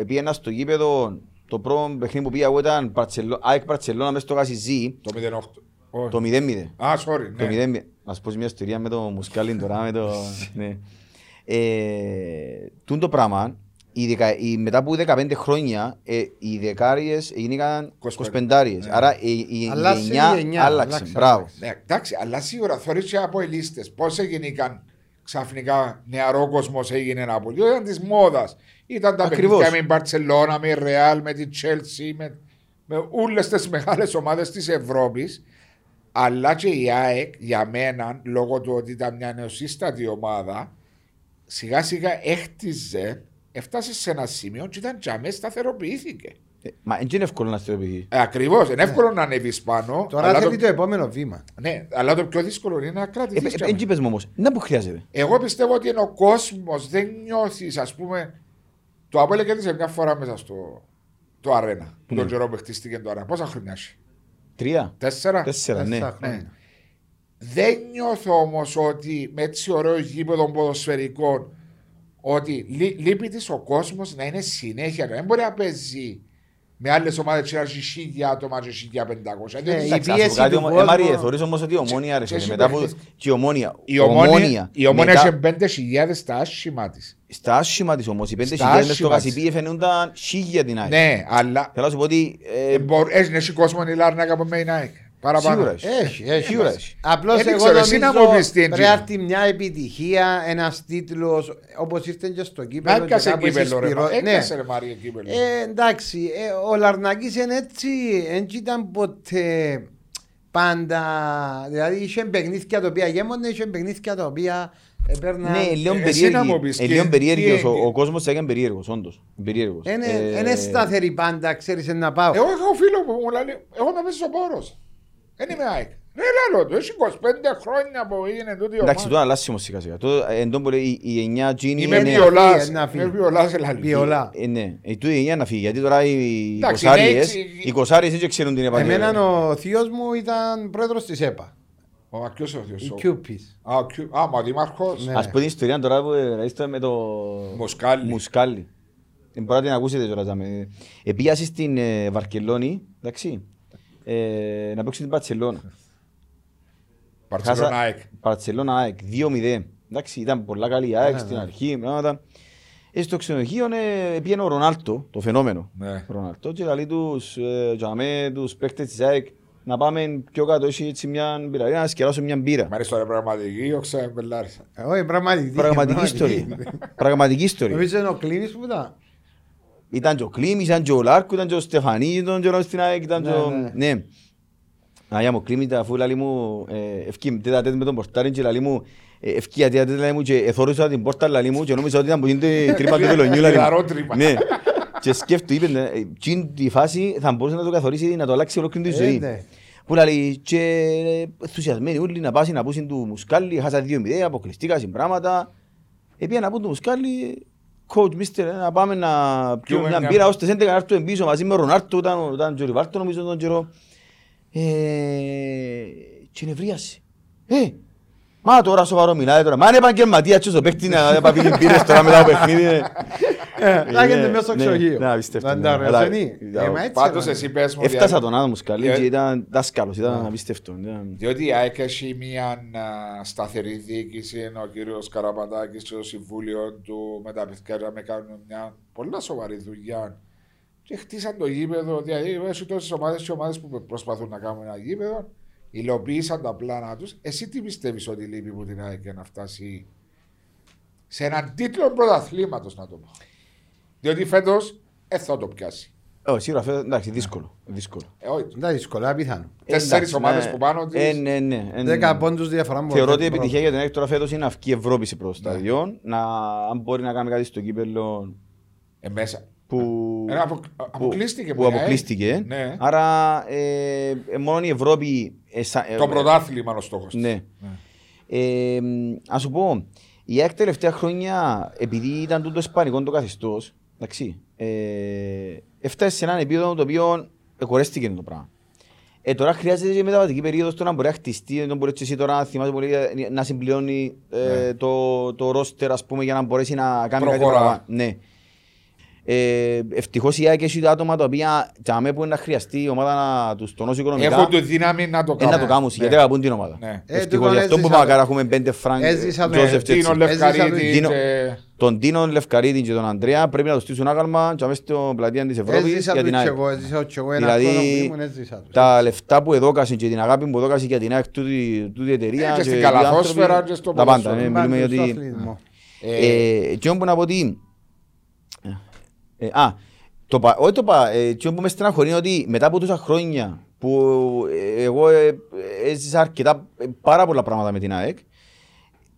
πήγαινα στο γήπεδο το πρώτο παιχνίδι που πήγα εγώ ήταν Παρτσελο- ΑΕΚ Παρτσελώνα μέσα στο Κασιζή Το 08. Όχι. το 0-0. Α, sorry. Το Ναι. 0-0. Να σου πω μια ιστορία με το μουσκάλι τώρα με το... ναι. Ε, τούν το πράγμα, οι δεκα, οι, μετά από 15 χρόνια, ε, οι δεκάριες έγιναν 25. 25. Ναι. Άρα η, η, Αλλάξε η γενιά, γενιά, άλλαξε. αλλάξε, Μπράβο. αλλάξε. Ναι, εντάξει, αλλά σίγουρα θεωρείς και από ελίστες. Πώς έγιναν ξαφνικά νεαρό κόσμος έγινε από διότι ήταν της μόδας. Ήταν τα Ακριβώς. παιχνίδια με την Μπαρτσελώνα, με η Ρεάλ, με την Chelsea, με, με όλες τις μεγάλες ομάδες της Ευρώπης. Αλλά και η ΑΕΚ για μένα, λόγω του ότι ήταν μια νεοσύστατη ομάδα, σιγά σιγά έχτιζε, έφτασε σε ένα σημείο και ήταν τζαμές σταθεροποιήθηκε. Ε, Μα δεν είναι εύκολο να στο πει. Ε, Ακριβώς, είναι εύκολο να ανέβεις πάνω. Τώρα αλλά θέλει το, το επόμενο βήμα. ναι, αλλά το πιο δύσκολο είναι να κρατηθείς. Δεν είπες μου όμως, να που χρειάζεται. Εγώ πιστεύω ότι είναι ο κόσμος δεν νιώθεις, ας πούμε. Το Απόλυ κέρδισε μια φορά μέσα στο το αρένα. Που τον Ναι. καιρό που χτίστηκε το αρένα. Πόσα χρόνια έχει; Τρία, Τέσσερα; τέσσερα, ναι. Τέσσερα χρόνια. Ναι. Δεν νιώθω όμως ότι με έτσι ωραίο γήπεδο ποδοσφαιρικών ότι λεί- λείπει της ο κόσμος να είναι συνέχεια. Δεν μπορεί να παίζει με άλλες ομάδες και να έχει χίλια άτομα και χίλια πεντακόσια. Ναι, Διότι η Εντάξει, ας πω πίεση κάτι του όμως, ε, κόσμου- Μάριε, θεωρείς όμως ότι η ομόνια άρεσε. και Μετά από συμπαίχτες. και η ομόνια. η ομόνια, η ομόνια μετά- έχει πέντε χιλιάδες στα άσχημα της. Στα άσχημα της όμως, οι πέντε Στα χιλιάδες μες στο άσχημα της. Κασιπί φαινούνταν χίλια την ΑΕΚ. Ναι, αλλά Θέλω να σου πω ότι ε, ε, μπορεί- έχει έχει κόσμο η Λάρνακα από με η ΑΕΚ. Παραπάνω. σίγουρα έχει. Έχει, έχει. Σίγουρα έχει. Απλώς Δεν εγώ ξέρω, εσύ να μου νομίζω πεις τι πρέπει έγινε. να έρθει μια επιτυχία, ένας τίτλος όπως ήρθε και στο Να κύπελο. και έπιασε κάπου κύπελο ρε. συσπηρώ- μα. Ναι. Έπιασε ρε Μαρία κύπελο. Ε, εντάξει, ε, ο Λαρνάκης είναι έτσι, δεν ήταν ποτέ πάντα, δηλαδή είχε παιχνίδια τα οποία γέμονται, είχε παιχνίδια τα οποία έπαιρναν... Ναι, λίγο Ε, εσύ να μου περίεργη. πεις ε, και λίγο τι περίεργος. έγινε. Ο, ο κόσμος θα έκανε περίεργος, όντως. Περίεργος. Είναι, Ε, είναι σταθερή πάντα, ξέρεις να πάω. Εγώ έχω φίλο που μου λέει, εγώ είμαι μέσα στο πόρος. Δεν είμαι ΑΕΚ. Ναι, λάλο του, έχει 25 χρόνια που έγινε τούτη η Εντάξει, ομάδα. τώρα αλλάζει όμως σιγά σιγά. Το- εν τω που λέει, η- η εννιά Τζίνι Είμαι είναι... βιολάς. να φύγει. Είμαι βιολάς ελαλή. Βιολά. Ε, ναι, η τούτη εννιά να φύγει. Γιατί τώρα οι Εντάξει, κοσάριες, είναι έτσι. οι κοσάριες δεν ξέρουν την επαγγελία. Εμένα ο θείος μου ήταν πρόεδρος της ΕΠΑ, Ο Μακιός ο Θεός. η ο- Κιούπης. Α, ο Κιου- Α, μα ο Δήμαρχος. Ναι. Ας πω την ιστορία τώρα που ε, είστε με το... Μουσκάλι. Μουσκάλι. Δεν μπορείτε να ακούσετε τώρα. τζάμε. Επίαση στην ε, Βαρκελόνη, εντάξει, ε, να παίξουν την Παρτσελώνα. Παρτσελώνα ΑΕΚ. Παρτσελώνα ΑΕΚ, 2-0. Εντάξει, ήταν πολλά καλή η ΑΕΚ Ναι, στην ναι. αρχή. Πράγματα. Ε, στο ξενοδοχείο ε, πήγαινε ο Ρονάλτο, το φαινόμενο. Ναι. Ο Ρονάλτο και λέει τους, ε, τζαμέ, τους παίκτες της ΑΕΚ να πάμε πιο κάτω, έχει έτσι μια μπύρα, να σκεράσω μια μπύρα. Μ' αρέσει τώρα πραγματική, όξα μπελάρισα. Όχι, πραγματική. Πραγματική ιστορία. Πραγματική ιστορία. Νομίζω είναι ο Κλίνης που ήταν. Ήταν και ο Κλίμης, ήταν και ο Λάρκου, ήταν και ο Στεφανί, ήταν και ο στην ΑΕΚ, ήταν και Ναι, ο... ναι. Ναι. Αγιά μου, ο Κλίμης, αφού λαλεί μου, ε, ευκεί τέτα τέτα με τον πορτάρι και λαλεί μου, ε, ευκεί τέτα τέτα λαλεί μου και εθώρησα την πόρτα λαλεί μου και νόμιζα ότι ήταν που γίνεται η τρύπα του βελονιού λαλεί Λαρό μου. τρύπα. Ναι. Και σκέφτου, είπε, ε, εκείνη τη φάση θα μπορούσε να το καθορίσει, να το αλλάξει ολόκληρη τη Ε, ζωή. ναι. Που λέει και ε, ενθουσιασμένοι όλοι να πάσουν να πούσουν του Μουσκάλι, χάσα δύο μηδέα, αποκλειστήκα σε πράγματα. Επία να πούν του Μουσκάλι, coach, mister, ε, να πάμε να πιούμε Πιούμε μια μια- μπύρα ως τις 11 να έρθουμε πίσω μαζί με ο Ρονάρτο, ήταν, ήταν και ο Ριβάρτο νομίζω τον καιρό. Ε, και νευρίασε. Ε, μα τώρα σοβαρό μιλάει τώρα. Μα είναι επαγγελματίας και ο παίκτης να πάει πίνει μπύρες τώρα μετά από παιχνίδι. Ε. Να γίνεται ναι, μέσα στο ναι, ξενοδοχείο. ναι, απίστευτο, Να ναι. τα ωραίος, Αλλά- είναι. για- Ε, μα έτσι Πάντως είναι. εσύ πες μου. Έφτασα διότι- τον Άδωνο Μουσκαλή Ε, και ήταν δάσκαλος, ήταν απίστευτο. ήταν- Διότι η ΑΕΚ έχει μια α, σταθερή διοίκηση, ο κύριος Καραπατάκη και το συμβούλιο του με τα παιδιά με κάνουν μια πολλά σοβαρή δουλειά. Και χτίσαν το γήπεδο, δηλαδή έχει τόσες ομάδες και ομάδες που προσπαθούν να κάνουν ένα γήπεδο, υλοποίησαν τα πλάνα τους. Εσύ τι πιστεύεις ότι λείπει από την ΑΕΚ για να φτάσει σε έναν τίτλο πρωταθλήματος, να το πω. Διότι φέτος δεν θα το πιάσει. Ω, σίγουρα φέτος, εντάξει, δύσκολο. δύσκολο. Ε, όχι. Εντάξει, δύσκολα, πιθανό. Τέσσερις Εντάξει, ομάδες ναι. που πάνω της. Ε, ναι, ναι. ε, Δέκα ναι. πόντους διαφορά μου. Θεωρώ ότι η επιτυχία για την ΑΕΚ τώρα φέτος είναι να βγει η Ευρώπη σε πρώτο Ναι. στάδιο, να, αν μπορεί να κάνει κάτι στο κύπελλο Ε, μέσα. που, Ε, απο- που, αποκλείστηκε. που η ΑΕΚ. αποκλείστηκε. Ναι. Άρα ε, ε, μόνο η Ευρώπη... ε, σα- ε, Το πρωτάθλημα είναι ο στόχος. Ναι. Ε, Α σου πω, η ΑΕΚ τελευταία χρόνια, επειδή ήταν τούτο ισπανικό το καθεστώς, εντάξει, ε, έφτασε σε έναν επίπεδο το οποίο εκορέστηκε το πράγμα. Ε, τώρα χρειάζεται και μεταβατική περίοδος το να μπορεί να χτιστεί, να μπορεί εσύ τώρα να θυμάσαι πολύ, ε, να συμπληρώνει ε, Ναι. το, το ρόστερ ας πούμε για να μπορέσει να κάνει κάτι Προχωρά. παραπάνω. Ναι. Ε, ευτυχώς η ΑΕΚ έχει τα άτομα τα οποία τζαμέ που είναι να χρειαστεί η ομάδα να τους τονώσει οικονομικά. Έχουν τη δύναμη να το ε, κάνουν. να το κάνουν, Ναι. γιατί αγαπούν την ομάδα. Ναι. Ε, Ευτυχώς, τούτον γι' αυτό που έζησα μακάρι το. έχουμε πέντε φράγκ, Έζησα το. Ναι, Τζόσεφ και Τίνο έτσι. Λευκαρίτη Δίνω- και... Τον Τίνο Λευκαρίτη και τον Ανδρέα πρέπει να τους στήσουν άγαλμα και αμέσως στο πλατεία της Ευρώπης Έζησα για το την και ΑΕΚ. εγώ, έζησα το και εγώ ένα Δηλαδή, χρόνο που ήμουν, έζησα το. Τα λεφτά που έδωκασαν και την αγάπη που έδωκασαν για την ΑΕΚ τούτη τούτη η εταιρεία Ε, και στην οι καλαθόσφαιρα άνθρωποι, και στο Τα πάντα, ποδόσφαιρο. ναι, Πάντα μιλούμε στο γιατί... αθλητισμό. Ε, Ε, και όπου να πω ότι... ε, Α, το, πα- όχι το πα, ε, και όπου μες στεναχωρεί είναι ότι μετά από τόσα χρόνια που ε, εγώ ε, έζησα αρκετά, ε, πάρα πολλά πράγματα με την ΑΕΚ,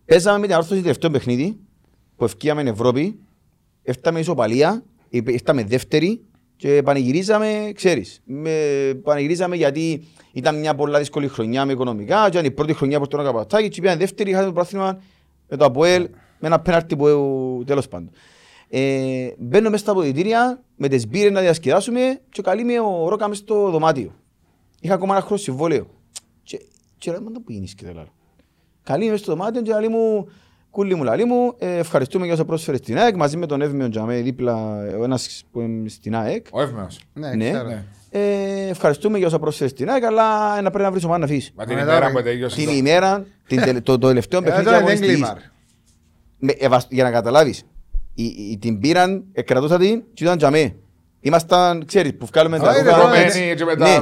παίζαμε με την αρρώσταση τελευταίο παιχνίδι, που ευκήγαμε στην Ευρώπη, έφταμε ισοπαλία, ε, ήρθαμε δεύτερη και πανηγυρίζαμε, ξέρεις, με, πανηγυρίζαμε γιατί ήταν μια πολλά δύσκολη χρονιά με οικονομικά και ήταν η πρώτη χρονιά που τον καπατάκι και πήγαν δεύτερη, είχαμε το πρόθυμα με το ΑΠΟΕΛ, με ένα πέναρτι που ε, τέλος πάντων. Ε, μπαίνω μέσα στα αποδητήρια με τις μπύρες να διασκεδάσουμε και καλεί με ο Ρόκα μες στο δωμάτιο. Είχα ακόμα ένα χρόνο συμβόλαιο. Και, και λέω, «Μα να που γίνεις και τέλο. Καλή μες στο δωμάτιο και λέει μου, κούλι μου, λαλή μου, ε, ευχαριστούμε για όσα πρόσφερες στην ΑΕΚ, μαζί με τον Εύμιον Τζαμέ δίπλα, ο ένας που είναι στην ΑΕΚ. Ο Εύμεος. Ναι, Ναι. ξέρω. Ναι. Ε, ευχαριστούμε για όσα πρόσφερες στην ΑΕΚ, αλλά να πρέπει να βρεις ομάδα να αφήσεις. Μα την Μετά, ημέρα ρε. που τελειώσε Την το- ημέρα, την, τελε- το, το τελευταίο Ε, παιχνίδι Εδώ είναι αγωνιστικής. έγκλημα. ρε. Με, ευασ- για να καταλάβεις, η, η, την πήραν, εκρατούσα την και ήταν τζαμέ. Ήμασταν, ξέρεις, που βγάλουμε τα Όχι, ρε, ρούχα. κομμένη Κομμένη και μετά... Ναι.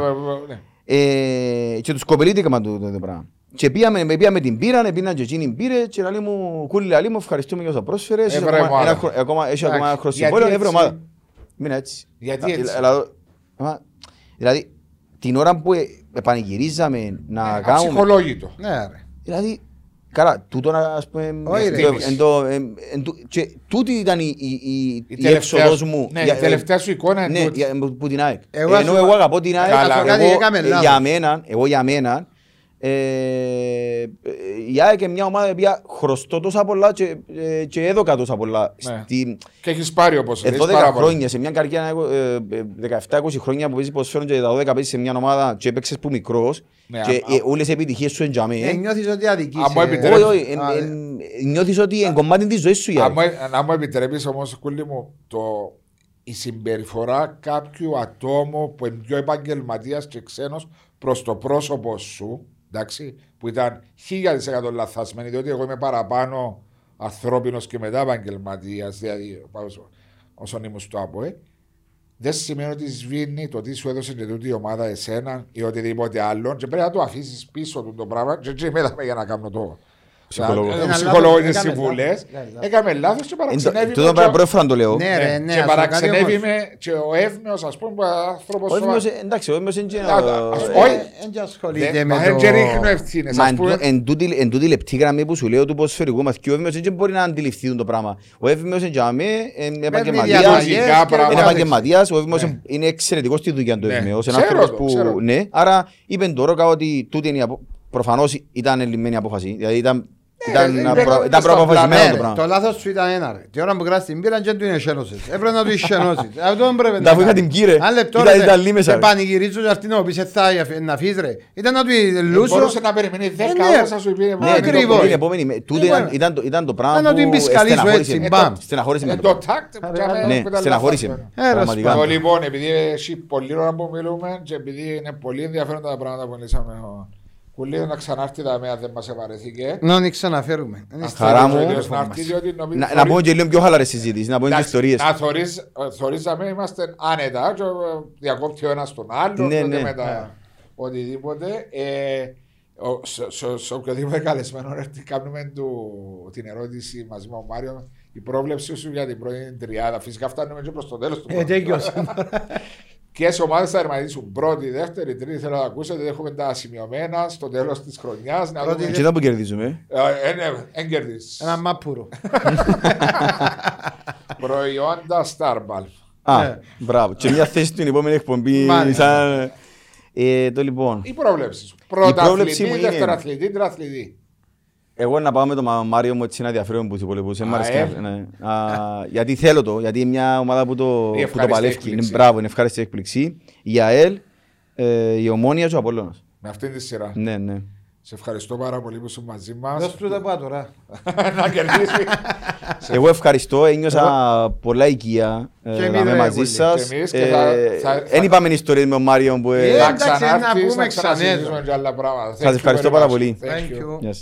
ναι. Ε, και τους κοπελίτηκαμε το, το, το πράγμα. Και πήγαμε, με πήγαμε την πήραν, πήγαν και εκείνοι πήρε και λέει μου, κούλη λαλή μου, ευχαριστούμε για όσα πρόσφερες. Έχει Έβρε ακόμα, ομάδα. ένα χρο- ακόμα, έχει ακόμα ένα Εντάξει, χρόνο συμβόλαιο, γιατί έβρε έτσι; ομάδα. Μην έτσι. Γιατί Ε, έτσι; ε, ε, Δηλαδή, την ώρα που ε, επανηγυρίζαμε να κάνουμε... Αψυχολόγητο. Ναι, ρε. Δηλαδή, καλά, τούτο να ας πούμε... Όχι, ρε. εν- εν το- εν- εν του- και Τούτη ήταν η, η, η, Η η τελευταία έξοδος σου- μου. Ναι, για- η τελευταία σου εικόνα είναι ναι, τούτη. για- που την ΑΕΚ. Εγώ Ενώ σου- εγώ αγαπώ την ΑΕΚ, Καλά, εγώ, κάτι έκαμε ε, λάθος. για μένα, εγώ για μένα, ε, ε, η ΑΕΚ είναι μια ομάδα η οποία χρωστώ τόσα πολλά και, ε, και έδωκα τόσα πολλά. Ναι. Στην, Και έχεις πάρει όπως εδώ λες, 10 πάρα πολύ. χρόνια, σε μια καριέρα ε, ε, 17-20 χρόνια που παίζεις ποδοσφαίρο και τα 12 παίζεις σε μια ομάδα και έπαιξες που μικρός Ναι, και α- ε, όλες οι επιτυχίες σου είναι τζαμί. Ε, νιώθεις ότι αδικείσαι. Αν μου επιτρέπεις- Όχι, όχι, εν- Α, εν- νιώθεις ότι είναι κομμάτι της ζωής σου η Αν ΑΕΚ. μου, αν μου επιτρέπεις όμως, κούλη μου, το, η συμπεριφορά κάποιου ατόμου που είναι πιο επαγγελματίας και ξένος προς το πρόσωπο σου, εντάξει, που ήταν χίλια της εκατό λαθασμένη, διότι εγώ είμαι παραπάνω ανθρώπινος και μετά επαγγελματίας, δηλαδή πάω- όσον ήμουν στο ΑΠΟΕ, δεν σημαίνει ότι σβήνει το τι σου έδωσε και τούτη η ομάδα εσένα ή οτιδήποτε άλλο και πρέπει να το αφήσεις πίσω του το πράγμα και έτσι μετά για να κάνω το Ψυχολόγος. ε, Ένα ψυχολόγος και λάθος, έκαμε συμβουλές. λάθος, έκαμε λάθος. Έκαμε λάθος και Εν τω- παραξενεύει Τούτο με πέρα και- πρώτη φορά το λέω. Ναι, ρε, ναι. και ας πω κάτι παραξενεύει όμως. με και ο Εύμεος ας πούμε που άνθρωπος Ο σοβα- Εύμειος, εντάξει, ο Εύμειος είναι και- Α, α, ας- ε, όχι. Ε, εν και ασχολείται Δεν- με μα το... δεν και ρίχνω ευθύνες Μα ας εν πούμε. τού- εν τούτη- εν τούτη λεπτή γραμμή που σου λέω του ποδοσφαιρικού μαθηκού, ο Εύμειος δεν μπορεί να αντιληφθεί το πράγμα. Ο Εύμειος είναι για μέ, είναι επαγγελματίας, διαταγές Λογικά και πράγματα. είναι κάθε- επαγγελματίας, ο Εύμειος Ναι. είναι εξαιρετικός στη δουλειά του Ναι. Εύμειος. Ένας Ξέρω άνθρωπος το, ξέρω. που, ναι, άρα είπε το Ρόκα ότι τούτη είναι η απο- προφανώς ήταν ελλημένη απόφαση. Δηλαδή ήταν, ήταν, δεν απρο- έκαμε ήταν στα προαποφασισμένο Ναι, το ρε, πράγμα. το λάθος σου ήταν ένα ρε. Την ώρα που κράτησε την πύρα και του είναι σένωσες. Έπρεπε να του εισενώσεις. Αυτό δεν πρέπει να Αφού είχα κάνεις. την κύριε. Αν λεπτό Ήταν- ρε, ήταν λίμεσα, σε ρε. πανηγυρίζω και αυτήν να πεις «Ε, θα να φύγεις ρε. Ήταν να του λούσω. Μπορούσε να περιμένει 10 ναι. ώρες να σου πει Ναι, Ναι, ακριβώς. την επόμενη μέ- τούτο Λοιπόν, ήταν- ήταν το- ήταν το πράγμα να που του μπισκαλίσω στεναχώρησε έτσι, με. μπαμ. Στεναχώρησε με Ε, το το πράγμα. τάκτ που τζάμε Ναι, που ήταν στεναχώρησε λάθος. με. Ε, Πραγματικά. Το λοιπόν, επειδή έχει πολλή ώρα που μιλούμε και επειδή είναι πολύ ενδιαφέροντα τα πράγματα που λύσαμε, ο Κουλίδη να ξανάρθει τα μέα δεν μας ευαρεθήκε. Να μην ξαναφέρουμε. Είναι Ας Χαρά θέλει ο μου. ίδιος να έρθει, διότι νομίζω Να, να θωρεί- πούμε και λίγο πιο χαλαρές συζήτησεις, να πούμε και Εντάξει, ιστορίες. Να θωρείς, ε, θωρίζαμε, είμαστε άνετα και ε, διακόπτει ο ένας τον άλλον Ναι, τότε ναι. μετά οτιδήποτε. Ε, ο- σε- σε- σε οποιοδήποτε καλεσμένο έρθει κάνουμε του- την ερώτηση μαζί με τον Μάριο η πρόβλεψη σου για την πρώτη τριάδα. Φυσικά φτάνουμε και προς το τέλος του. Ε, πρώτου. τέλειωσε. Ποιες ομάδες θα τερματίσουν πρώτη, δεύτερη, τρίτη, θέλω να ακούσετε. Έχουμε τα σημειωμένα στο τέλος της χρονιάς. Να Πρώτη, δούμε. Και ήταν που κερδίζουμε. Ε, ε, ναι, εν κερδίσεις. Ένα μάπουρο. Προϊόντα Starball. Α, Ναι. μπράβο. Και μια θέση στην επόμενη εκπομπή. Μάλιστα. σαν- Ε, το λοιπόν. Η πρόβλεψη σου. Πρώτα πρόβλεψη αθλητή, μου είναι- δεύτερα αθλητή, τρίτα αθλητή. Εγώ να πάω με τον Μα- Μάριο μου έτσι να διαφέρω από τους υπόλοιπους. Δεν μ' Α, αρέσει ε. και- ναι. Α, Γιατί θέλω το, γιατί είναι μια ομάδα που το, Η που το ευχάριστη παλεύει. έκπληξη. Είναι μπράβο, είναι ευχάριστη έκπληξη. Η ΑΕΛ Ε, η Ομόνια και ο Απόλλωνας. Με αυτή τη σειρά. Ναι, ναι. Σε ευχαριστώ πάρα πολύ που ήσουν μαζί μας. Δώσ' του τα πάω τώρα. να κερδίσεις. Εγώ ευχαριστώ, ένιωσα πολλά οικία ε, Και εμείς, να είμαι ρε, μαζί πολύ. σας. Και εμείς και θα- Ε, θα- Εν είπαμε ιστορίες με τον Μάριο που... ε, Ε, Να εντάξει, να ξανάρθεις, πούμε να ξανά. ξανασυζητήσουμε και άλλα πράγματα. Σας Thank you ευχαριστώ very πάρα much. πολύ. Thank you. Thank you. Yes.